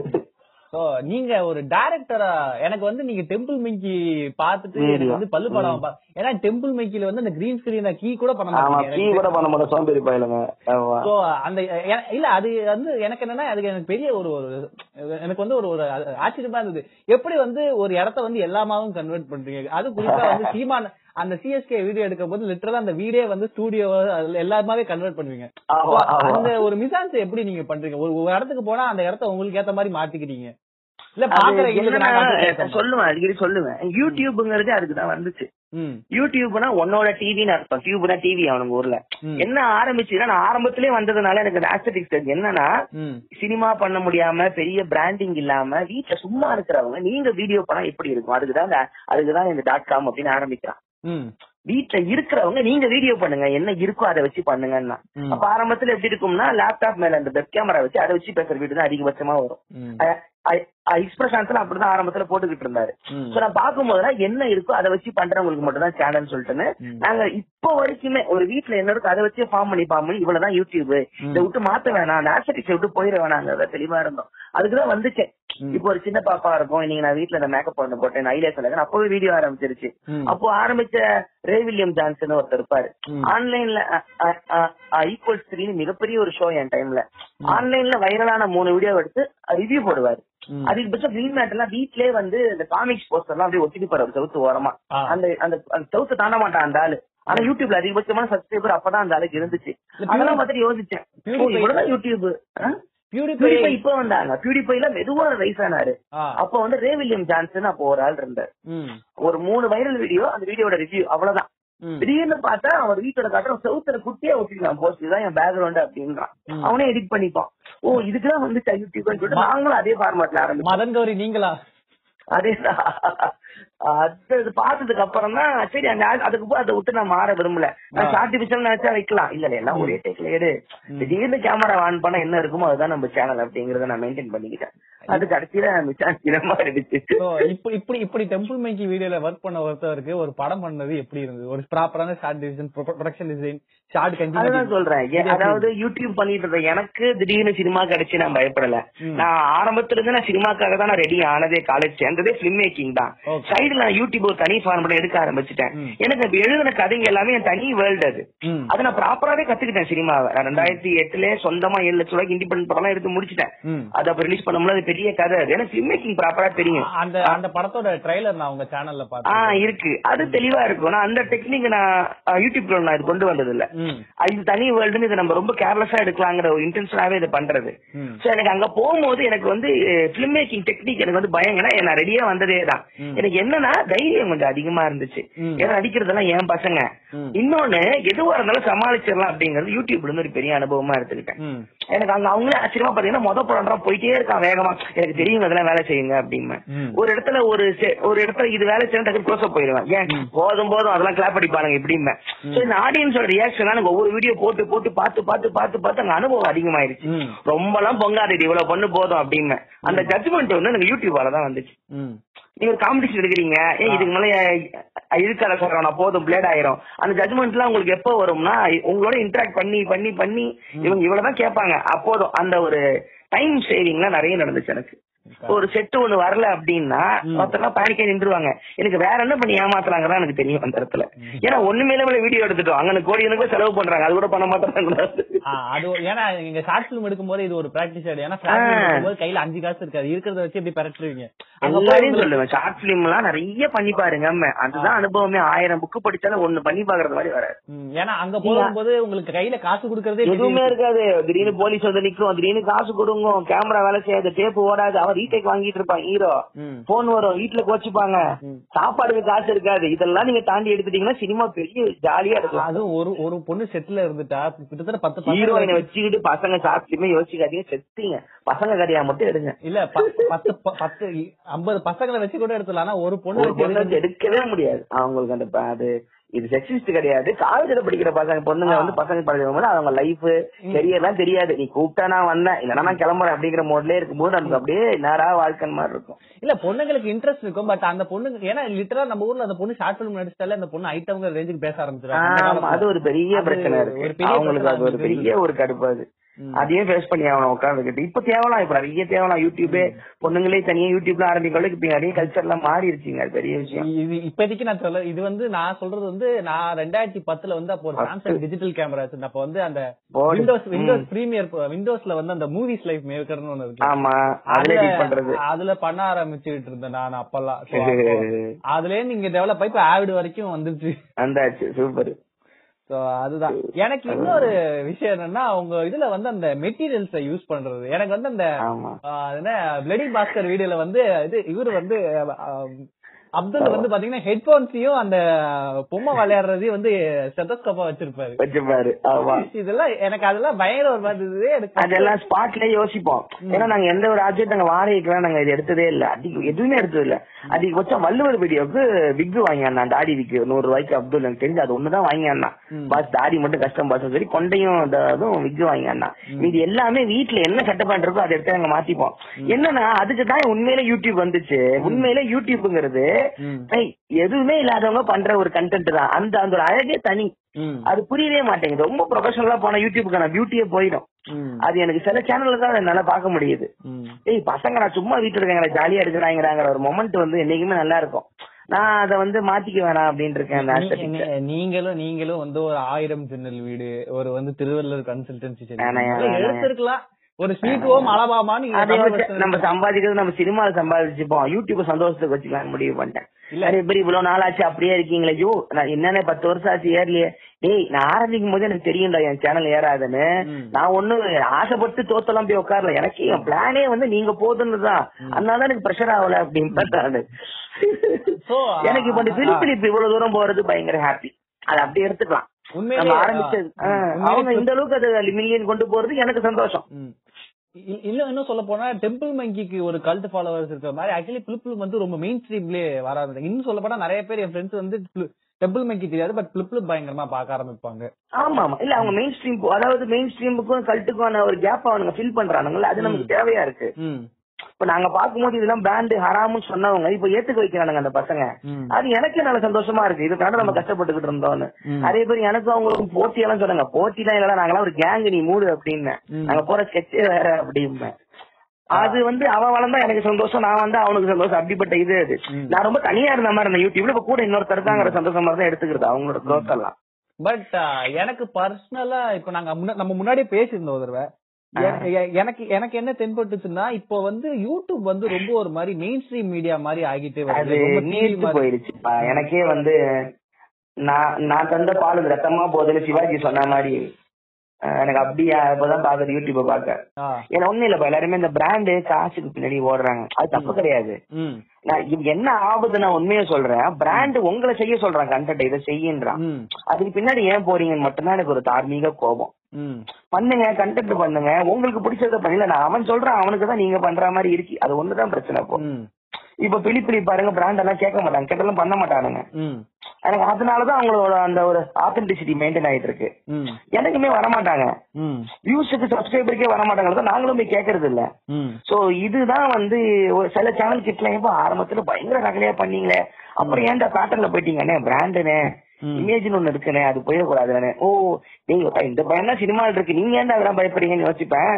சோ நீங்க ஒரு டைரக்டரா எனக்கு வந்து நீங்க டெம்பிள் மிங்கி பாத்துட்டு. எனக்கு வந்து பல்லு படம் ஏன்னா டெம்பிள் மிங்கில வந்து அந்த கிரீன் ஸ்கிரீன் கீ கூட பண்ண மாட்டீங்க கீ கூட பண்ண மாட்டோம். சோம்பேறி போயிலுங்க சோ அந்த இல்ல அது வந்து எனக்கு என்னன்னா அதுக்கு எனக்கு பெரிய ஒரு ஒரு எனக்கு வந்து ஒரு ஒரு ஆச்சரியமா இருந்தது. எப்படி வந்து ஒரு இடத்த வந்து எல்லாமாவும் கன்வெர்ட் பண்றீங்க? அது குறிப்பா வந்து சீமான் அந்த சிஎஸ்கே வீடியோ எடுக்கும் போது லிட்டரலா அந்த வீடியோ வந்து ஸ்டூடியோ எல்லாருமாவே கன்வெர்ட் பண்ணுவீங்க. அந்த ஒரு மிசான்ஸ் எப்படி நீங்க பண்றீங்க? ஒரு இடத்துக்கு போனா அந்த இடத்த உங்களுக்கு ஏத்த மாதிரி மாத்திக்கிறீங்க இல்ல பாக்குற சொல்லுவேன் அடிக்கடி சொல்லுவேன். யூடியூப்ங்கிறது அதுக்குதான் வந்துச்சு. யூடியூப்னா உன்னோட டிவின்னு அர்த்தம். டியூப்னா டிவி அவனுங்க ஊர்ல. என்ன ஆரம்பிச்சுன்னா நான் ஆரம்பத்திலே வந்ததுனால எனக்கு ஆஸ்தட்டிக்ஸ் தெரிஞ்சு. என்னன்னா சினிமா பண்ண முடியாம பெரிய பிராண்டிங் இல்லாம வீட்டுல சும்மா இருக்கிறவங்க நீங்க வீடியோ பண்ணா எப்படி இருக்கும்? அதுக்குதான் அதுக்குதான் இந்த டாட் காம் அப்படின்னு ஆரம்பிக்கிறான். வீட்டுல இருக்கிறவங்க நீங்க வீடியோ பண்ணுங்க என்ன இருக்கோ அதை வச்சு பண்ணுங்கன்னா. அப்ப ஆரம்பத்துல எப்படி இருக்கும்னா லேப்டாப் மேல அந்த வெப் கேமரா வச்சு அதை வச்சு பேசுற வீடு தான் அதிகபட்சமா வரும். எக்ஸ்பிரஷன்ஸ்ல அப்படிதான் ஆரம்பத்துல போட்டுக்கிட்டு இருந்தாரு. சோ நான் பாக்கும்போதெல்லாம் என்ன இருக்கோ அதை வச்சு பண்றவங்களுக்கு மட்டும் தான் சேனல் சொல்லிட்டுன்னு. நாங்க இப்போ வரைக்குமே ஒரு வீட்ல என்ன இருக்கோ அதை வச்சே ஃபார்ம் பண்ணி ஃபார்ம் பண்ணி இவ்வளவுதான் யூடியூப் இதை விட்டு மாத்த வேணாம். நேசரிக்ஸ் விட்டு போயிட வேணாங்க தெளிவா இருந்தோம். அதுக்குதான் வந்துச்சேன். இப்போ ஒரு சின்ன பாப்பா இருக்கும். இன்னைக்கு நான் வீட்ல இந்த மேக்கப் பண்ண போட்டேன். ஐலேஸ் அப்பவே வீடியோ ஆரம்பிச்சிருச்சு. அப்போ ஆரம்பிச்ச ரே வில்லியம் ஜான்சன் ஒருத்தர் இருப்பாரு. ஆன்லைன்ல ஈக்குவல்ஸ் த்ரீன்னு மிகப்பெரிய ஒரு ஷோ என் டைம்ல ஆன்லைன்ல வைரலான மூணு வீடியோ எடுத்து ரிவ்யூ போடுவாரு. அதிகபட்சம் ஃபிலிம் எல்லாம் வீட்லயே வந்து இந்த காமிக்ஸ் போஸ்டர் எல்லாம் அப்படியே ஒட்டிட்டு போற செவுத்து ஓரமா. அந்த அந்த செவுத்து தாண்ட மாட்டான் அந்த ஆளு. ஆனா யூடியூப்ல அதிகபட்சமான சப்ஸ்கிரைபர் அப்பதான் அந்த ஆளுக்கு இருந்துச்சு. அதெல்லாம் பார்த்துட்டு யோசிச்சேன். இவ்வளவுதான் யூடியூப் பியூடிபை இப்ப வந்தாங்க. பியூடிபைல மெதுவா ரைஸ் ஆனாரு. அப்ப வந்து ரே வில்லியம் ஜான்சன் அப்போ ஒரு ஆள் இருந்தார். ஒரு மூணு வைரல் வீடியோ அந்த வீடியோட ரிவ்யூ அவ்வளவுதான். திடீர்னு பார்த்தா அவர் வீட்டோட காட்டுற செவுத்துல குட்டியா ஒட்டிருக்கான் போஸ்ட் இதுதான் என் பேக்ரவுண்ட் அப்படின்றான். அவனே எடிட் பண்ணிப்பான். ஓ இதுக்குதான் வந்துச்சா யூடியூப் சொல்லிட்டு நாங்களும் அதே ஃபார்மேட்ல ஆரம்பிச்சோம். மதன் கௌரி நீங்களா? அதேதான். அது பார்த்ததுக்கு அப்புறம் தான் சரி அந்த அதுக்கு போய் அதை விட்டு நான் மாற விரும்பல. நான் ஆர்டிபிஷியல் நினைச்சா வைக்கலாம். இல்ல எல்லாம் ஒரே டேக்ல எடு. திடீர்னு கேமரா ஆன் பண்ணா என்ன இருக்குமோ அதுதான் நம்ம சேனல் அப்படிங்கறத நான் மெயின்டைன் பண்ணிக்கிட்டேன். அது கடைசியில சிரமமா இருந்துச்சு இப்படி இப்படி இப்படி டெம்பிள் மேக்கி வீடியோல ஒர்க் பண்ண ஒருத்தவருக்கு ஒரு படம் பண்ணது எப்படி இருந்தது? ஒரு ப்ராப்பரான short design production design short அதுதான் கண்டினியூ சொல்றேன் அதாவது யூடியூப் பண்ணிட்டு இருந்த எனக்கு திடீர்னு சினிமா கிடைச்சு நான் பயப்படல. நான் ஆரம்பத்துல இருந்து நான் சினிமாக்காக தான் நான் ரெடி ஆனதே காலேஜ் சேர்ந்ததே பிலிம் மேக்கிங் தான். சைடுல நான் யூடியூப் ஒரு தனி ஃபார்ம் எடுக்க ஆரம்பிச்சிட்டேன். எனக்கு இப்ப எழுதின கதைங்க எல்லாமே என் தனி வேர்ல்டு அது. அது நான் ப்ராப்பராவே கத்துக்கிட்டேன் சினிமாவை. நான் ரெண்டாயிரத்தி எட்டுல சொந்தமா ஏழு லட்சம் ரூபாய்க்கு இண்டிபெண்ட் படம் எடுத்து முடிச்சிட்டேன். அது அப்ப ரிலீஸ் பண்ணும்போது அது பெரிய கதை அது. ஏன்னா பிலிம் மேக்கிங் ப்ராப்பரா தெரியும். அந்த அந்த படத்தோட ட்ரைலர் நான் உங்க சேனல்ல ஆ பார்த்தேன் இருக்கு. அது தெளிவா இருக்கும். நான் அந்த டெக்னிக் நான் யூடியூப்ல நான் இது கொண்டு வந்தது இல்ல. அது தனி வேர்ல்டுன்னு இதை நம்ம ரொம்ப கேர்லெஸ்ஸா எடுக்கலாங்கிற ஒரு இன்டென்ஷனாவே இதை பண்றது. சோ எனக்கு அங்க போகும்போது எனக்கு வந்து பிலிம் மேக்கிங் டெக்னிக் எனக்கு வந்து பயங்கர நான் ரெடியா வந்ததே தான். எனக்கு என்னன்னா தைரியம் கொஞ்சம் அதிகமா இருந்துச்சு. ஏன்னா நடிக்கிறதெல்லாம் என் பசங்க. இன்னொன்னு எதுவா இருந்தாலும் சமாளிச்சிடலாம் அப்படிங்கறது யூடியூப்ல இருந்து ஒரு பெரிய அனுபவமா எடுத்துக்கிட்டேன். எனக்கு அங்க அவங்களே ஆச்சரியமா பாத்தீங்கன்னா மொத படம் போயிட்டே இருக்கான் வேகமா. எனக்கு தெரியும் அதெல்லாம் வேலை செய்யுங்க அப்படின்னு. ஒரு இடத்துல ஒரு ஒரு இடத்துல இது வேலை செய்யணும் டக்கு க்ளோஸ் போயிடுவேன். ஏன்? போதும் போதும் அதெல்லாம் கிளாப் அடிப்பானுங்க இப்படிமே சோ இந்த ஆடியன்ஸோட ரியாக்ஷன் எனக்கு ஒவ்வொரு வீடியோ போட்டு போட்டு பார்த்து பார்த்து பார்த்து பார்த்து அங்க அனுபவம் அதிகமாயிருச்சு. ம். ரொம்பலாம் பொங்காது இவ்வளவு பண்ணு போதும் அப்படின்னு. அந்த ஜட்மெண்ட் வந்து எனக்கு யூடியூபால தான் வந்துச்சு. நீங்க ஒரு காம்படிஷன் எடுக்கிறீங்க. ஏன் இதுக்கு மேல இருக்காத சொல்றேன் நான் போதும் பிளேட் ஆயிரும். அந்த ஜட்மெண்ட்லாம் உங்களுக்கு எப்போ வரும்னா உங்களோட இன்டராக்ட் பண்ணி பண்ணி பண்ணி இவங்க இவ்வளவுதான் கேட்பாங்க. அப்போதும் அந்த ஒரு டைம் சேவிங்லாம் நிறைய நடந்துச்சு எனக்கு. ஒரு செட்டு ஒண்ணு வரல அப்படின்னா மொத்தம் பேனிக்கே நின்றுவாங்க எனக்கு வேற என்ன பண்ணி ஏமாத்துறாங்கதான் எனக்கு தெரியும் அந்த இடத்துல. ஏன்னா ஒண்ணுமே இல்லாம வீடியோ எடுத்துட்டோம். அங்க கோடி எனக்கு செலவு பண்றாங்க. அது கூட பண்ண மாட்டாங்க அது ஏன்னா நீங்க ஷார்ட் பிலிம் எடுக்கும்போது இது ஒரு பிராக்டிஸ் ஆயிடும். ஏன்னா கையில அஞ்சு காசு இருக்காது. இருக்கிறத வச்சு எப்படி பரட்டுருவீங்க எல்லாரையும் சொல்லுவேன். ஷார்ட் பிலிம் எல்லாம் நிறைய பண்ணி பாருங்க அம்மா. அதுதான் அனுபவமே. ஆயிரம் புக்கு படிச்சாலும் ஒண்ணு பண்ணி பாக்குறது மாதிரி வராது. ஏன்னா அங்க போகும்போது உங்களுக்கு கையில காசு கொடுக்கறதே எதுவுமே இருக்காது. திடீர்னு போலீஸ் வந்து நிக்கும். திடீர்னு காசு கொடுங்க கேமரா வேலை செய்யாது. டேப் ஓடாது. அவன் ரீடேக் வாங்கிட்டு இருப்பான் ஹீரோ. போன் வரும் வீட்டுல கோச்சுப்பாங்க. சாப்பாடுக்கு காசு இருக்காது. இதெல்லாம் நீங்க தாண்டி எடுத்துட்டீங்கன்னா சினிமா பெரிய ஜாலியா இருக்கும். அதுவும் ஒரு ஒரு பொண்ணு செட்ல இருந்துட்டா கிட்டத்தட்ட பத்து ஹீரோயினை வச்சுக்கிட்டு பசங்க சாப்பிட்டுமே யோசிக்காதீங்க செத்தீங்க பசங்க கதையா மட்டும் எடுங்க. இல்ல பத்து பத்து ஐம்பது பசங்களை வச்சு கூட எடுத்துலாம் ஒரு பொண்ணு எடுக்கவே முடியாது. அவங்களுக்கு அந்த அது இது செக்ஸிஸ்ட் கிடையாது. காலேஜ்ல படிக்கிற பசங்க பொண்ணுங்க வந்து பசங்க படிக்கும் அவங்க லைஃப் கெரியர் எல்லாம் தெரியாது. நீ கூப்பிட்டா நான் வந்தேன். இல்லன்னா நான் கிளம்புறேன் அப்படிங்கிற மோட்லயே இருக்கும்போது நமக்கு அப்படியே நேரா வாழ்க்கை மாதிரி இருக்கும். இல்ல பொண்ணுங்களுக்கு இன்ட்ரெஸ்ட் இருக்கும் பட் அந்த பொண்ணுக்கு ஏன்னா லிட்டரா நம்ம ஊர்ல அந்த பொண்ணு ஷார்ட் பிலிம் நடிச்சாலே அந்த பொண்ணு ஐட்டம்ங்கிற ரேஞ்சுக்கு பேச ஆமா, அது ஒரு பெரிய பிரச்சனை இருக்கு. அவங்களுக்கு அது ஒரு பெரிய ஒரு கடுப்பு அது. அதையும் ஃபேஸ் பண்ணி ஆகணும் உட்காந்துக்கிட்டு இப்ப தேவலாம் இப்ப நிறைய தேவலாம். யூடியூபே பொண்ணுங்களே தனியா யூடியூப்ல ஆரம்பிக்கணும் இப்ப நிறைய கல்ச்சர் எல்லாம் மாறி இருச்சுங்க அது பெரிய விஷயம். இது இப்போதைக்கு நான் சொல்ல இது வந்து நான் சொல்றது வந்து நான் ரெண்டாயிரத்தி பத்துல வந்து அப்போ சாம்சங் டிஜிட்டல் கேமரா வச்சிருந்தேன். அப்போ வந்து அந்த. விண்டோஸ் விண்டோஸ் பிரீமியர் விண்டோஸ்ல வந்து அந்த மூவிஸ் லைஃப் மேக்கர்னு ஒண்ணு இருக்கு. ஆமா. அதுல பண்றது. அதுல பண்ண ஆரம்பிச்சுட்டு இருந்தேன் நான் அப்பெல்லாம். இருந்து இங்க டெவலப் ஆகி இப்ப ஆவிட் வரைக்கும் வந்துருச்சு. வந்தாச்சு. சூப்பர் அதுதான். எனக்கு இன்னொரு விஷயம் என்னன்னா உங்க இதுல வந்து அந்த மெட்டீரியல்ஸ யூஸ் பண்றது. எனக்கு வந்து அந்த என்ன பிளடி பாஸ்கர் வீடியோல வந்து இது இவரு வந்து அப்துல் வந்து பாத்தீங்கன்னா ஹெட்போன்ஸையும் அந்த பொம்மை விளையாடுறதையும் வந்து ஸ்டெத்தஸ்கோப்பா வச்சிருப்பாரு. வச்சுப்பாரு ஆமா. இதெல்லாம் எனக்கு அதெல்லாம் பயங்கர ஒரு மாதிரி. எனக்கு அதெல்லாம் ஸ்பாட்ல யோசிப்போம். ஏன்னா நாங்க எந்த ஒரு ஆப்ஜெக்ட் நாங்க வாடகைக்குலாம் நாங்க இது எடுத்ததே இல்ல. அதிக எதுவுமே எடுத்தது இல்ல அதிகபட்சம் வள்ளுவர் வீடியோக்கு விக் வாங்கி அந்த தாடி விக்கு நூறு ரூபாய்க்கு அப்துல் எனக்கு தெரிஞ்சு அது ஒண்ணுதான் வாங்கி பாஸ் தாடி மட்டும் கஷ்டம் பாஸ் சரி கொண்டையும் இந்த இதுவும் விக் வாங்கி இது எல்லாமே வீட்டுல என்ன செட்டப் இருக்கோ அதை எடுத்து நாங்க மாத்திப்போம். என்னன்னா அதுக்கு தான் உண்மையில யூடியூப் வந்துச்சு. உண்மையில யூடியூப்ங்கிறது எதுவுமே இல்லாதவங்க பண்ற ஒரு கண்டென்ட் தான். அந்த அந்த அழகே தனி. அது புரியவே மாட்டேங்குது. ரொம்ப ப்ரொஃபஷனலா போன யூடியூப்க்கான பியூட்டியே போயிடும். அது எனக்கு சில சேனல்ல தான் என்னால பார்க்க முடியுது. ஏய் பசங்க நான் சும்மா வீட்டுல இருக்காங்க ஜாலியா இருக்கிறாங்கிற ஒரு மொமெண்ட் வந்து என்னைக்குமே நல்லா இருக்கும். நான் அத வந்து மாத்திக்க வேணாம் அப்படின்னு இருக்கேன் நீங்களும் நீங்களும் வந்து ஒரு ஆயிரம் ஜன்னல் வீடு ஒரு வந்து திருவள்ளூர் கன்சல்டன்சி. எடுத்திருக்கலாம். ஒரு ஹோம் அலபாமா நம்ம சம்பாதிக்கிறது நம்ம சினிமால சம்பாதிச்சுப்போம். யூடியூப் சந்தோஷத்துக்கு வச்சுக்கலாம் முடிவு பண்ணிட்டேன். இல்ல. நிறைய பேர் இவ்வளவு நாள் ஆச்சு அப்படியே இருக்கீங்களே. ஐயோ நான் என்னென்ன பத்து வருஷம் ஆச்சு ஏறலையே. டேய் நான் ஆரம்பிக்கும் போது எனக்கு தெரியும்டா என் சேனல் ஏறாதுன்னு. நான் ஒண்ணு ஆசைப்பட்டு தோத்தெல்லாம் போய் உட்காரல. எனக்கு என் பிளானே வந்து நீங்க போதுன்னு தான் அதனால எனக்கு ப்ரெஷர் ஆகல அப்படின்னு எனக்கு இப்ப இந்த ஆ, பிலிப்பிலிப் இவ்வளவு தூரம் போறது பயங்கர ஹாப்பி அது அப்படியே எடுத்துக்கலாம். ஆரம்பிச்சது அவங்க இந்த அளவுக்கு அது மில்லியன் கொண்டு போறது எனக்கு சந்தோஷம். இன்னும் இன்னும் சொல்ல போனா டெம்பிள் மங்கிக்கு ஒரு கல்ட் ஃபாலோவர்ஸ் இருக்கிற மாதிரி ஆக்சுவலி பிளிப் வந்து ரொம்ப மெயின் ஸ்ட்ரீம்லயே வர ஆரம்பிச்சாங்க. இன்னும் சொல்ல போனா நிறைய பேர் என் ஃப்ரெண்ட்ஸ் வந்து டெம்பிள் மங்கி தெரியாது பட் பிளிப் பயங்கரமா பார்க்க ஆரம்பிப்பாங்க. ஆமா ஆமா. இல்ல அவங்க மெயின் ஸ்ட்ரீம் அதாவது மெயின் ஸ்ட்ரீமுக்கும் கல்ட்டுக்கான ஒரு கேப் அவனுங்க ஃபில் பண்றானுங்கல்ல அது நமக்கு தேவையா இருக்கு. இப்ப நாங்க பாக்கும்போது இதெல்லாம் பிராண்ட் ஹராமுன்னு சொன்னவங்க இப்ப ஏத்துக்க வைக்கிறானுங்க அந்த பசங்க. அது எனக்கே நல்ல சந்தோஷமா இருக்கு. இதுக்காக நம்ம கஷ்டப்பட்டுக்கிட்டு இருந்தோம்னு. நிறைய பேர் எனக்கும் அவங்களுக்கும் போட்டி எல்லாம் சொன்னாங்க போட்டி எல்லாம் இல்ல நாங்களாம் ஒரு கேங் நீ மூடு அப்படின்னு. நாங்க போற ஸ்கெட்சே வேற அப்படின்னு அது வந்து அவன் வளர்ந்தா எனக்கு சந்தோஷம் நான் வந்து அவனுக்கு சந்தோஷம். அப்படிப்பட்ட இது அது. நான் ரொம்ப தனியா இருந்த மாதிரி இருந்தேன். யூடியூப்ல இப்ப கூட இன்னொருத்தர் இருக்காங்கிற சந்தோஷமா தான் எடுத்துக்கிறது. அவங்களோட growth எல்லாம். பட் எனக்கு பர்சனலா இப்ப நாங்க நம்ம முன்னாடியே பேசியிருந்தோம் ஒரு தடவை. எனக்கு எனக்கு என்ன தென்பட்டுச்சுன்னா இப்போ வந்து யூடியூப் வந்து ரொம்ப ஒரு மாதிரி மெயின் ஸ்ட்ரீம் மீடியா மாதிரி ஆகிட்டே வருது. போயிடுச்சுப்பா. எனக்கே வந்து நான் நான் தந்த பால் ரத்தமா போகுதுன்னு சிவாஜி சொன்ன மாதிரி. எனக்கு அப்படியா? இப்பதான் பாக்குறது யூடியூப பாக்க. ஏன்னா ஒண்ணும் இல்லப்பா எல்லாருமே இந்த பிராண்டு காசுக்கு பின்னாடி ஓடுறாங்க. அது தப்பு கிடையாது. நான் இது என்ன ஆகுது நான் உண்மையை சொல்றேன். பிராண்ட் உங்களை செய்ய சொல்றான் கண்டென்ட் இதை செய்யுன்றான். அதுக்கு பின்னாடி ஏன் போறீங்கன்னு மட்டும்தான் எனக்கு ஒரு தார்மீக கோபம். பண்ணுங்க கண்டென்ட் பண்ணுங்க. உங்களுக்கு பிடிச்சத பண்ணல நான் அவன் சொல்றான் அவனுக்கு தான் நீங்க பண்ற மாதிரி இருக்கு. அது ஒண்ணுதான் பிரச்சனை ம். இப்ப பிலிப்பிலி பாருங்க பிராண்ட் எல்லாம் கேட்க மாட்டாங்க கேட்டாலும் பண்ண மாட்டானுங்க. எனக்கு அதனாலதான் அவங்களோட அந்த ஒரு ஆத்தென்டிசிட்டி மெயின்டைன் ஆயிட்டு இருக்கு. எனக்குமே வர மாட்டாங்க ம். வியூஸுக்கு சப்ஸ்கிரைபருக்கே வர மாட்டாங்க நாங்களும் போய் கேட்கறது இல்ல. சோ இதுதான் வந்து ஒரு சில சேனல் கிட்ட இப்ப ஆரம்பத்துல பயங்கர ரகலையா பண்ணீங்களே அப்புறம் ஏன்டா பேட்டர்ல போயிட்டீங்கண்ணே பிராண்டுனே ம். இமேஜ்னு ஒண்ணு இருக்குனே அது போயிடக்கூடாதுன்னு ஓ நீங்க இந்த பையன் தான் சினிமாவில் இருக்கு. நீங்க ஏன்டா அதெல்லாம் பயப்படுறீங்கன்னு யோசிப்பேன்.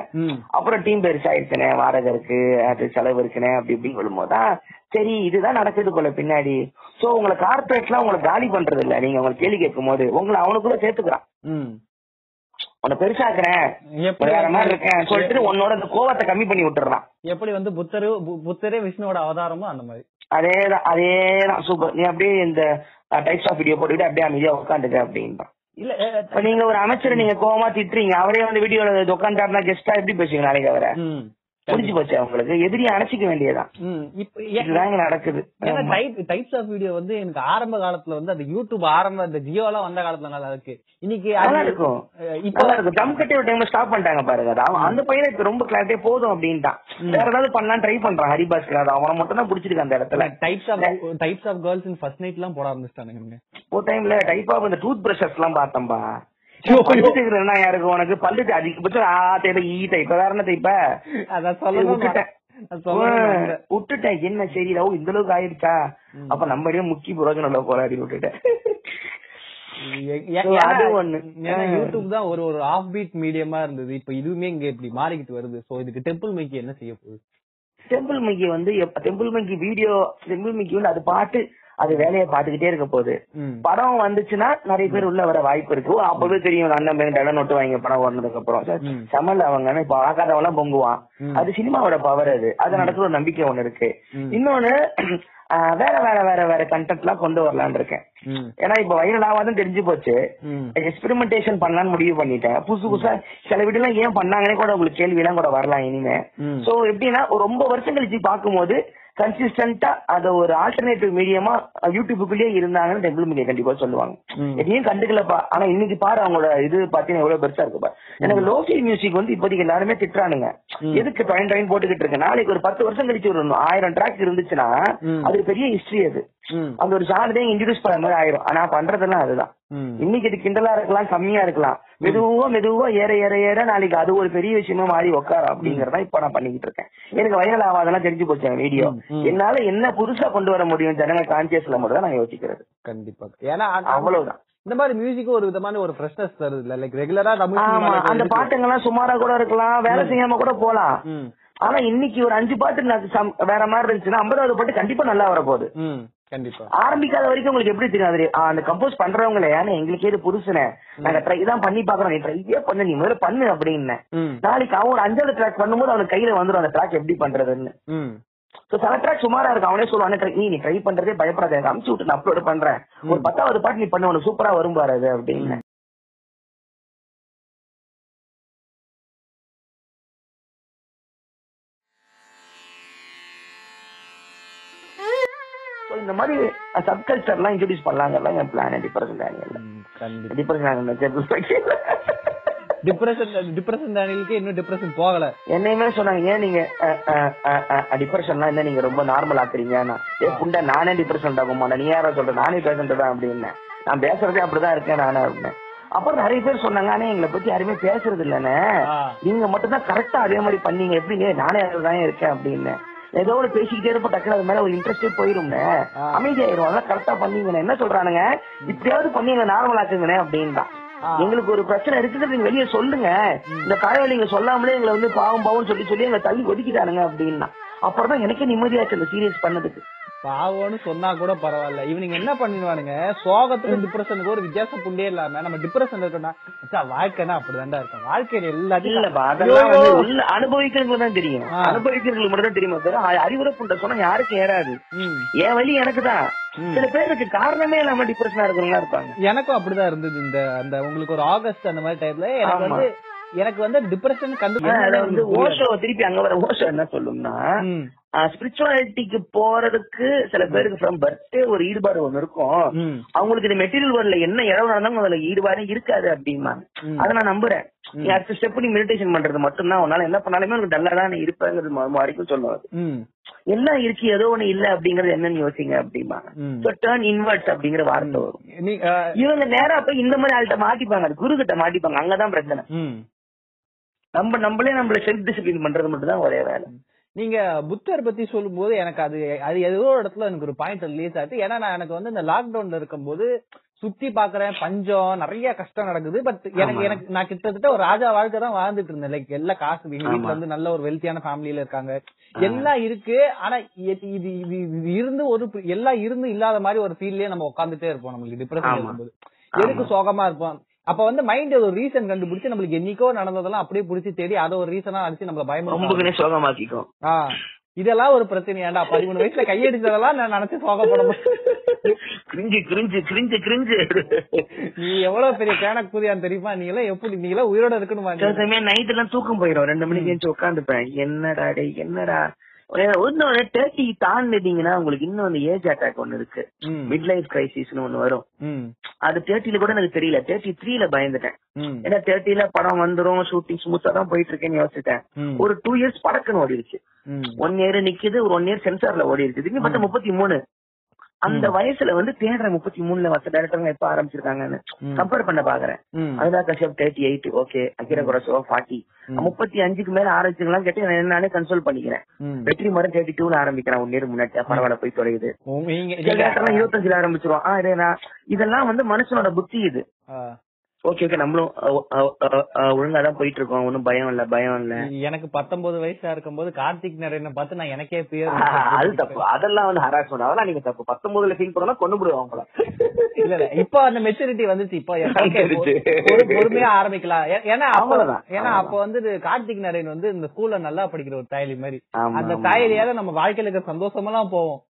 அப்புறம் டீம் பெருசாயிருச்சுனே வாடகை இருக்கு அது செலவு இருக்குனே அப்படி இப்படின்னு சொல்லும்போதுதான் சரி இதுதான் நடக்குது போல பின்னாடி. சோ உங்களை கார்பரேட்லாம் உங்களை காலி பண்றது இல்ல நீங்க உங்களை கேள்வி கேட்கும் போது உங்களை அவனுக்குள்ள சேர்த்துக்கிறான். உன்னை பெருசாக்குறேன் எப்படி வேற மாதிரி இருக்கேன் சொல்லிட்டு உன்னோட இந்த கோவத்தை கம்மி பண்ணி விட்டுறான் எப்படி வந்து புத்தரு புத்தரே விஷ்ணுவோட அவதாரமும் அந்த மாதிரி. அதேதான் அதேதான். சூப்பர். நீ அப்படியே இந்த டைப்ஸ் ஆஃப் வீடியோ போட்டுக்கிட்டு அப்படியே அமைதியா உட்காந்துக்க அப்படின்றான். இல்ல இப்ப நீங்க ஒரு அமைச்சரை நீங்க கோவமா திட்டுறீங்க. அவரே வந்து வீடியோல உட்காந்துட்டாருனா கெஸ்டா எப்படி பேசுவீங்க நாளைக்கு அவரை? முடிஞ்சு போச்சு அவங்களுக்கு. எதிரியை அணைச்சிக்க வேண்டியதான் இதுதான் நடக்குது. டைப்ஸ் ஆஃப் வீடியோ வந்து எனக்கு ஆரம்ப காலத்துல வந்து அந்த யூடியூப் ஆரம்ப இந்த ஜியோ எல்லாம் வந்த காலத்துல நல்லா இருக்கு. இன்னைக்கு அது- நல்லா இருக்கும். இப்ப நல்லா இருக்கும். தம் கட்டி ஒரு டைம்ல ஸ்டாப் பண்ணிட்டாங்க பாருங்க. அது அவன் அந்த பையனை இப்ப ரொம்ப கிளாரிட்டியே போதும் அப்படின்ட்டான். வேற ஏதாவது பண்ணலாம் ட்ரை பண்றான் ஹரிபாஸ்கர். அது அவனை மட்டும் தான் பிடிச்சிருக்கு அந்த இடத்துல. Types of types of girls in first night எல்லாம் போட ஆரம்பிச்சிட்டானுங்க ஒரு டைம்ல டைப் ஆஃப் இந்த டூத் பிரஷஸ் எல்லாம் பார்த்தம்பா. பல்லுக்குறா யாருக்கு உனக்கு? பல்லுக்கு அதிகபட்சம் ஆ தைப்ப ஈ வேற என்ன அதான் சொல்லணும் விட்டுட்டேன். விட்டுட்டேன் என்ன சரி இந்த அளவுக்கு ஆயிடுச்சா அப்ப நம்ம இடையே முக்கிய புரோஜனம் போராடி விட்டுட்டேன். யூடியூப் தான் ஒரு ஒரு ஆஃப் பீட் மீடியமா இருந்தது. இப்ப இதுவுமே இங்க இப்படி மாறிக்கிட்டு வருது. சோ இதுக்கு டெம்பிள் மைக்கு என்ன செய்ய போகுது? டெம்பிள் மிக்கி வந்து டெம்பிள் மிக்கி வீடியோ டெம்பிள் மிக்கி வந்து அது பாட்டு அது வேலையை பாத்துக்கிட்டே இருக்க போகுது. படம் வந்துச்சுன்னா நிறைய பேர் உள்ள வர வாய்ப்பு இருக்கு அப்பவே தெரியும் அண்ணன் பேர் டெல நோட்டு வாங்க படம் ஓடுனதுக்கு அப்புறம். சமல் அவங்க இப்ப ஆகாதவன் எல்லாம் பொங்குவான். அது சினிமாவோட பவர் அது அது நடக்கிற ஒரு நம்பிக்கை ஒண்ணு இருக்கு. இன்னொன்னு வேற வேற வேற வேற கண்டென்ட் எல்லாம் கொண்டு வரலாம்னு இருக்கேன். ஏன்னா இப்ப வைரல் ஆகாதுன்னு தெரிஞ்சு போச்சு. எக்ஸ்பெரிமெண்டேஷன் பண்ணலாம்னு முடிவு பண்ணிட்டேன் புதுசு புதுசா சில வீடுலாம் ஏன் பண்ணாங்கன்னே கூட உங்களுக்கு கேள்வி எல்லாம் கூட வரலாம் இனிமே. சோ எப்படின்னா ரொம்ப வருஷம் கழிச்சு பார்க்கும்போது கன்சிஸ்டன்டா அத ஒரு ஆல்டர்னேட்டிவ் மீடியமா யூடியூபுக்குள்ளேயே இருந்தாங்கன்னு டெம்பிள் மீடியா கண்டிப்பா சொல்லுவாங்க. எதையும் கண்டுக்கலப்பா ஆனா இன்னைக்கு பாரு அவங்களோட இது பாத்தீங்கன்னா எவ்வளவு பெருசா இருக்குப்பா எனக்கு லோஃபி மியூசிக் வந்து இப்போதைக்கு எல்லாருமே திட்டுறானுங்க. எதுக்கு ட்ரெயின் ட்ரெயின் போட்டுக்கிட்டு இருக்கு நாளைக்கு ஒரு பத்து வருஷம் கழிச்சு ஒரு ஆயிரம் ட்ராக் இருந்துச்சுன்னா. அது பெரிய ஹிஸ்டரி அது. அந்த ஒரு ஜானரே இன்ட்ரடியூஸ் பண்ண மாதிரி ஆயிரும். ஆனா பண்றதெல்லாம் அதுதான். இன்னைக்கு இது கிண்டலா இருக்கலாம் கம்மியா இருக்கலாம். மெதுவா மெதுவா ஏற ஏற ஏற நாளைக்கு அது ஒரு பெரிய விஷயமா மாறி உட்காரும் அப்படிங்கறத இப்ப நான் பண்ணிக்கிட்டு இருக்கேன். எனக்கு வைரல் ஆகாதெல்லாம் தெரிஞ்சு போச்சு வீடியோ. என்னால என்ன புதுசா கொண்டு வர முடியும் ஜனங்க கான்சியஸ்ல மட்டும் தான் நான் யோசிக்கிறது. கண்டிப்பா. ஏன்னா அவ்வளவுதான். இந்த மாதிரி மியூசிக் ஒரு விதமான ஒரு ஃப்ரெஷ்னஸ் தருது இல்ல? லைக் ரெகுலரா தமிழ் அந்த. பாட்டுங்கெல்லாம் சுமாரா கூட இருக்கலாம் வேலை செய்யாம கூட போலாம். ஆனா இன்னைக்கு ஒரு அஞ்சு பாட்டு வேற மாதிரி இருந்துச்சுன்னா ஐம்பதாவது பாட்டு கண்டிப்பா நல்லா வரப்போகுது. கண்டிப்பா. ஆரம்பிக்காத வரைக்கும் உங்களுக்கு எப்படி தெரியும் அது அந்த கம்போஸ் பண்றவங்களே ஏன்னா எங்களுக்கே இது புதுசுனே. நாங்க ட்ரை தான் பண்ணி பாக்குறோம் நீ ட்ரையே பண்ணு நீ முதல்ல பண்ணு அப்படின்னு. நாளைக்கு அவன் ஒரு அஞ்சாவது ட்ராக் பண்ணும்போது அவனுக்கு கையில வந்துடும் அந்த ட்ராக் எப்படி பண்றதுன்னு. சோ சில ட்ராக் சுமாரா இருக்கும் அவனே சொல்லுவான் "அண்ணா, try- நீ நீ ட்ரை பண்றதே பயப்படாத எனக்கு அமுச்சு விட்டு நான் அப்லோட் பண்றேன். ஒரு பத்தாவது பாட்டு நீ பண்ணு உனக்கு சூப்பரா வரும் பாரு அது அப்படின்னு. இந்த மாதிரி சப்கல்ச்சர் எல்லாம் இன்ட்ரோடியூஸ் பண்ணலாங்கலாம் என் plan depression Daniel depression depression depression டேனியலுக்கு இன்னும் டிப்ரெஷன் போகல. என்னையுமே சொன்னாங்க ஏன் நீங்க டிப்ரெஷன்லாம் என்ன நீங்க ரொம்ப நார்மல் ஆக்குறீங்கன்னா ஏ புண்டை நானே டிப்ரெஷன் ஆகும் நீ யாரா சொல்ற? நானே பேஷண்ட் தான் அப்படின்னு நான் பேசுறதே அப்படிதான் இருக்கேன் நானே அப்படின்னு அப்புறம் நிறைய பேர் சொன்னாங்க ஆனா எங்களை பத்தி யாருமே பேசுறது இல்லைன்னு. நீங்க மட்டும் தான் கரெக்டா அதே மாதிரி பண்ணீங்க. எப்படிங்க நானே அதுதான் இருக்கேன். அப்படின்னு ஏதோ ஒரு பேசிக்கிட்டே இருப்ப டக்குனு அது மேல ஒரு இன்ட்ரெஸ்டே போயிரும்னே ஆ. அமைதியாயிரும் அதான் கரெக்டா பண்ணீங்கன்னு என்ன சொல்றானுங்க? இப்படியாவது பண்ணீங்க நார்மல் ஆக்குங்கண்ணே அப்படின்தான் ஆ. எங்களுக்கு ஒரு பிரச்சனை இருக்குது நீங்க வெளியே சொல்லுங்க. இந்த காயவழிங்க சொல்லாமலே எங்களை வந்து பாவம் பாவம் சொல்லி சொல்லி எங்களை தள்ளி ஒதுக்கிட்டானுங்க அப்படின்னா. அப்புறம் தான் எனக்கே நிம்மதியாச்சு அந்த சீரியஸ் பண்ணதுக்கு. பாவம்னு சொன்னா கூட பரவாயில்ல. இவனுங்க என்ன பண்ணிடுவானுங்க? சோகத்துக்கும் டிப்ரெஷனுக்கு ஒரு வித்தியாசம் புண்டே இல்லாம நம்ம டிப்ரெஷன் இருக்கோம்னா வாழ்க்கைனா அப்படிதான்டா இருக்கும். வாழ்க்கையில எல்லாத்தையும் இல்லப்பா அதெல்லாம் வந்து உள்ள அனுபவிக்கிறவங்களுக்கு தான் தெரியும். அனுபவிக்கிறவங்களுக்கு மட்டும் தான் தெரியுமா தவிர அறிவுரை புண்ட சொன்னா யாருக்கும் ஏறாது. என் வழி எனக்கு தான். சில பேருக்கு காரணமே இல்லாம டிப்ரெஷனா இருக்கிறவங்க இருப்பாங்க. எனக்கும் அப்படிதான் இருந்தது இந்த அந்த உங்களுக்கு ஒரு ஆகஸ்ட் அந்த மாதிரி டைம்ல எனக்கு. வந்து எனக்கு வந்து டிப்ரெஷன் கண்டு வந்து ஓஷோ திருப்பி அங்க வர ஓஷோ என்ன சொல்லும்னா. ஸ்பிரிச்சுவாலிட்டிக்கு போறதுக்கு சில பேருக்கு ஃப்ரம் பர்த்டே ஒரு ஈடுபாடு ஒண்ணு இருக்கும். அவங்களுக்கு இந்த மெட்டீரியல் வேர்ல்ட்ல என்ன இடம் நடந்தாலும் அதுல ஈடுபாடே இருக்காது அப்படிம்பாங்க. ம். அதை நான் நம்புறேன். நீ அடுத்த ஸ்டெப் நீ மெடிடேஷன் பண்றது மட்டும்தான். உன்னால என்ன பண்ணாலுமே உனக்கு டல்லா தான் இருப்பேங்கிறது வரைக்கும் சொல்லுவாரு. எல்லாம் இருக்கு? ஏதோ ஒண்ணு இல்ல அப்படிங்கறது என்னன்னு யோசிங்க அப்படிம்பாங்க. ம். சோ டேர்ன் இன்வெர்ட்ஸ் அப்படிங்கிற வார்த்தை வரும். இவங்க நேரா போய் இந்த மாதிரி ஆள்கிட்ட மாட்டிப்பாங்க. குரு கிட்ட மாட்டிப்பாங்க. அங்கதான் பிரச்சனை. நம்ம நம்மளே நம்மள செல்ஃப் டிசிப்ளின் பண்றது மட்டும் தான் ஒரே வேலை. நீங்க புத்தர் பத்தி சொல்லும்போது எனக்கு அது அது ஏதோ ஒரு இடத்துல எனக்கு ஒரு பாயிண்ட் ரிலீஸ் ஆச்சு. ஏன்னா நான் எனக்கு வந்து இந்த லாக்டவுன்ல இருக்கும்போது சுத்தி பாக்குறேன் பஞ்சம் நிறைய கஷ்டம் நடக்குது. பட் எனக்கு. எனக்கு நான் கிட்டத்தட்ட ஒரு ராஜா வாழ்க்கை தான் வாழ்ந்துட்டு இருந்தேன். லைக் எல்லா காசு வீட்டுல. வந்து நல்ல ஒரு வெல்த்தியான ஃபேமிலியில இருக்காங்க. எல்லாம் இருக்கு. ஆனா இது இது இது இருந்து ஒரு எல்லாம் இருந்து இல்லாத மாதிரி ஒரு ஃபீல்லயே நம்ம உட்காந்துட்டே இருப்போம். நம்மளுக்கு டிப்ரெஷன். இருக்கும்போது எதுக்கு சோகமா இருப்போம்? அப்ப வந்து மைண்ட் ஒரு ரீசன் கண்டுபிடிச்சு நம்மளுக்கு என்னைக்கோ நடந்ததெல்லாம் அப்படியே புடிச்சு தேடி அதை ஒரு ரீசனா அடிச்சு நம்மள பயமுறுத்த சோகமாக்கிக்கும். ஆ. இதெல்லாம் ஒரு பிரச்சனையாண்டா. பதிமூணு வயசுல கையடிச்சதெல்லாம் நான் நினைச்சு சோகப்பட கிரிஞ்சு கிரிஞ்சு கிரிஞ்சு கிரிஞ்சு. நீ எவ்வளவு பெரிய கேனக் புதியான்னு தெரியுமா? நீ எல்லாம் எப்படி நீ எல்லாம் உயிரோட இருக்கணுமா? நீ? சில சமயம் நைட் எல்லாம் தூக்கம் போயிடும். ரெண்டு மணிக்கு உட்காந்துப்பேன். என்னடா டேய் என்னடா? இன்னொன்னு தேர்ட்டி தாண்டிட்டீங்கன்னா உங்களுக்கு இன்னும் அந்த ஏஜ் அட்டாக் ஒண்ணு இருக்கு. மிட் லைஃப் கிரைசிஸ்னு ஒண்ணு வரும். அது தேர்ட்டில கூட எனக்கு தெரியல. தேர்ட்டி த்ரீல பயந்துட்டேன். ஏன்னா தேர்ட்டில படம் வந்துரும் ஷூட்டிங் ஸ்மூத்தா தான் போயிட்டு இருக்கேன்னு யோசிச்சிட்டேன் ஒரு டூ இயர்ஸ் படக்குன்னு ஓடிடுச்சு ஒன் இயர் நிக்குது ஒரு ஒன் இயர் சென்சார்ல ஓடி இருக்கு திடீர்னு பார்த்தா முப்பத்தி மூணு. அந்த வயசுல வந்து தேடுற முப்பத்தி மூணுல மத்த டேரக்டருங்க எப்ப ஆரம்பிச்சிருக்காங்கன்னு. கம்பேர் பண்ண பாக்குறேன். அதுதான் Kashyap thirty eight okay Akira Kurosawa forty. முப்பத்தி அஞ்சுக்கு மேல ஆரம்பிச்சுக்கலாம் கேட்டு நான் நானே கன்சோல் பண்ணிக்கிறேன். வெற்றி மரம் தேர்ட்டி டூல ஆரம்பிக்கிறேன் ஒன் இயர் முன்னாடி. பரவாயில்ல போய் தொலையுது. இருபத்தஞ்சுல ஆரம்பிச்சிருவோம் இதெல்லாம் வந்து மனுஷனோட புத்தி இது. ஓகே ஓகே நம்மளும் ஒழுங்கா தான் போயிட்டு இருக்கோம் ஒன்னும் பயம் இல்ல பயம் இல்ல. எனக்கு பத்தொன்பது வயசா இருக்கும்போது கார்த்திக் நரேனை பார்த்து நான் எனக்கே பேர் அது தப்பு. அதெல்லாம் வந்து ஹராஸ்மெண்ட் அதெல்லாம் நீங்க தப்பு. பத்தொன்பதுல ஃபீல் பண்ணா கொண்டு விடுவோம் அவங்கள இல்ல இல்ல. இப்போ அந்த மெச்சூரிட்டி வந்துச்சு. இப்போ பொறுமையா ஆரம்பிக்கலாம். ஏன்னா அவ்வளவுதான், ஏன்னா. அப்ப வந்து கார்த்திக் நரேன் வந்து இந்த ஸ்கூல்ல நல்லா படிக்கிற ஒரு தாயலி மாதிரி. அந்த தாயலியால நம்ம வாழ்க்கையில இருக்க சந்தோஷமெல்லாம் போவோம்.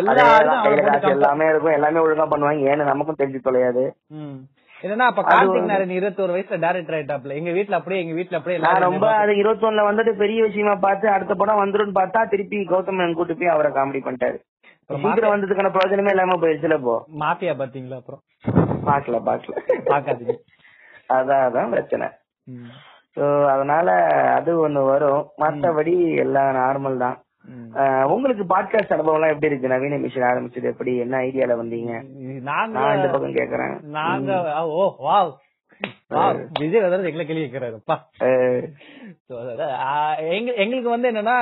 எல்லாமே இருக்கும். எல்லாமே ஒழுங்கா பண்ணுவாங்க. ஏன்னு நமக்கும் தெரிஞ்சு தொலையாது. என்னன்னா அப்ப கார்த்திக் நாராயண் இருபத்தோரு வயசுல டேரக்டர் ஆயிட்டாப்ல எங்க வீட்ல அப்படியே எங்க வீட்ல அப்படியே நான் ரொம்ப அது இருபத்தொன்னுல வந்துட்டு பெரிய விஷயமா பார்த்து அடுத்த படம் வந்துரும் பார்த்தா திருப்பி கௌதம் கூட்டு போய் அவரை காமெடி பண்ணிட்டாரு. சீக்கிரம் வந்ததுக்கான பிரயோஜனமே இல்லாம போயிருச்சுல இப்போ. மாஃபியா பாத்தீங்களா அப்புறம்? பாக்கல பாக்கல பாக்காதீங்க அதான் அதான் பிரச்சனை. சோ அதனால அது ஒண்ணு வரும். மத்தபடி எல்லாம் நார்மல் தான். உங்களுக்கு பாட்காஸ்ட் அனுபவம் எல்லாம் எப்படி இருக்கு? நவீன மிஷன் ஆரம்பிச்சது எப்படி? என்ன ஐடியால வந்தீங்க? நாங்க நான் இந்த பக்கம் கேக்குறேன். நாங்க ஓ வாவ். வாவ். விஜய் எங்களை கேள்வி கேக்குறாருப்பா எங்களுக்கு வந்து என்னன்னா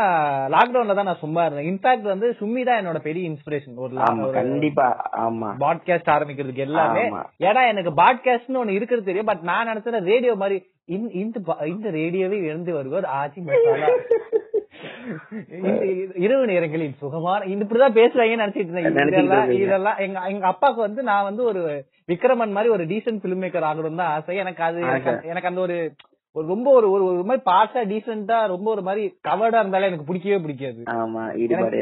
லாக்டவுன்ல தான் நான் சும்மா இருந்தேன். இன்ஃபேக்ட் வந்து சும்மி தான் என்னோட பெரிய இன்ஸ்பிரேஷன் ஒரு கண்டிப்பா. ஆமா. பாட்காஸ்ட் ஆரம்பிக்கிறதுக்கு எல்லாமே. ஏன்னா எனக்கு பாட்காஸ்ட்னு ஒண்ணு இருக்கிறது தெரியும். பட் நான் நினைச்சேன் ரேடியோ மாதிரி இந்த- இந்த ரேடியோவே ஆச்சி மசாலா இந்த இரவு நேரங்களில் சுகமான இந்த இப்படிதான் பேசுவாங்கன்னு நினைச்சிட்டு இருந்தேன். இதெல்லாம் எங்க எங்க அப்பாவுக்கு வந்து நான் வந்து ஒரு விக்ரமன் மாதிரி ஒரு டீசென்ட் பிலிம் மேக்கர் ஆகணும் தான் ஆசை. எனக்கு அது எனக்கு அந்த ஒரு ஒரு ரொம்ப ஒரு ஒரு ஒரு மாதிரி பாஷா டீசென்ட்டா ரொம்ப ஒரு மாதிரி கவர்டா இருந்தாலே எனக்கு பிடிக்கவே பிடிக்காது.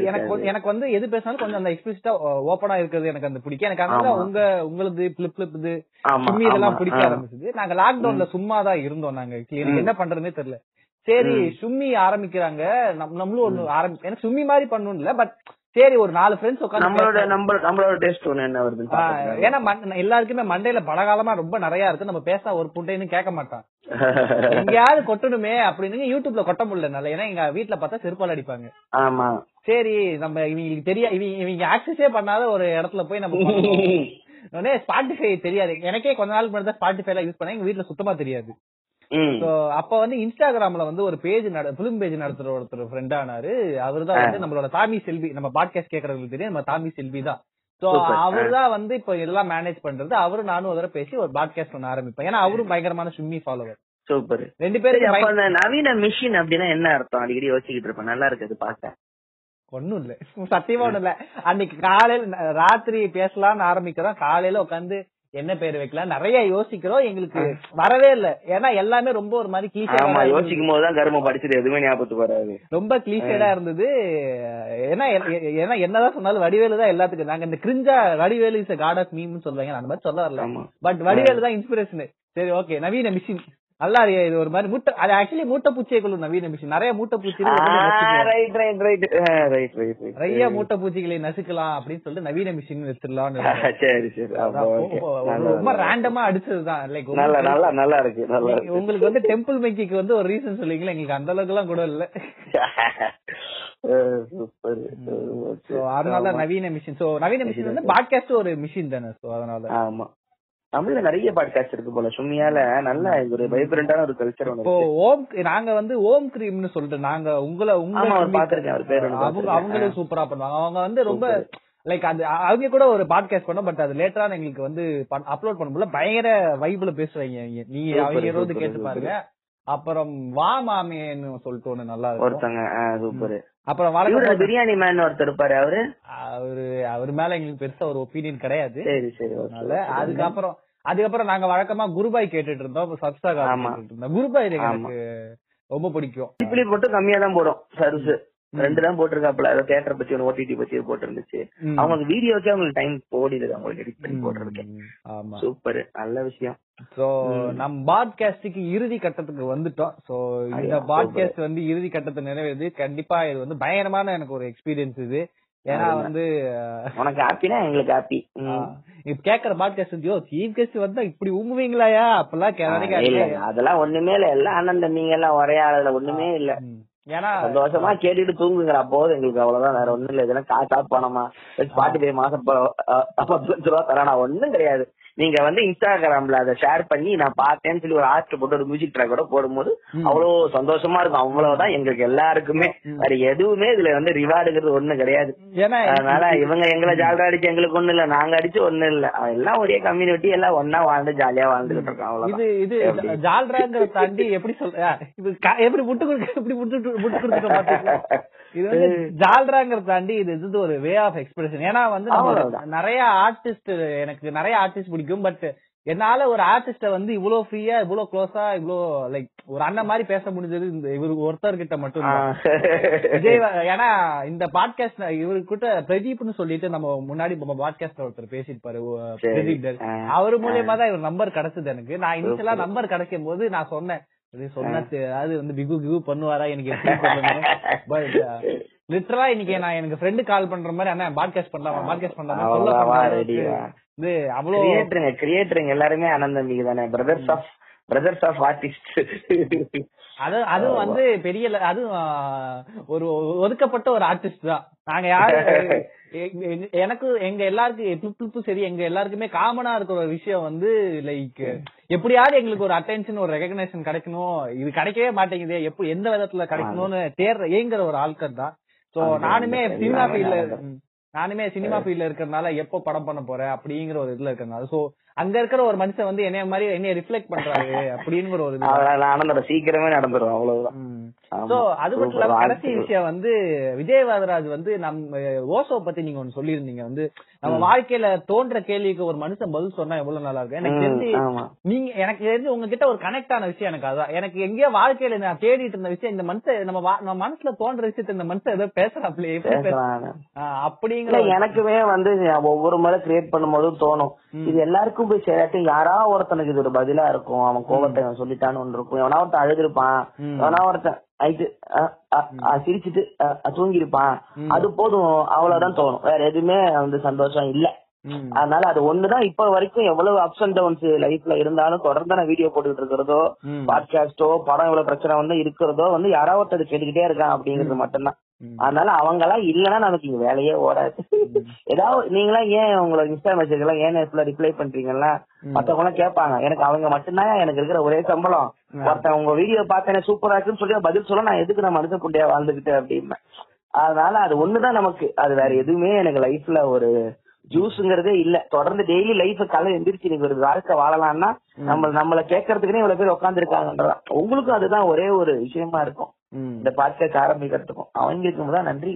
எனக்கு எனக்கு. வந்து- எது பேசினாலும் கொஞ்சம் அந்த எக்ஸ்பிளிசிட்டா ஓப்பனா இருக்கிறது எனக்கு அந்த பிடிக்கும். எனக்கு ஆமா. உங்க உங்களது பிளிப் பிளிப் இது இதெல்லாம் பிடிக்க. ஆரம்பிச்சது. நாங்க லாக்டவுன்ல சும்மா தான் இருந்தோம் நாங்க. என்ன பண்றதுனே தெரியல. சரி சும்மி ஆரம்பிக்கிறாங்க. நம்- நம்மளும் ஒண்ணு ஆரம்பி எனக்கு சும்மி மாதிரி பண்ணணும் இல்ல பட் சரி ஒரு நாலு ஃப்ரெண்ட்ஸ் உட்காந்து நம்மளோட நம்ம நம்மளோட டேஸ்ட் என்ன பாத்துக்கலாம். ஏன்னா எல்லாருக்குமே மண்டையில பலகாலமா ரொம்ப நிறைய இருக்கு. நம்ம பேச ஒரு புண்டைன்னு கேட்க மாட்டான் எங்கேயாவது கொட்டணுமே அப்படின்னு யூடியூப்ல கொட்ட முடியல என்னால. ஏன்னா எங்க வீட்டுல பார்த்தா செருப்பால் அடிப்பாங்க. ஆமா. சரி நம்ம இவங்களுக்கு தெரியா இவங்க இவங்க ஆக்சஸே பண்ணாத ஒரு இடத்துல போய் நம்ம. உடனே ஸ்பாட்டிஃபை தெரியாது. எனக்கே கொஞ்ச நாள் முன்னாடி தான் ஸ்பாட்டிஃபை யூஸ் பண்ணேன். எங்க வீட்ல சுத்தமா தெரியாது. அப்ப வந்து இன்ஸ்டாகிராம்ல வந்து ஒரு பேஜ் பிலிம் பேஜ் நடத்துற ஒருத்தர் ஃப்ரெண்ட் ஆனாரு. அவரு தான் வந்து நம்மளோட தாமி செல்வி நம்ம பாட்காஸ்ட் கேக்குறவங்களுக்கு தெரியும் நம்ம தாமி செல்வி தான். சோ. அவர் தான் வந்து இப்ப எல்லாம் மேனேஜ் பண்றது. அவரும் நானும் ஒரு தடவை பேசி ஒரு பாட்காஸ்ட் ஒண்ணு ஆரம்பிப்பேன். ஏன்னா அவரும் பயங்கரமான சும்மி ஃபாலோவர் சூப்பர் ரெண்டு பேரும் நவீன மிஷின் அப்படின்னா என்ன அர்த்தம்? அடிக்கடி யோசிச்சுக்கிட்டு இருப்பேன். நல்லா இருக்குது பாக்க ஒண்ணும் இல்ல. சத்தியமா ஒண்ணும் இல்ல. அன்னைக்கு காலையில ராத்திரி பேசலாம்னு ஆரம்பிக்கிறோம். காலையில உட்காந்து என்ன பேர் வைக்கலாம் நிறைய யோசிக்கிறோம். எங்களுக்கு வரவே இல்ல. ஏன்னா எல்லாமே ரொம்ப ஒரு மாதிரி கிளீஷே யோசிக்கும் போதுதான் கரும படிச்சது. எதுவுமே ஞாபகத்துக்கு வராது. ரொம்ப கிளீஷேடா இருந்தது. ஏன்னா ஏன்னா என்னதான் சொன்னாலும் வடிவேலு தான் எல்லாத்துக்கும். நாங்க இந்த கிரிஞ்சா வடிவேலு இஸ் காட் ஆஃப் மீம்னு சொல்லுவாங்க. அந்த மாதிரி சொல்ல வரல. பட் வடிவேலு தான் இன்ஸ்பிரேஷன் சரி ஓகே நவீன மிஷின் நல்லா இருக்கு இது ஒரு மாதிரி மூட்டை அது ஆக்சுவலி மூட்டை பூச்சிகளும் நவீன மிஷின் நிறைய மூட்டை பூச்சி right right right right right நிறைய மூட்டை பூச்சிகளை நசுக்கலாம் அப்படின்னு சொல்லிட்டு நவீன மிஷின் சரி சரி. okay. ரொம்ப-. ரேண்டமா அடிச்சதுதான். லைக் நல்லா நல்லா நல்லா இருக்கு நல்லா உங்களுக்கு வந்து டெம்பிள் மெங்கிக்கு வந்து ஒரு ரீசன் சொல்லுவீங்களா? எங்களுக்கு அந்த அளவுக்கு எல்லாம் கூட இல்ல. அதனால நவீன மிஷின் சோ நவீன மிஷின் வந்து பாட்காஸ்ட் ஒரு மிஷின் தானே. சோ அதனால ஆமா. தமிழ்ல நிறைய பாட்காஸ்ட் இருக்கு போல சும்மியால நல்ல ஒரு வைப்ரண்டான ஒரு கல்ச்சர் இருக்கு. ஓம் நாங்க வந்து ஓம் கிரீம்னு சொல்லிட்டு நாங்க உங்களை உங்க ஆமா, அவர் பேர் அவங்க. அவங்களே சூப்பரா பண்ணுவாங்க. அவங்க வந்து ரொம்ப லைக் அது அவங்க கூட ஒரு பாட்காஸ்ட் பண்ணோம் பட் அது லேட்டரா எங்களுக்கு வந்து அப்லோட் பண்ணும்போது பயங்கர வைப்ல அவங்க. நீங்க அவங்க இருபது கேட்டு. பாருங்க. அப்புறம் வா மாமேன்னு சொல்லிட்டு ஒண்ணு நல்லா ஒருத்தங்க சூப்பர். அப்புறம் வழக்கம் பிரியாணி மேன் ஒருத்தர் இருப்பாரு அவரு? அவரு அவர் மேல எங்களுக்கு பெருசா ஒரு ஒப்பீனியன் கிடையாது. சரி சரி. அதுக்கப்புறம் அதுக்கப்புறம் நாங்க வழக்கமா குருபாய் கேட்டுட்டு இருந்தோம் சப்ஸ்டாக் இருந்தோம் குருபாய். எனக்கு ரொம்ப பிடிக்கும். டிப்ளி போட்டு கம்மியா தான் போடும். சர்வீஸ் ரெண்டு தான் போட்டிருக்காப்ல ஏதோ தியேட்டர் பத்தி ஒன்று ஓடிடி பத்தி போட்டிருந்துச்சு. அவங்களுக்கு வீடியோக்கே அவங்களுக்கு டைம் ஓடிடுது. அவங்களுக்கு எடிட் பண்ணி போடுறதுக்கு. சூப்பர். நல்ல விஷயம். சோ நம் பாட்காஸ்டுக்கு இறுதி கட்டத்துக்கு வந்துட்டோம். சோ இந்த பாட்காஸ்ட் வந்து இறுதி கட்டத்தை நிறைவேறுது. கண்டிப்பா இது வந்து பயங்கரமான எனக்கு ஒரு எக்ஸ்பீரியன்ஸ் இது. ஏன்னா. வந்து உனக்கு ஹாப்பினா எங்களுக்கு ஹாப்பி இப்ப கேக்குற பாட்காஸ்ட் யோ சீஃப் கெஸ்ட் வந்தா இப்படி ஊம்புவீங்களாயா? அப்பெல்லாம் இல்ல. அதெல்லாம் ஒண்ணுமே இல்ல. எல்லாம் அண்ணன் தம்பிங்க எல்லாம் ஒரே ஆளுல ஒண்ணுமே இல்ல. ஏன்னா சந்தோஷமா கேட்டுட்டு தூங்குங்கிற போது எங்களுக்கு அவ்வளவுதான். வேற ஒண்ணும் இல்ல. இதெல்லாம் காசா பணமா? ஸ்பாட்டிஃபை மாசம் ப- அஹ் பத்து ரூபா தரானா ஒண்ணும் கிடையாது. நீங்க வந்து இன்ஸ்டாகிராம்ல அதை ஷேர் பண்ணி நான் பார்த்தேன்னு சொல்லி ஒரு ஆர்ட் போட்டு ஒரு மியூசிக் ட்ராக் கூட போடும்போது அவ்வளவு சந்தோஷமா இருக்கும். அவ்வளவுதான் எங்களுக்கு எல்லாருக்குமே. வேற எதுவுமே இதுல வந்து ரிவார்டுங்கிறது ஒண்ணும் கிடையாது. அதனால இவங்க எங்களை ஜாலியா அடிச்சு எங்களுக்கு ஒண்ணு இல்ல. நாங்க அடிச்சு ஒண்ணு இல்ல. எல்லாம் ஒரே கம்யூனிட்டி எல்லாம் ஒன்னா வாழ்ந்து ஜாலியா வாழ்ந்துகிட்டு இருக்கோம். இது இது? ஜால்ராங்கிறத தாண்டி எப்படி சொல்ற எப்படி முட்டு கொடுக்க எப்படி முட்டு முட்டு கொடுத்துக்க பாத்தீங்களா இது வந்து ஜால்ராங்கிறத தாண்டி இது இது ஒரு வே ஆஃப் எக்ஸ்பிரஷன் ஏன்னா வந்து. நிறைய ஆர்டிஸ்ட் எனக்கு நிறைய ஆர்டிஸ்ட் பிடிக்கும் பட் என்னால ஒரு ஆர்டிஸ்ட வந்து இவ்வளவு ஃப்ரீயா இவ்வளவு க்ளோஸா இவ்வளவு லைக் ஒரு அண்ணன் மாதிரி பேச முடிஞ்சது இந்த இவர் ஒருத்தர் கிட்ட மட்டும் ஏன்னா இந்த பாட்காஸ்ட் இவரு கிட்ட பிரதீப்னு சொல்லிட்டு நம்ம முன்னாடி பாட்காஸ்ட்ல ஒருத்தர் பேசிருப்பாரு. பிரதீப். அவரு மூலியமா தான் இவர் நம்பர் கிடைச்சது எனக்கு. நான் இனிஷியலா நம்பர் கிடைக்கும் போது நான் சொன்னேன் சொன்னா தெ- அது வந்து பிகு கிகு பண்ணுவாரா? எனக்கு பட் லிட்டரலா இன்னைக்கு நான் எனக்கு ஃப்ரெண்டு கால் பண்ற மாதிரி அண்ணா பாட்காஸ்ட் பண்ணலாம்? பாட்காஸ்ட் பண்ணலாம். இது அவ்வளவு கிரியேட்டருங்க கிரியேட்டருங்க எல்லாருமே அனந்த தம்பிக்கு தானே. Brothers of brothers of artist அது அதுவும் வந்து பெரிய ஆ, ஒரு ஒதுக்கப்பட்ட ஒரு ஆர்டிஸ்ட் தான். நாங்க யாரு? எனக்கு எங்க எல்லாருக்கும் சரி எங்க எல்லாருக்குமே காமனா இருக்கிற ஒரு விஷயம் வந்து லைக் எப்படியாவது எங்களுக்கு ஒரு அட்டென்ஷன் ஒரு ரெகக்னேஷன் கிடைக்கணும் இது கிடைக்கவே மாட்டேங்குது எப்படி எந்த விதத்துல கிடைக்கணும்னு தேர்ற ஏங்குற ஒரு ஆட்கள் தான் சோ நானுமே. சினிமா ஃபீல்ட்ல. நானுமே சினிமா ஃபீல்ட்ல இருக்கறனால எப்போ படம் பண்ண போறேன் அப்படிங்கிற ஒரு இதுல இருக்கறனால சோ அங்க இருக்கிற ஒரு மனுஷன் வந்து என்னைய மாதிரி என்னைய ரிஃப்ளெக்ட் பண்றாரு அப்படிங்கிற ஒரு ஆனந்தம் சீக்கிரமே நடந்துரும் அவ்வளவுதான். சோ அது மட்டும் இல்லாம. கடைசி விஷயம் வந்து விஜய் வரதராஜ் வந்து நம்ம ஓசோ பத்தி நீங்க ஒண்ணு சொல்லியிருந்தீங்க. வந்து நம்ம வாழ்க்கையில தோன்ற கேள்விக்கு ஒரு மனுஷன் பதில் சொன்னா எவ்வளவு நல்லா இருக்கும்? எனக்கு தெரிஞ்சு. நீங்க எனக்கு தெரிஞ்சு உங்ககிட்ட ஒரு கனெக்ட் ஆன விஷயம் எனக்கு அதான். எனக்கு எங்கேயோ வாழ்க்கையில நான் தேடிட்டு இருந்த விஷயம் இந்த மனுஷன் நம்ம மனசுல தோன்ற விஷயத்த இந்த மனுஷன் ஏதோ பேசுறாப்ல எப்படி அப்படிங்கிற இல்ல எனக்குமே வந்து ஒவ்வொரு முறை கிரியேட் பண்ணும்போதும் தோணும். இது எல்லாருக்கும் போய் சேராட்டி யாரா ஒருத்தனுக்கு இது ஒரு பதிலா இருக்கும். அவன் கோபத்தை சொல்லிட்டான்னு இருக்கும். எவனா ஒருத்தன் அழுதுருப்பான். எவனா ஒருத்தன் ஆயிட்டு சிரிச்சிட்டு தூங்கிருப்பான் அது போதும். அவ்வளவுதான் தோணும். வேற எதுவுமே வந்து சந்தோஷம் இல்ல. அதனால அது ஒண்ணுதான். இப்ப வரைக்கும் எவ்வளவு அப்ஸ் அண்ட் டவுன்ஸ் லைஃப்ல இருந்தாலும் தொடர்ந்து நான் வீடியோ போட்டுக்கிட்டு இருக்கிறதோ. பாட்காஸ்டோ படம் இவ்வளவு பிரச்சனை வந்து இருக்கிறதோ வந்து யாராவது ஒருத்தர் கேட்டுக்கிட்டே இருக்கான் அப்படிங்கிறது மட்டும்தான். அதனால அவங்க எல்லாம் இல்லன்னா நமக்கு இங்க வேலையே ஓடாது. ஏதாவது நீங்களா ஏன் உங்களோட இன்ஸ்டா மெசேஜ் எல்லாம் ஏன் ரிப்ளை பண்றீங்களா மத்தவங்க எல்லாம் கேட்பாங்க. எனக்கு அவங்க மட்டும்தான் எனக்கு இருக்கிற ஒரே சம்பளம். ஒருத்தன் உங்க வீடியோ பார்த்தேன் சூப்பரா இருக்குன்னு சொல்லி பதில் சொல்ல நான் எதுக்கு நான் மனுஷன் புண்டையா வாழ்ந்துகிட்டு அப்படின்னு. அதனால அது ஒண்ணுதான் நமக்கு. அது வேற எதுவுமே எனக்கு லைஃப்ல ஒரு ஜூஸ்ங்கிறதே இல்ல. தொடர்ந்து டெய்லி லைஃப் காலை எந்திரிச்சு நீங்க ஒரு வாழ்க்கை வாழலாம்னா நம்ம நம்மள கேட்கறதுக்குனே இவ்வளவு பேர் உட்காந்துருக்காங்கன்றதான் உங்களுக்கும் அதுதான் ஒரே ஒரு விஷயமா இருக்கும். இந்த பாட்காஸ்ட் ஆரம்பிக்கிறதுக்கும். அவங்களுக்கும் தான் நன்றி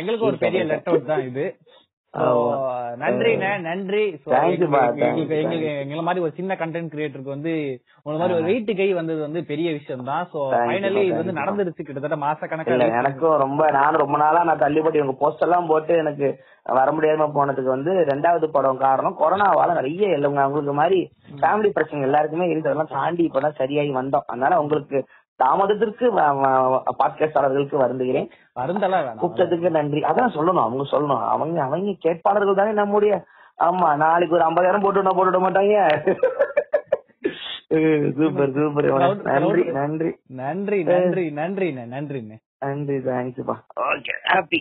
எங்களுக்கு ஒரு பெரிய லெட் அவுட் தான் இது. நன்றிண்ணே நன்றி எங்களுக்கு எங்களை மாதிரி ஒரு சின்ன கண்டென்ட் கிரியேட்டருக்கு வந்து உங்களை மாதிரி ஒரு வெயிட் கை வந்தது வந்து பெரிய விஷயம் தான். So finally. இது வந்து நடந்துருச்சு கிட்டத்தட்ட மாச இல்ல கணக்காக எனக்கும் ரொம்ப நானும் ரொம்ப நாளா நான் தள்ளிப்பட்டு இவங்க போஸ்ட் எல்லாம் போட்டு எனக்கு வர முடியாம போனதுக்கு வந்து ரெண்டாவது படம் காரணம் கொரோனாவால நிறைய இல்லைங்க. உங்களுக்கு மாதிரி ஃபேமிலி பிரச்சனை எல்லாருக்குமே இருந்ததெல்லாம் தாண்டி இப்பதான் சரியாகி வந்தோம். அதனால உங்களுக்கு தாமதத்திற்கு பாட்காஸ்டாளர்களுக்கு வருந்துகிறேன். கூப்பிட்டதுக்கு நன்றி. அதான் சொல்லணும். அவங்க சொல்லணும். அவங்க அவங்க கேட்பாளர்கள் தானே நம்முடைய. ஆமா நாளைக்கு ஒரு ஐம்பதாயிரம் போட்டு விட போட்டு விட மாட்டாங்க சூப்பர். சூப்பர் நன்றி நன்றி. நன்றி நன்றி நன்றிண்ணே நன்றிண்ணே. நன்றி தேங்க்ஸ்ப்பா ஓகே ஹாப்பி